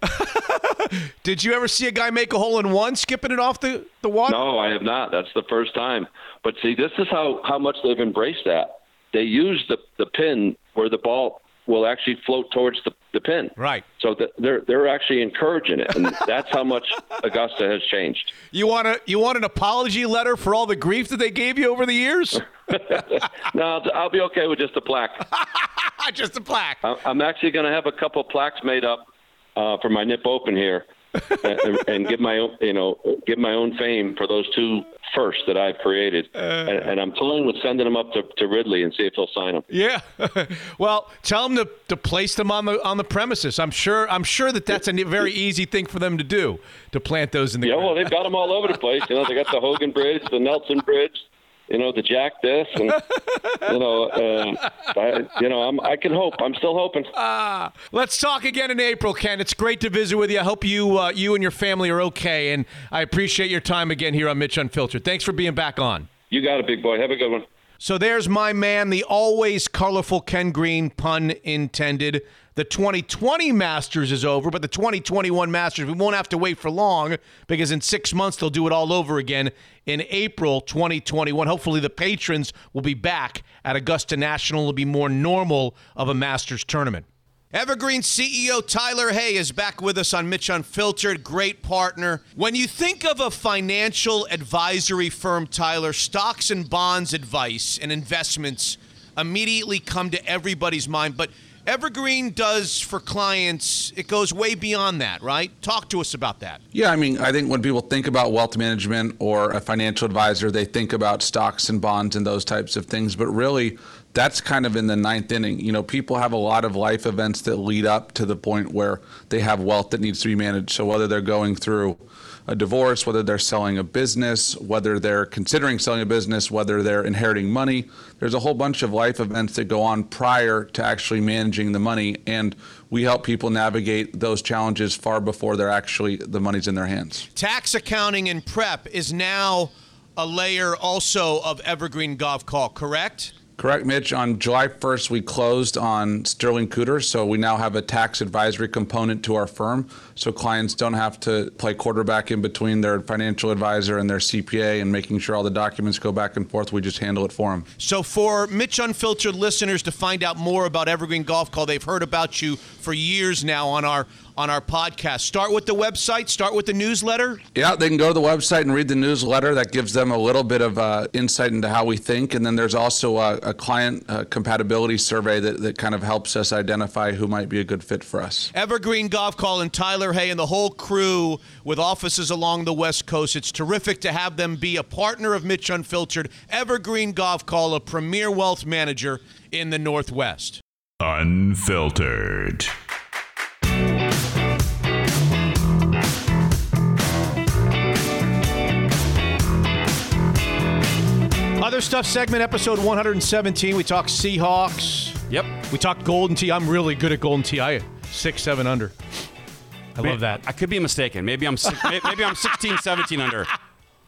Did you ever see a guy make a hole in one skipping it off the, the water? No, I have not. That's the first time. But see, this is how, how much they've embraced that. They use the, the pin where the ball will actually float towards the, the pin. Right. So that they're they're actually encouraging it, and that's how much Augusta has changed. You want a you want an apology letter for all the grief that they gave you over the years? no, I'll be okay with just a plaque. just a plaque. I'm actually going to have a couple plaques made up uh, for my Nip Open here, and, and get my own, you know, get my own fame for those two first that I've created. Uh. and, and I'm toying with sending them up to, to Ridley and see if he'll sign them. Yeah. well, tell them to, to place them on the on the premises. I'm sure I'm sure that that's a very easy thing for them to do to plant those in the Yeah, ground. well, they've got them all over the place. You know, they got the Hogan Bridge, the Nelson Bridge, you know, the Jack this, and you know, uh, I, you know, I'm, I can hope. I'm still hoping. Ah, let's talk again in April, Ken. It's great to visit with you. I hope you uh, you and your family are okay, and I appreciate your time again here on Mitch Unfiltered. Thanks for being back on. You got it, big boy. Have a good one. So there's my man, the always colorful Ken Green, pun intended. The 2020 Masters is over, but the 2021 Masters, we won't have to wait for long because in six months they'll do it all over again in April 2021. Hopefully the patrons will be back at Augusta National. It'll be more normal of a Masters tournament. Evergreen CEO Tyler Hay is back with us on Mitch Unfiltered. Great partner. When you think of a financial advisory firm, Tyler, stocks and bonds advice and investments immediately come to everybody's mind. But Evergreen does for clients, it goes way beyond that, right? Talk to us about that. Yeah, I mean, I think when people think about wealth management or a financial advisor, they think about stocks and bonds and those types of things. But really, that's kind of in the ninth inning. You know, people have a lot of life events that lead up to the point where they have wealth that needs to be managed. So whether they're going through a divorce, whether they're selling a business, whether they're considering selling a business, whether they're inheriting money, there's a whole bunch of life events that go on prior to actually managing the money. And we help people navigate those challenges far before they're actually the money's in their hands. Tax accounting and prep is now a layer also of Evergreen Gavekal, correct? Correct, Mitch. On July 1st, we closed on Sterling Cooter, so we now have a tax advisory component to our firm. So clients don't have to play quarterback in between their financial advisor and their CPA and making sure all the documents go back and forth. We just handle it for them. So, for Mitch Unfiltered listeners to find out more about Evergreen Gavekal, they've heard about you for years now on our on our podcast. Start with the website. Start with the newsletter. Yeah, they can go to the website and read the newsletter. That gives them a little bit of uh, insight into how we think. And then there's also a, a client uh, compatibility survey that, that kind of helps us identify who might be a good fit for us. Evergreen Gavekal and Tyler Hay and the whole crew with offices along the West Coast. It's terrific to have them be a partner of Mitch Unfiltered. Evergreen Gavekal, a premier wealth manager in the Northwest. Unfiltered. Other stuff segment episode 117. We talk Seahawks. Yep. We talked Golden Tee. I'm really good at Golden Tee. I six seven under. I love that. I could be mistaken. Maybe I'm maybe I'm 16, 17 under.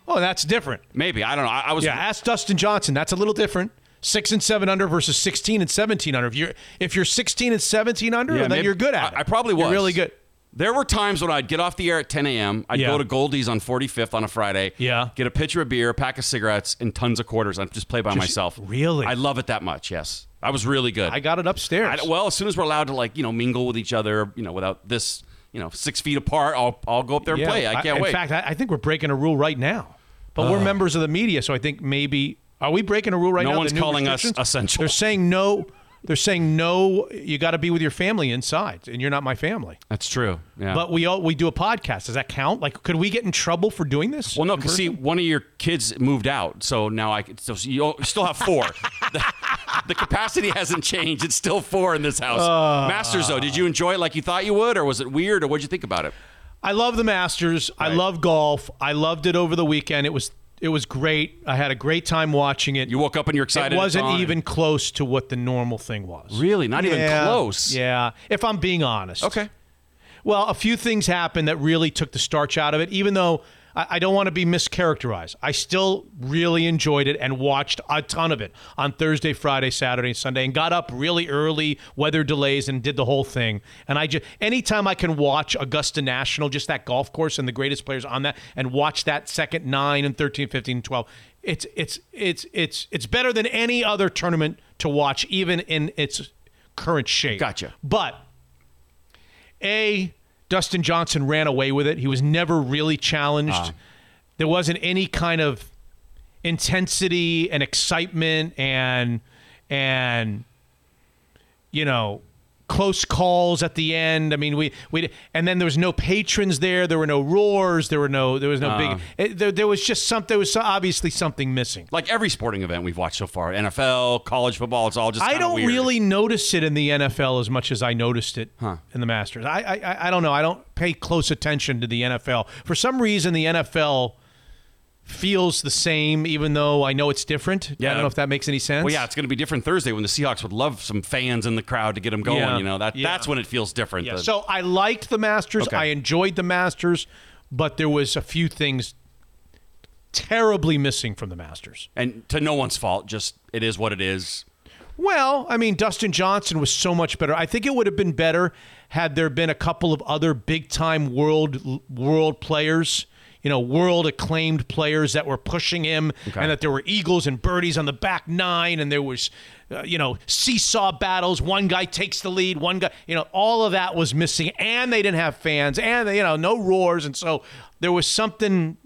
Oh, that's different. Maybe I don't know. I, I was yeah, ask Dustin Johnson. That's a little different. Six and seven under versus sixteen and seventeen under. If you're if you're sixteen and seventeen under, Yeah, then maybe- you're good at it. I, I probably was You're really good. There were times when I'd get off the air at 10 a.m. I'd Yeah. go to Goldie's on 45th on a Friday. Yeah. Get a pitcher of beer, a pack of cigarettes, and tons of quarters. I'd just play by myself. really? I love it that much. Yes, I was really good. I got it upstairs. I, well, as soon as we're allowed to like you know mingle with each other, you know, without this, you know, six feet apart, I'll I'll go up there and Yeah, play. I can't in wait. fact, I, I think we're breaking a rule right now. But we're uh. members of the media, so I think maybe are we breaking a rule right No now? No one's calling us essential. They're saying no. They're saying no. You got to be with your family inside, and you're not my family. That's true. Yeah. But we all we do a podcast. Does that count? Like, could we get in trouble for doing this? Well, no, because see, one of your kids moved out, so now I still you still have four. the, the capacity hasn't changed; it's still four in this house. Uh. Masters, though, did you enjoy it like you thought you would, or was it weird, or what'd you think about it? I love the Masters. I love golf. I loved it over the weekend. It was it was great. I had a great time watching it. You woke up and you're excited. It wasn't even close to what the normal thing was. Really? Not even close? Yeah. If I'm being honest. Okay. Well, a few things happened that really took the starch out of it, even though I, I don't want to be mischaracterized. I still really enjoyed it and watched a ton of it on Thursday, Friday, Saturday, and Sunday, and got up really early, weather delays, and did the whole thing. And I just, anytime I can watch Augusta National, just that golf course and the greatest players on that, and watch that second 9 and 13, 15, and 12, it's, it's, it's, it's, it's better than any other tournament to watch, even in its current shape. Gotcha. But a, Dustin Johnson ran away with it. He was never really challenged. Ah. There wasn't any kind of intensity and excitement and and you know close calls at the end. I mean, we we and then there was no patrons there. There were no roars. There were no there was no Uh. big. It, there, there was just something. There was so- obviously something missing. Like every sporting event we've watched so far, NFL, college football, it's all just. I don't weird. really notice it in the NFL as much as I noticed it in the Masters. I I- I don't know. I don't pay close attention to the NFL for some reason. The NFL feels the same, even though I know it's different. Yeah. I don't know if that makes any sense. Well, yeah, it's going to be different Thursday when the Seahawks would love some fans in the crowd to get them going. Yeah. You know that Yeah. that's when it feels different. Yeah, The- so I liked the Masters. Okay. I enjoyed the Masters, but there was a few things terribly missing from the Masters. and to no one's fault, just it is what it is. Well, I mean, Dustin Johnson was so much better. I think it would have been better had there been a couple of other big time world world players, you know, world acclaimed players that were pushing him, Okay. and that there were eagles and birdies on the back nine, and there was, uh, you know, seesaw battles. One guy takes the lead, one guy, you know, all of that was missing, and they didn't have fans, and you know, no roars, and so there was something.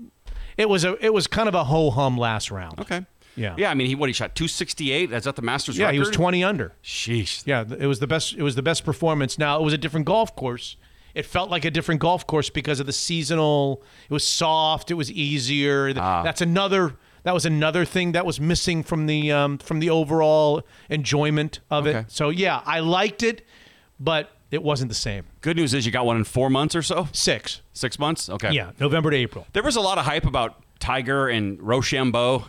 It was a it was kind of a ho hum last round. Okay. Yeah. Yeah, I mean, he what he shot two sixty eight. Is that the Masters? Yeah, record? he was 20 under. Sheesh. Yeah, it was the best. It was the best performance. Now it was a different golf course. It felt like a different golf course because of the seasonal. It was soft. It was easier. Ah. That's another. That was another thing that was missing from the um, from the overall enjoyment of Okay. it. So yeah, I liked it, but it wasn't the same. Good news is you got one in four months or so. Six. Six months. Okay. Yeah, November to April. There was a lot of hype about Tiger and Rochambeau.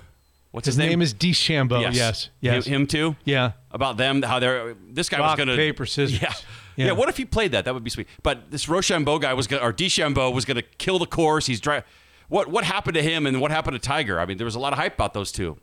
What's his, His name is DeChambeau. Yes. Yes. Him, him too. Yeah. About them, how they're this guy Rock, was gonna paper, scissors. Yeah. Yeah. yeah. What if he played that? That would be sweet. But this Rochambeau guy was gonna, or DeChambeau was gonna kill the course. He's dry. What what happened to him and what happened to Tiger? I mean, there was a lot of hype about those two.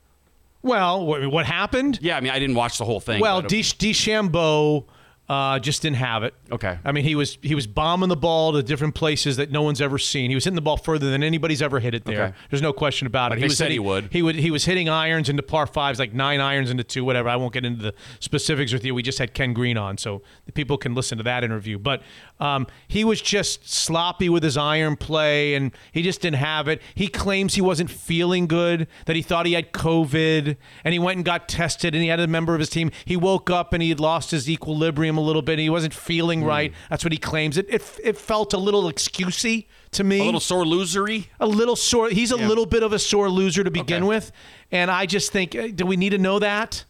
Well, what, what happened? Yeah, I mean, I didn't watch the whole thing. Well, but- uh, De- DeChambeau uh, just didn't have it. Okay. I mean, he was he was bombing the ball to different places that no one's ever seen. He was hitting the ball further than anybody's ever hit it there. Okay. There's no question about Like it. He was said hitting, he would. He would. He was hitting irons into par fives, like nine irons into two, whatever. I won't get into the specifics with you. We just had Ken Green on, so the people can listen to that interview. But um, he was just sloppy with his iron play, and he just didn't have it. He claims he wasn't feeling good, that he thought he had COVID, and he went and got tested, and he had a member of his team. He woke up and he had lost his equilibrium a little bit. And he wasn't feeling right. That's what he claims. It, it it felt a little excusey to me. a little sore losery. A little sore. He's a little bit of a sore loser to begin with, and I just think, uh, do we need to know that?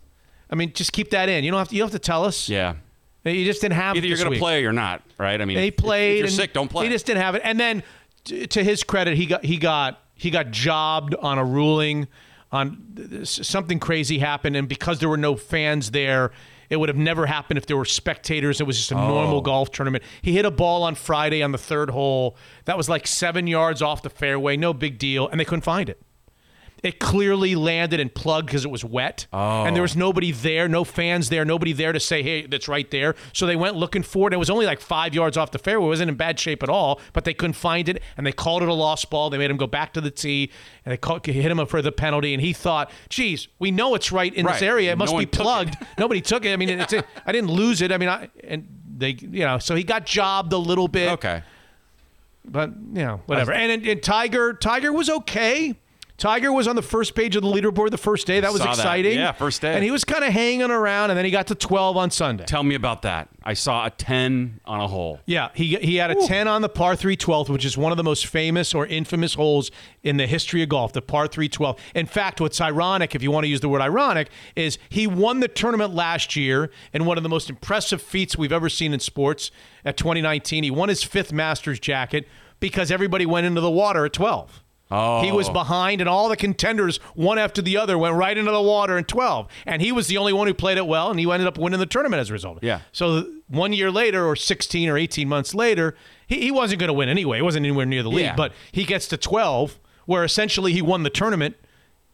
I mean, just keep that in. You don't have to. You don't have to tell us. Yeah. You just didn't have. Either it you're going to play or you're not, right? I mean, He played. If you're sick, don't play. He just didn't have it. And then, t- to his credit, he got he got he got jobbed on a ruling on something crazy happened, and because there were no fans there. It would have never happened if there were spectators. It was just a normal Oh. golf tournament. He hit a ball on Friday on the third hole. That was like seven yards off the fairway. No big deal. And they couldn't find it. It clearly landed and plugged because it was wet. Oh. And there oh. was nobody there, no fans there, nobody there to say, hey, that's right there. So they went looking for it. And It was only like five yards off the fairway. It wasn't in bad shape at all, but they couldn't find it. And they called it a lost ball. They made him go back to the tee and they called, hit him for the penalty. And he thought, geez, we know it's right in this area. It must one be took it." plugged. nobody took it. I mean, it's, I didn't lose it. I mean, I, and they, you know, so he got jobbed a little bit. Okay. But you know, whatever. And, and, and Tiger, Tiger was okay. Tiger was on the first page of the leaderboard the first day. That was Saw that. exciting. Yeah, first day. And he was kind of hanging around, and then he got to 12 on Sunday. Tell me about that. I saw a 10 on a hole. Yeah, he he had a 10 on the par 3 12th, which is one of the most famous or infamous holes in the history of golf, the par 3 12. In fact, what's ironic, if you want to use the word ironic, is he won the tournament last year in one of the most impressive feats we've ever seen in sports at 2019. He won his fifth Masters jacket because everybody went into the water at 12. Oh. He was oh. behind, and all the contenders, one after the other, went right into the water in 12. And he was the only one who played it well, and he ended up winning the tournament as a result. Yeah. So one year later, or 16 or 18 months later, he, he wasn't going to win anyway. He wasn't anywhere near the lead, Yeah. but he gets to 12, where essentially he won the tournament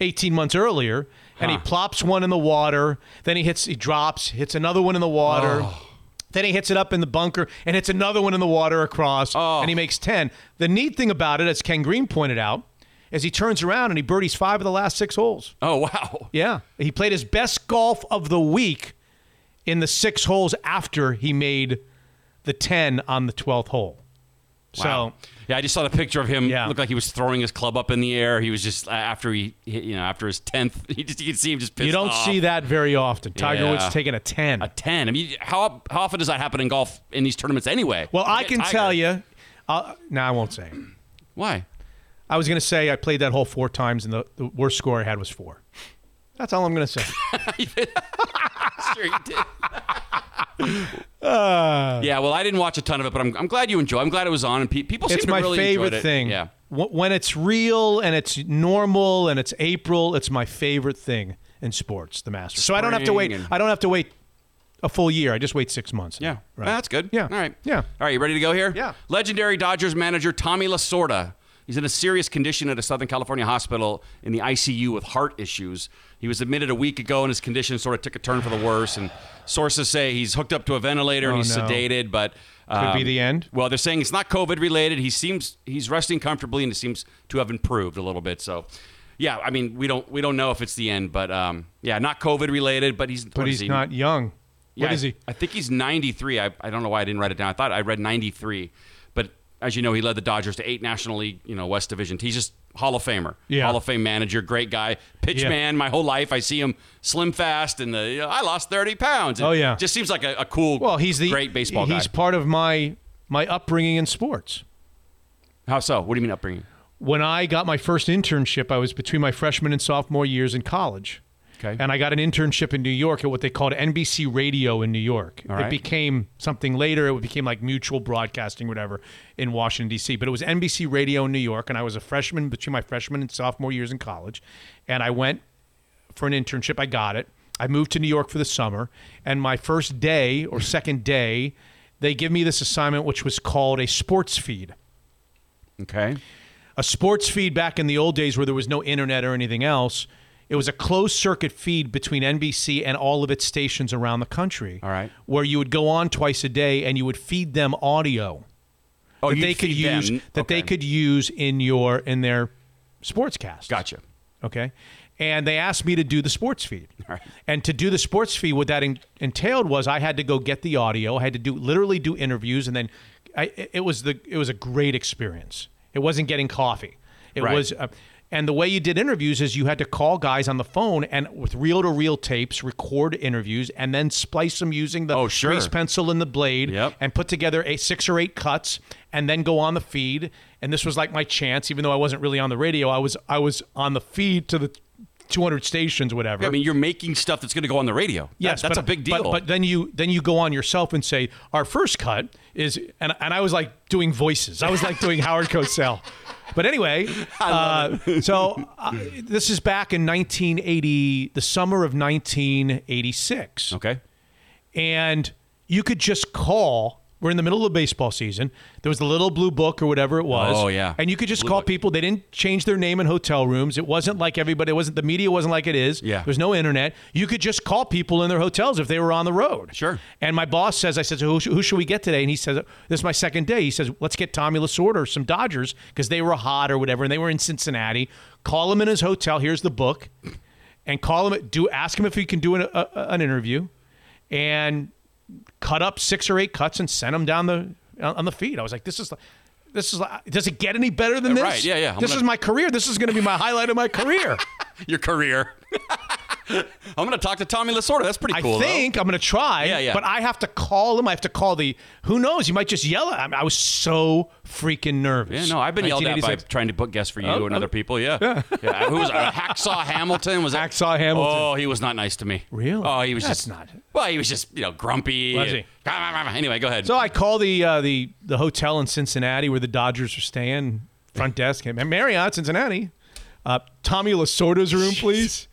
18 months earlier, and he plops one in the water. Then he hits, he drops, hits another one in the water. Oh. Then he hits it up in the bunker and hits another one in the water across, Oh. and he makes 10. The neat thing about it, as Ken Green pointed out, is he turns around and he birdies five of the last six holes. Oh, wow. Yeah. He played his best golf of the week in the six holes after he made the 10 on the 12th hole. So yeah, I just saw the picture of him. Yeah. looked like he was throwing his club up in the air. He was just after he, hit, you know, after his tenth, he just you could see him just pissed you don't off. see that very often. Tiger Yeah. Woods taking a ten. A ten. I mean, how how often does that happen in golf in these tournaments anyway? Well, I Forget can Tiger. tell you. Uh, no, I won't say. Why? I was going to say I played that hole four times, and the, the worst score I had was four. That's all I'm going to say. sure you did. Ah. yeah, well, I didn't watch a ton of it, but I'm, I'm glad you enjoy. I'm glad it was on, and pe- people seem it's to my really favorite enjoyed it. thing. Yeah, Wh- When it's real and it's normal and it's April, it's my favorite thing in sports, the Masters. So I don't have to wait. Spring and- I don't have to wait a full year. I just wait six months. yeah. Well, that's good. Yeah. all right, Yeah. all right. You ready to go here? Yeah. Legendary Dodgers manager Tommy Lasorda. He's in a serious condition at a Southern California hospital in the ICU with heart issues. He was admitted a week ago, and his condition sort of took a turn for the worse. And sources say he's hooked up to a ventilator and Oh, he's no. sedated, but Could be um, the end. Well, they're saying it's not COVID related. He seems he's resting comfortably, and it seems to have improved a little bit. So, yeah, I mean, we don't we don't know if it's the end, but um, yeah, not COVID related. But he's But he's he? not young. Yeah, what is he? I think he's 93. I, I don't know why I didn't write it down. I thought I read 93, but as you know, he led the Dodgers to eight National League, you know, West Division. He's just Hall of Famer, Yeah. Hall of Fame manager, great guy, pitch Yeah. man. My whole life, I see him slim fast, and the you know, I lost 30 pounds. Oh, yeah. just seems like a, a cool, Well, he's the great baseball guy. He's part of my my upbringing in sports. How so? What do you mean upbringing? When I got my first internship, I was between my freshman and sophomore years in college. Okay. And I got an internship in New York at what they called NBC Radio in New York. All It right. became something later. It became like mutual broadcasting, whatever, in Washington, D.C. But it was NBC Radio in New York. And I was a freshman between my freshman and sophomore years in college. And I went for an internship. I got it. I moved to New York for the summer. And my first day or second day, they give me this assignment, which was called a sports feed. Okay. A sports feed back in the old days where there was no internet or anything else. It was a closed circuit feed between NBC and all of its stations around the country. All right. Where you would go on twice a day and you would feed them audio Oh, that they could use them. that they could use in your in their sportscast. Gotcha. Okay. And they asked me to do the sports feed. All right. And to do the sports feed, what that en- entailed was I had to go get the audio. I had to do literally do interviews, and then I, it- it was the it was a great experience. It wasn't getting coffee. It Right. was, uh, and the way you did interviews is you had to call guys on the phone and with reel to reel tapes, record interviews, and then splice them using the Oh, sure. grease pencil and the blade, Yep. and put together a six or eight cuts, and then go on the feed. And this was like my chance, even though I wasn't really on the radio. I was I was on the feed to the 200 stations, whatever. I mean, you're making stuff that's going to go on the radio. That- Yes, that's but, a big deal. But, but then you then you go on yourself and say our first cut is and and I was like doing voices. I was like doing Howard Cosell. But anyway, uh, so uh, this is back in 1980, the summer of 1986, okay. and you could just call. We're in the middle of baseball season. There was the little blue book or whatever it was. Oh, yeah. And you could just Blue call book. people. They didn't change their name in hotel rooms. It wasn't like everybody. It wasn't the media wasn't like it is. Yeah. There's no internet. You could just call people in their hotels if they were on the road. Sure. And my boss says, I said, so who, sh- who should we get today? And he says, this is my second day. He says, let's get Tommy Lasorda or some Dodgers because they were hot or whatever, and they were in Cincinnati. Call him in his hotel. Here's the book, and call him. Do ask him if he can do an, a, an interview, and cut up six or eight cuts and send them down the on the feed. I was like, this is. This is like, does it get any better than this? right, yeah, yeah. I'm this gonna- is my career. This is going to be my highlight of my career. Your career. I'm going to talk to Tommy Lasorda. That's pretty cool. I think I'm going to try. Yeah, yeah. But I have to call him. I have to call the. Who knows? You might just yell at. I, mean, I was so freaking nervous. Yeah, no, I've been yelled at by trying to book guests for you Oh, and oh. other people. Yeah, yeah. Who was uh, Hacksaw Hamilton? Was that Hacksaw Hamilton. Oh, he was not nice to me. Really? Oh, he was That's just not- Well, he was just you know grumpy. Was and- he? Anyway, go ahead. So I call the uh, the the hotel in Cincinnati where the Dodgers are staying. Front desk, Marriott, Cincinnati. Uh, Tommy Lasorda's room, please.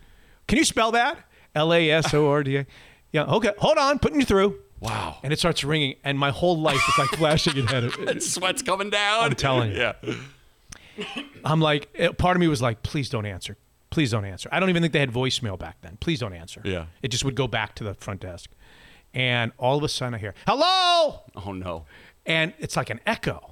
Can you spell that? L A S O R D A. Yeah. Okay. Hold on. Putting you through. wow, And it starts ringing, and my whole life is like flashing in head. sweat's coming down. I'm telling you. Yeah. I'm like, eh, part of me was like, please don't answer. Please don't answer. I don't even think they had voicemail back then. Please don't answer. Yeah. It just would go back to the front desk. And all of a sudden I hear, hello. Oh no. And it's like an echo.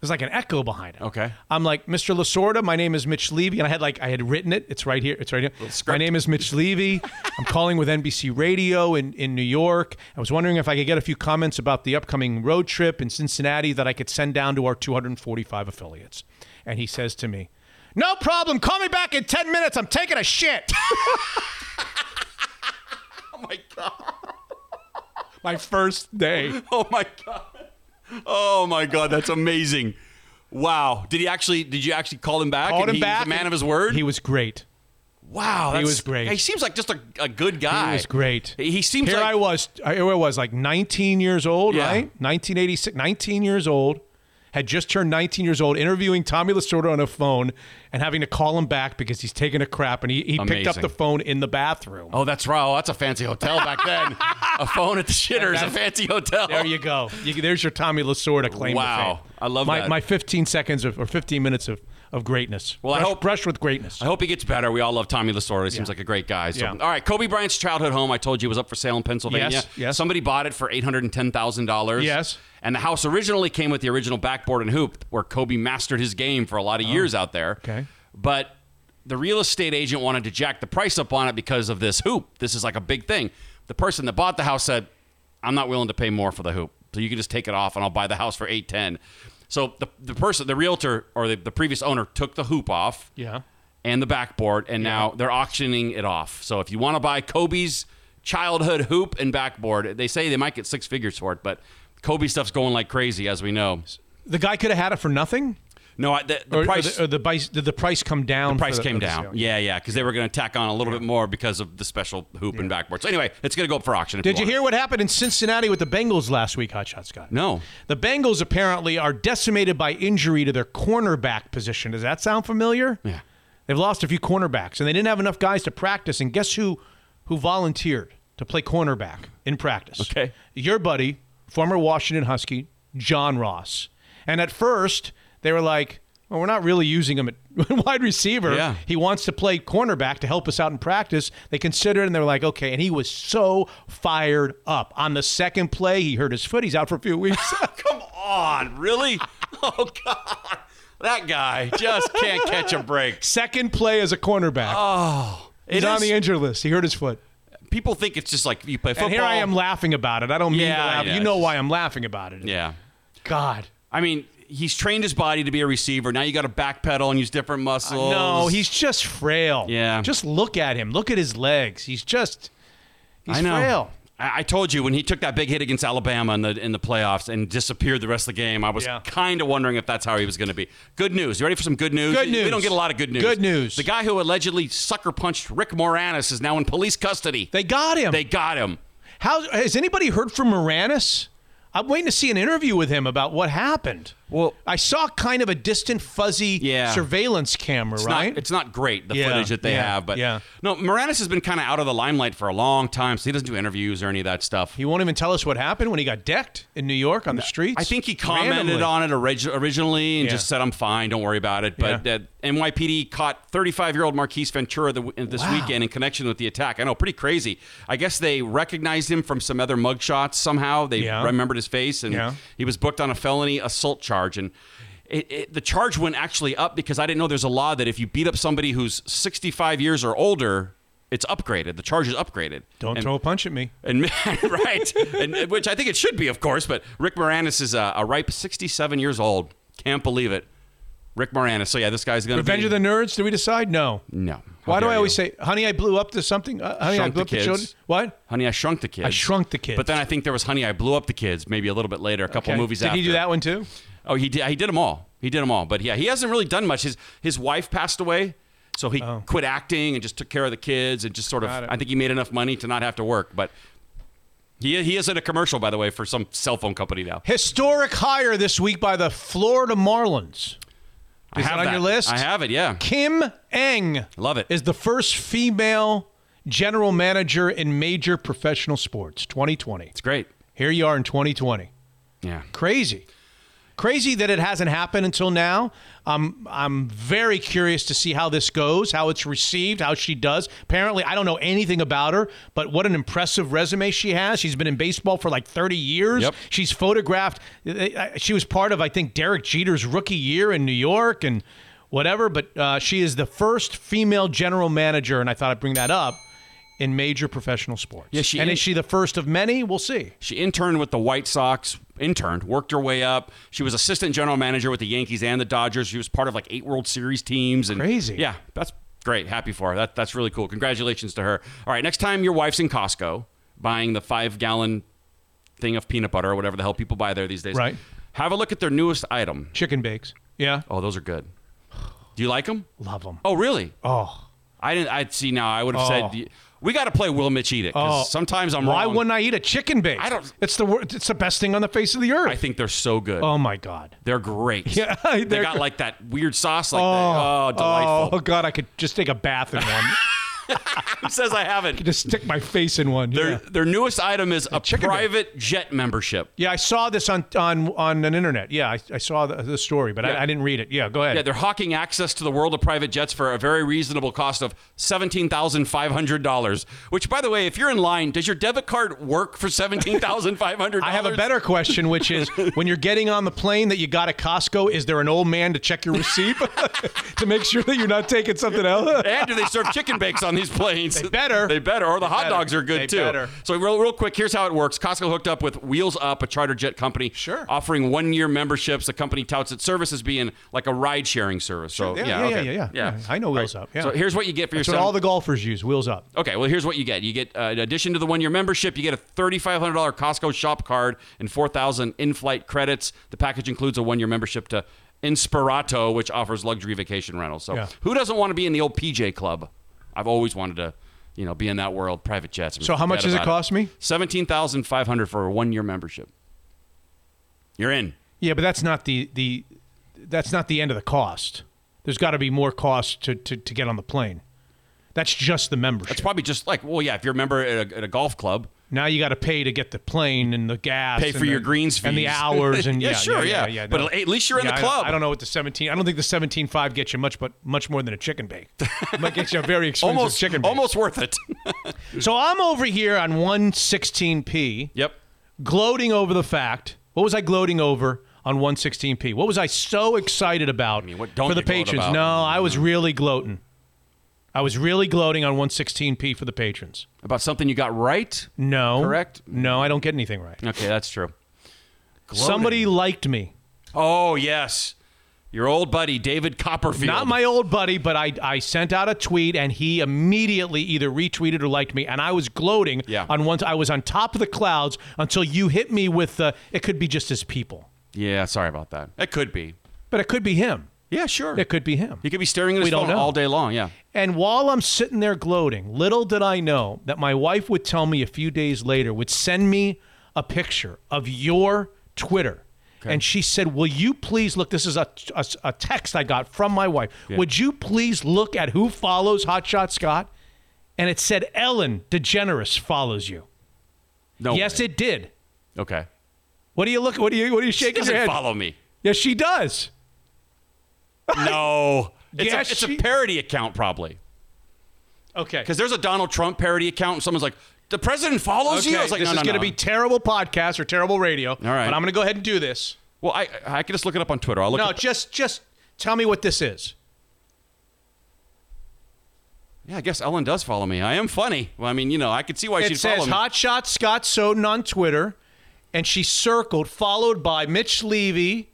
There's like an echo behind it. Okay. I'm like, Mr. Lasorda, my name is Mitch Levy. And I had like, I had written it. It's right here. It's right here. My name is Mitch Levy. I'm calling with NBC Radio in, in New York. I was wondering if I could get a few comments about the upcoming road trip in Cincinnati that I could send down to our 245 affiliates. And he says to me, No problem. Call me back in 10 minutes. I'm taking a shit. Oh my god. my first day. Oh my god. Oh my god, that's amazing. Wow. Did he actually did you actually call him back? Called him he back. Man of his word? He was great. wow. he was great. He seems like just a, a good guy. He was great. He seems Here like I was. Here I was, like 19 years old, Yeah. right? 1986. 19 years old. Had just turned 19 years old, interviewing Tommy Lasorda on a phone and having to call him back because he's taking a crap, and he, he picked up the phone in the bathroom. Oh, that's right. Oh, that's a fancy hotel back then. a phone at the shitter is a fancy hotel. There you go. You, there's your Tommy Lasorda claim. Wow. I love my, that. My 15 seconds of, or 15 minutes of, of greatness. Well, I hope- brush with greatness. I hope he gets better. We all love Tommy Lasorda. He seems like a great guy. So, Yeah. all right, Kobe Bryant's childhood home. I told you was up for sale in Pennsylvania. Yes, yes. Somebody bought it for eight hundred and ten thousand dollars. Yes. And the house originally came with the original backboard and hoop, where Kobe mastered his game for a lot of oh, years out there. Oh, okay. But the real estate agent wanted to jack the price up on it because of this hoop. This is like a big thing. The person that bought the house said, "I'm not willing to pay more for the hoop, so you can just take it off, and I'll buy the house for eight ten. So the the person, the realtor or the, the previous owner, took the hoop off yeah. and the backboard, and now they're auctioning it off. So if you want to buy Kobe's childhood hoop and backboard, they say they might get six figures for it, but Kobe stuff's going like crazy, as we know. The guy could have had it for nothing? No, I- the, the or, price. or the, or the price, did the price come down? the price came down. Yeah, yeah, because they were going to tack on a little bit more because of the special hoop and backboard. So anyway, it's going to go up for auction. Did you it. hear what happened in Cincinnati with the Bengals last week, Hotshot Scott? No. The Bengals apparently are decimated by injury to their cornerback position. Does that sound familiar? Yeah. They've lost a few cornerbacks, and they didn't have enough guys to practice. And guess who who volunteered to play cornerback in practice? Okay. Your buddy, former Washington Husky, John Ross. And at first, they were like, well, we're not really using him at wide receiver. Yeah. He wants to play cornerback to help us out in practice. They considered it and they were like, okay. And he was so fired up. On the second play, he hurt his foot. He's out for a few weeks. Come on, really? Oh God, that guy just can't catch a break. second play as a cornerback. Oh, He's on is- the injury list. He hurt his foot. People think it's just like you play football. And here I am laughing about it. I don't mean Yeah, to laugh. yeah, you know why I'm laughing about it. Yeah. God. I mean, he's trained his body to be a receiver. Now you got to backpedal and use different muscles. No, he's just frail. Yeah. Just look at him. Look at his legs. He's just he's I know. frail. I, I told you when he took that big hit against Alabama in the in the playoffs and disappeared the rest of the game. I was Yeah. kind of wondering if that's how he was going to be. Good news. You ready for some good news? Good We news. don't get a lot of good news. Good news. The guy who allegedly sucker punched Rick Moranis is now in police custody. They got him. They got him. How has anybody heard from Moranis? I'm waiting to see an interview with him about what happened. Well, I saw kind of a distant, fuzzy Yeah. surveillance camera, It's right? not it's not great the Yeah, footage that they yeah, have, but yeah. no, Moranis has been kind of out of the limelight for a long time, so he doesn't do interviews or any of that stuff. he won't even tell us what happened when he got decked in New York on the streets. I think he commented Randomly. on it orig- originally and just said, "I'm fine, don't worry about it." But uh, NYPD caught 35-year-old Marquis Ventura the, this Wow. weekend in connection with the attack. I know, pretty crazy. I guess they recognized him from some other mugshots somehow. They remembered his face, and he was booked on a felony assault charge. And it, it, the charge went actually up because I didn't know there's a law that if you beat up somebody who's 65 years or older, it's upgraded. The charge is upgraded. Don't And- throw a punch at me. and right, and which I think it should be, of course. But Rick Moranis is a, a ripe 67 years old. Can't believe it. Rick Moranis. So yeah, this guy's gonna Revenge be, of the Nerds? Did we decide? No. No. How Why do I always you. say, "Honey, I blew up to something"? Uh, honey, I blew the up to kids. children. What? Honey, I Shrunk the Kids. I Shrunk the Kids. But then I think there was Honey, I Blew Up the Kids. Maybe a little bit later, a couple Okay. movies Did after. he do that one too? Oh, he did. He did them all. He did them all. But yeah, he hasn't really done much. His his wife passed away, so he oh. quit acting and just took care of the kids and just sort of. Oh. I think he made enough money to not have to work. But he he is in a commercial, by the way, for some cell phone company now. Historic hire this week by the Florida Marlins. Is that on that. your list? I have it. Yeah, Kim Ng love it. is the first female general manager in major professional sports. 2020. It's great. Here you are in 2020. Yeah. Crazy. Crazy that it hasn't happened until now. Um, I'm very curious to see how this goes, how it's received, how she does. Apparently, I don't know anything about her, but what an impressive resume she has. She's been in baseball for like 30 years. Yep. She's photographed. uh, She was part of, I think, Derek Jeter's rookie year in New York and whatever. But uh, she is the first female general manager, and I thought I'd bring that up in major professional sports. Yeah, she and in- is she the first of many? We'll see. She interned with the White Sox, interned, worked her way up. She was assistant general manager with the Yankees and the Dodgers. She was part of like eight World Series teams. And Crazy. Yeah, that's great. Happy for her. That, that's really cool. Congratulations to her. All right, next time your wife's in Costco buying the five gallon thing of peanut butter or whatever the hell people buy there these days. Right. Have a look at their newest item. Chicken bakes. Yeah. Oh, those are good. Do you like them? Love them. Oh, really? Oh. I didn't. I'd see now. I would have Oh. said we got to play Will Mitch eat it. Oh. sometimes I'm Why wrong. Why wouldn't I eat a chicken bake? I don't- It's the wor- it's the best thing on the face of the earth. I think they're so good. oh my god. They're great. Yeah, they they're got gr- like that weird sauce like that. Oh, oh delightful. Oh god, I could just take a bath in one. Who says I haven't? just stick my face in one. Their yeah. their newest item is a chicken private jet membership. Yeah, I saw this on on on an internet. Yeah, I, I saw the, the story, but Yeah. I, I didn't read it. Yeah, go ahead. Yeah, they're hawking access to the world of private jets for a very reasonable cost of seventeen thousand five hundred dollars. Which, by the way, if you're in line, does your debit card work for seventeen thousand five hundred? I have a better question, which is when you're getting on the plane that you got at Costco, is there an old man to check your receipt to make sure that you're not taking something else? And do they serve chicken bakes on these planes? They better. They better. Or the hot better. dogs are good They too. better. So real, real quick, here's how it works. Costco hooked up with Wheels Up, a charter jet company, Sure. offering one-year memberships. The company touts its services being like a ride-sharing service. So yeah, yeah, yeah, okay. yeah, yeah, yeah. I know Wheels Up. Yeah. So here's what you get for your That's what all the golfers use. Wheels up. Okay, well, here's what you get. You get, uh, in addition to the one year membership, you get a $3,500 Costco shop card and 4,000 in flight credits. The package includes a one year membership to Inspirato, which offers luxury vacation rentals. So, Yeah. who doesn't want to be in the old PJ club? I've always wanted to. You know, be in that world, private jets. I mean, So how much does it cost me? Seventeen thousand five hundred for a one-year membership. You're in. Yeah, but that's not the the that's not the end of the cost. There's got to be more cost to, to, to get on the plane. That's just the membership. It's probably just like, well, yeah, if you're a member at a, at a golf club, Now you got to pay to get the plane and the gas, Pay for your the- greens and the hours, and Yeah, yeah, sure, yeah, yeah. yeah. But at least you're in the club. I don't know what the seventeen. I don't think the seventeen five gets you much, but much more than a chicken bake. It might get you a very expensive almost chicken bake. almost worth it. So I'm over here on one sixteen p. Yep. Gloating over the fact. What was I gloating over on one sixteen p? What was I so excited about what don't for the patrons? No, I was mm-hmm. really gloating. I was really gloating on one sixteen p for the patrons. About something you got right? No. Correct? No, I don't get anything right. Okay, that's true. Somebody liked me. Oh, yes. Your old buddy, David Copperfield. Not my old buddy, but I, I sent out a tweet and he immediately either retweeted or liked me, and I was gloating Yeah. on one. I was on top of the clouds until you hit me with the. It could be just his people, Yeah, sorry about that. It could be. but it could be him. Yeah, sure. It could be him. He could be staring at his We phone all day long. Yeah. And while I'm sitting there gloating, little did I know that my wife would tell me a few days later, would send me a picture of your Twitter. And she said, Will you please look? This is a, a, a text I got from my wife. Would you please look at who follows Hotshot Scott? And it said, Ellen DeGeneres follows you. No. yes, way. it did. Okay. What do you look? What do you? What are you She shaking doesn't your head? follow me. Yes, she does. No. It's, Yes, a, it's she- a parody account, probably. Okay. Because there's a Donald Trump parody account, and someone's like, the president follows Okay, you? I was like, this no, is no, going to no. be terrible podcast or terrible radio. All right. But I'm going to go ahead and do this. Well, I I could just look it up on Twitter. I'll look no, up- just just tell me what this is. Yeah, I guess Ellen does follow me. I am funny. Well, I mean, you know, I could see why it she'd says follow me. Hotshot Scott Soden on Twitter, and she circled, followed by Mitch Levy,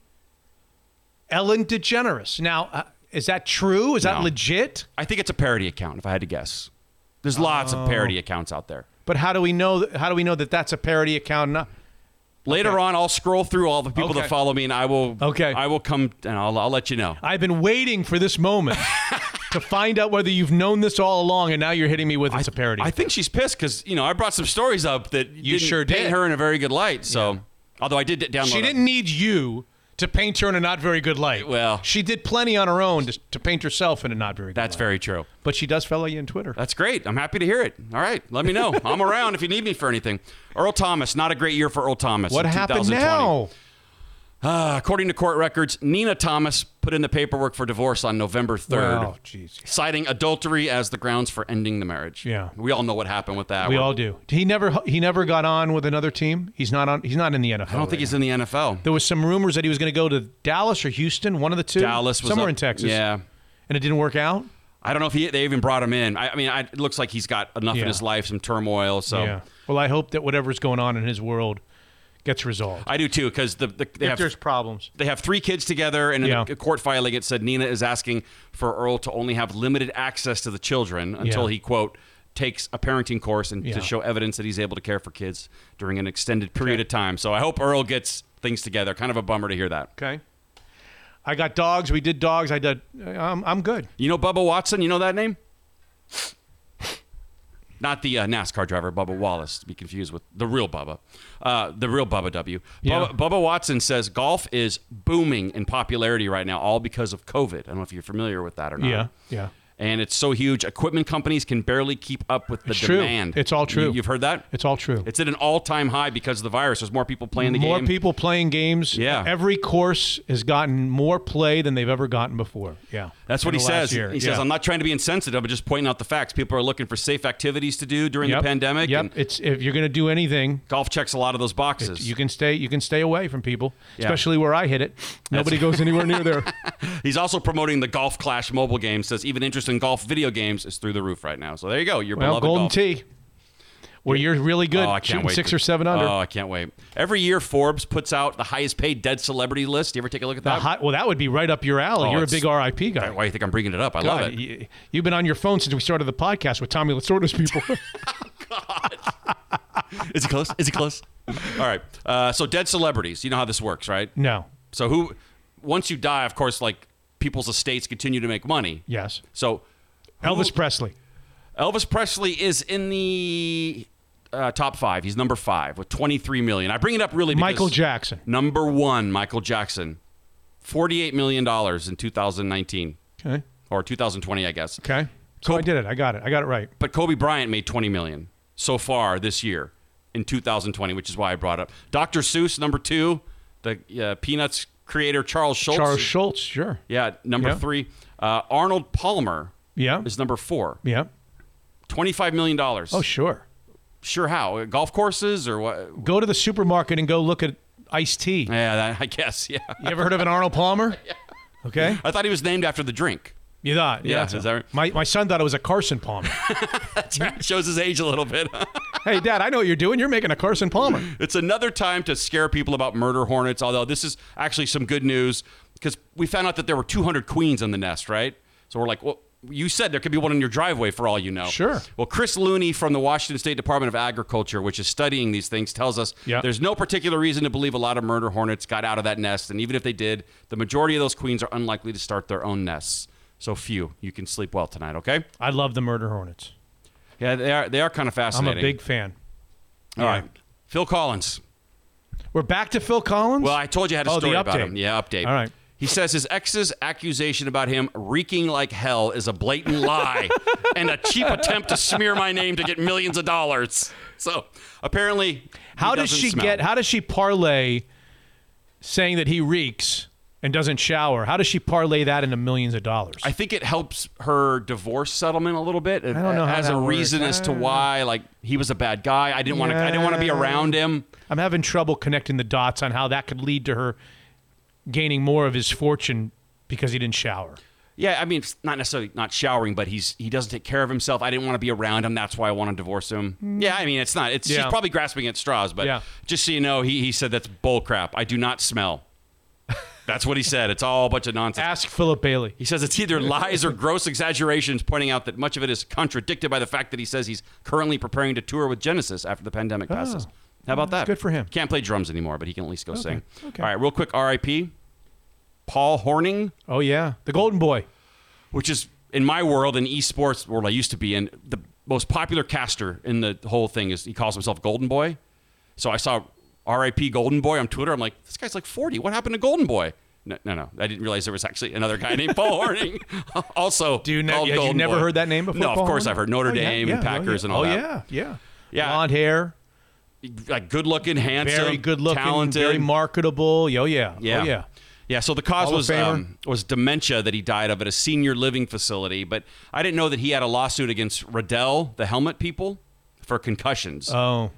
Ellen DeGeneres. Now, uh, is that true? Is that legit? I think it's a parody account, if I had to guess. There's lots Oh. of parody accounts out there. But how do we know? How do we know that that's a parody account? Not- Later Okay. on, I'll scroll through all the people Okay. that follow me, and I will. Okay. I will come and I'll, I'll let you know. I've been waiting for this moment to find out whether you've known this all along, and now you're hitting me with it's a parody. I think she's pissed because you know I brought some stories up that You didn't sure paint did. her in a very good light. So, although I did download. she didn't need you to paint her in a not very good light. Well, she did plenty on her own to, to paint herself in a not very good That's light. very true. But she does follow you on Twitter. That's great. I'm happy to hear it. All right, let me know. I'm around if you need me for anything. Earl Thomas, not a great year for Earl Thomas. What happened 2020. now? Uh, according to court records, Nina Thomas put in the paperwork for divorce on November 3rd, Wow, jeez. citing adultery as the grounds for ending the marriage. Yeah. We all know what happened with that. We We're- all do. He never he never got on with another team. He's not on. He's not in the NFL. I don't think he's in the NFL. There was some rumors that he was going to go to Dallas or Houston, one of the two. Dallas was somewhere up- in Texas. Yeah. and it didn't work out. I don't know if he, they even brought him in. I, I mean, I, it looks like he's got enough Yeah. in his life, some turmoil. So Yeah. Well, I hope that whatever's going on in his world gets resolved. I do too, because the, the they if have there's problems. they have three kids together, and in Yeah. a court filing it said Nina is asking for Earl to only have limited access to the children until Yeah. he quote takes a parenting course and Yeah. to show evidence that he's able to care for kids during an extended period of time. So I hope Earl gets things together. Kind of a bummer to hear that. Okay. I got dogs. We did dogs. I did. I'm, I'm good. You know Bubba Watson? You know that name? Not the uh, NASCAR driver, Bubba Wallace, to be confused with the real Bubba. Uh, the real Bubba W. Yeah. Bubba, Bubba Watson says golf is booming in popularity right now, all because of COVID. I don't know if you're familiar with that or not. Yeah. Yeah. And it's so huge, equipment companies can barely keep up with the It's true. demand. It's all true. You, have heard that? It's all true. It's at an all-time high because of the virus. There's more people playing the more game. More people playing games. Yeah. Every course has gotten more play than they've ever gotten before. Yeah. That's what he says. year. He Yeah. says, "I'm not trying to be insensitive, but just pointing out the facts. People are looking for safe activities to do during Yep. the pandemic. Yep. and It's if you're going to do anything, golf checks a lot of those boxes. you can stay. You can stay away from people, Yeah. especially where I hit it. Nobody goes anywhere near there. He's also promoting the Golf Clash mobile game. Says even interest in golf video games is through the roof right now. So there you go. Your Well, beloved Golden golf. Tee, where you're really good, Oh, I can't shooting wait six to- or seven under. Oh, I can't wait. Every year, Forbes puts out the highest paid dead celebrity list. Do you ever take a look at that? hot, well, that would be right up your alley. Oh, you're a big RIP guy. Why do you think I'm bringing it up? I love it. You, you've been on your phone since we started the podcast with Tommy Lasorda's people. God. Is he close? Is he close? All right. Uh, so dead celebrities. You know how this works, right? no. So who? Once you die, of course, like people's estates continue to make money. Yes. So Elvis Presley. Elvis Presley is in the uh, top five. He's number five with 23 million. I bring it up really because Michael Jackson. Number one, Michael Jackson, 48 million dollars in 2019 Okay. or 2020, I guess. Okay. So I did it. I got it. I got it right. But Kobe Bryant made 20 million so far this year in 2020, which is why I brought up. Dr. Seuss, number two. The uh, Peanuts creator Charles Schulz. Charles Schulz. Sure. Yeah, number Yeah. three. Uh, Arnold Palmer Yeah. is number four. Yeah. $25 million. Oh, sure. Sure, how? Golf courses or what? Go to the supermarket and go look at iced tea. Yeah, that, I guess, yeah. You ever heard of an Arnold Palmer? yeah. Okay. I thought he was named after the drink. You thought? Yeah, Yeah. is that right? my, my son thought it was a Carson Palmer. That's right. Shows his age a little bit. hey, Dad, I know what you're doing. You're making a Carson Palmer. it's another time to scare people about murder hornets, although this is actually some good news because we found out that there were 200 queens in the nest, right? So we're like, well, you said there could be one in your driveway for all you know. Sure. Well, Chris Looney from the Washington State Department of Agriculture, which is studying these things, tells us Yeah. there's no particular reason to believe a lot of murder hornets got out of that nest. And even if they did, the majority of those queens are unlikely to start their own nests. So few. You can sleep well tonight, okay? I love the murder hornets. Yeah, they are, they are kind of fascinating. I'm a big fan. All right. Phil Collins. We're back to Phil Collins. Well, I told you I had a Oh, story about him. Yeah, update. All right. He says his ex's accusation about him reeking like hell is a blatant lie and a cheap attempt to smear my name to get millions of dollars. So apparently, How does she smell. get? How does she parlay saying that he reeks and doesn't shower? How does she parlay that into millions of dollars? I think it helps her divorce settlement a little bit. I don't know as a works. reason as to Uh, why, like he was a bad guy. I didn't want to. I didn't want to be around him. I'm having trouble connecting the dots on how that could lead to her gaining more of his fortune because he didn't shower. Yeah, I mean, it's not necessarily not showering, but he's he doesn't take care of himself. I didn't want to be around him. That's why I want to divorce him. Yeah, I mean, it's not. It's Mm. Yeah. she's probably grasping at straws. But Yeah. just so you know, he he said that's bull crap. I do not smell. That's what he said. It's all a bunch of nonsense. Ask Philip Bailey. He says it's either lies or gross exaggerations, pointing out that much of it is contradicted by the fact that he says he's currently preparing to tour with Genesis after the pandemic passes. How about that? good for him. Can't play drums anymore, but he can at least go sing. okay. All right, real quick, R.I.P. Paul Hornung. Oh yeah, the Golden Boy. which is in my world in esports world I used to be in the most popular caster in the whole thing is he calls himself Golden Boy. So I saw R.I.P. Golden Boy on Twitter. I'm like, this guy's like 40. What happened to Golden Boy? No, no, no. I didn't realize there was actually another guy named Paul Hornung. also, Do you, ne- had you never heard that name before? No, of Paul course Hornung? I've heard Notre Oh, yeah, Dame oh, yeah, and Packers oh, and all yeah. that. Oh yeah, yeah. Yeah. Blonde hair, like good looking, handsome, very good looking, talented, very marketable. Yo, yeah. Yeah. Oh, yeah. Yeah, so the cause Hall was um, was dementia that he died of at a senior living facility, but I didn't know that he had a lawsuit against Riddell, the helmet people, for concussions. Oh.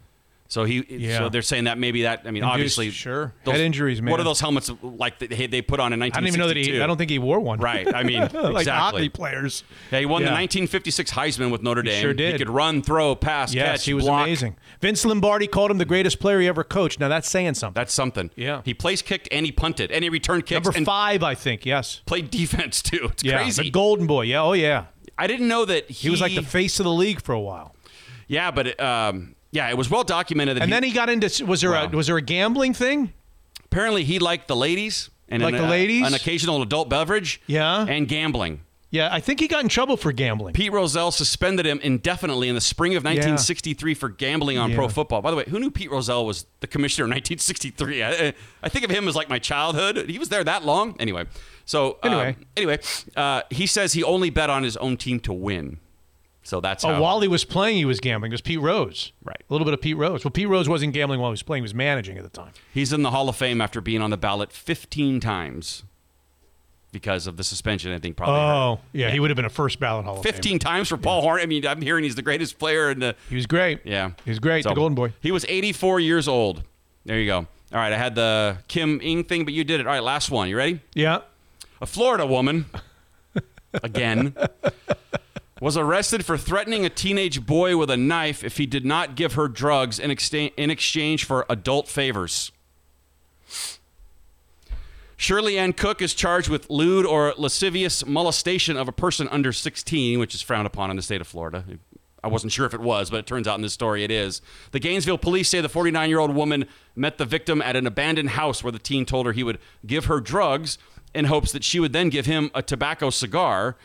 So he, Yeah. so they're saying that maybe that. I mean, Induced, obviously, sure. those- Head injuries, man. What are those helmets like that they, put on in I don't even know that he. I don't think he wore one. Right. I mean, like exactly. hockey players. Yeah, he won the 1956 Heisman with Notre He Dame. sure did. He could run, throw, pass, Yes, catch, he was block. amazing. Vince Lombardi called him the greatest player he ever coached. Now that's saying something. That's something. Yeah. He place kicked and he punted and he returned kicks. Number five, I think. Yes. Played defense too. It's yeah, crazy. The Golden Boy. Yeah. Oh yeah. I didn't know that he, He was like the face of the league for a while. Yeah, but um, yeah, it was well documented. That And then he got into. Was there a was there a gambling thing? apparently he liked the ladies and Like an, the ladies? an occasional adult beverage. Yeah. and gambling. Yeah, I think he got in trouble for gambling. Pete Rozelle suspended him indefinitely in the spring of 1963 for gambling on pro football. By the way, who knew Pete Rozelle was the commissioner in 1963? I, I think of him as like my childhood. He was there that long. Anyway, so um, Anyway. anyway, uh, he says he only bet on his own team to win. So that's Oh, how. while he was playing, he was gambling. It was Pete Rose. Right. A little bit of Pete Rose. Well, Pete Rose wasn't gambling while he was playing. He was managing at the time. He's in the Hall of Fame after being on the ballot 15 times because of the suspension. I think probably. Oh, yeah, he would have been a first ballot Hall of Famer. 15 times for Paul Horn. I mean, I'm hearing he's the greatest player in the. He was great. Yeah. He was great. the Golden Boy. He was 84 years old. There you go. All right, I had the Kim Ng thing, but you did it. All right, last one. You ready? Yeah. A Florida woman, again, was arrested for threatening a teenage boy with a knife if he did not give her drugs in, exta- in exchange for adult favors. Shirley Ann Cook is charged with lewd or lascivious molestation of a person under 16, which is frowned upon in the state of Florida. I wasn't sure if it was, but it turns out in this story it is. The Gainesville police say the 49 year old woman met the victim at an abandoned house where the teen told her he would give her drugs in hopes that she would then give him a tobacco cigar,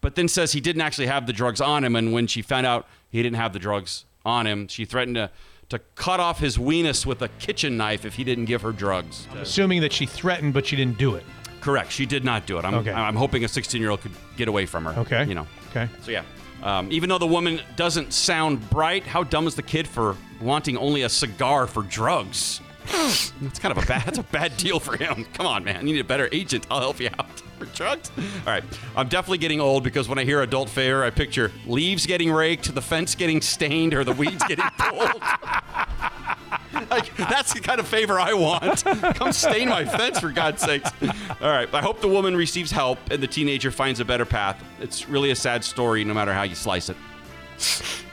but then says he didn't actually have the drugs on him. And when she found out he didn't have the drugs on him, she threatened to, to cut off his weenus with a kitchen knife if he didn't give her drugs. Assuming that she threatened, but she didn't do it. Correct. She did not do it. I'm, Okay. I'm hoping a 16 year old could get away from her. Okay. You know. Okay. So yeah. Um, even though the woman doesn't sound bright, how dumb is the kid for wanting only a cigar for drugs? That's kind of a bad. That's a bad deal for him. Come on, man. You need a better agent. I'll help you out for. All right. I'm definitely getting old because when I hear adult fair, I picture leaves getting raked, the fence getting stained, or the weeds getting pulled. like that's the kind of favor I want. Come stain my fence for God's sakes. All right. I hope the woman receives help and the teenager finds a better path. It's really a sad story, no matter how you slice it.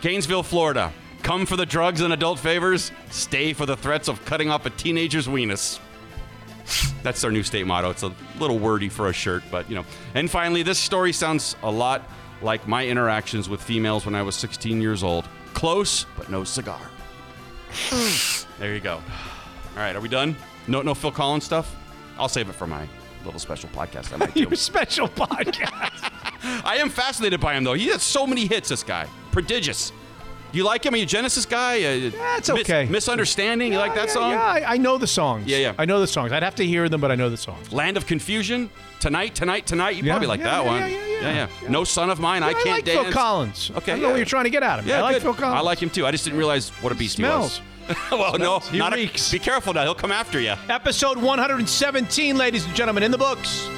Gainesville, Florida. Come for the drugs and adult favors. Stay for the threats of cutting off a teenager's weenus. That's our new state motto. It's a little wordy for a shirt, but you know. And finally, this story sounds a lot like my interactions with females when I was 16 years old. Close, but no cigar. there you go. All right, are we done? No, no Phil Collins stuff. I'll save it for my little special podcast. I might do. Your special podcast. I am fascinated by him though. He has so many hits. This guy, prodigious. You like him? Are you a Genesis guy? Uh, That's okay. misunderstanding. you like that yeah, song? Yeah, I, I know the songs. Yeah, yeah. I know the songs. I'd have to hear them, but I know the songs. Land of Confusion. Tonight, tonight, tonight. You Yeah, probably like yeah, that yeah, one. yeah, yeah, yeah, No son of mine. I I can't like dance. Phil Collins. Okay, I know yeah. what you're trying to get out of me. Yeah, I like good. Phil Collins. I like him too. I just didn't realize what a beast Smells. he was. well, no, He not a- reeks. be careful now. He'll come after you. Episode 117, ladies and gentlemen, in the books.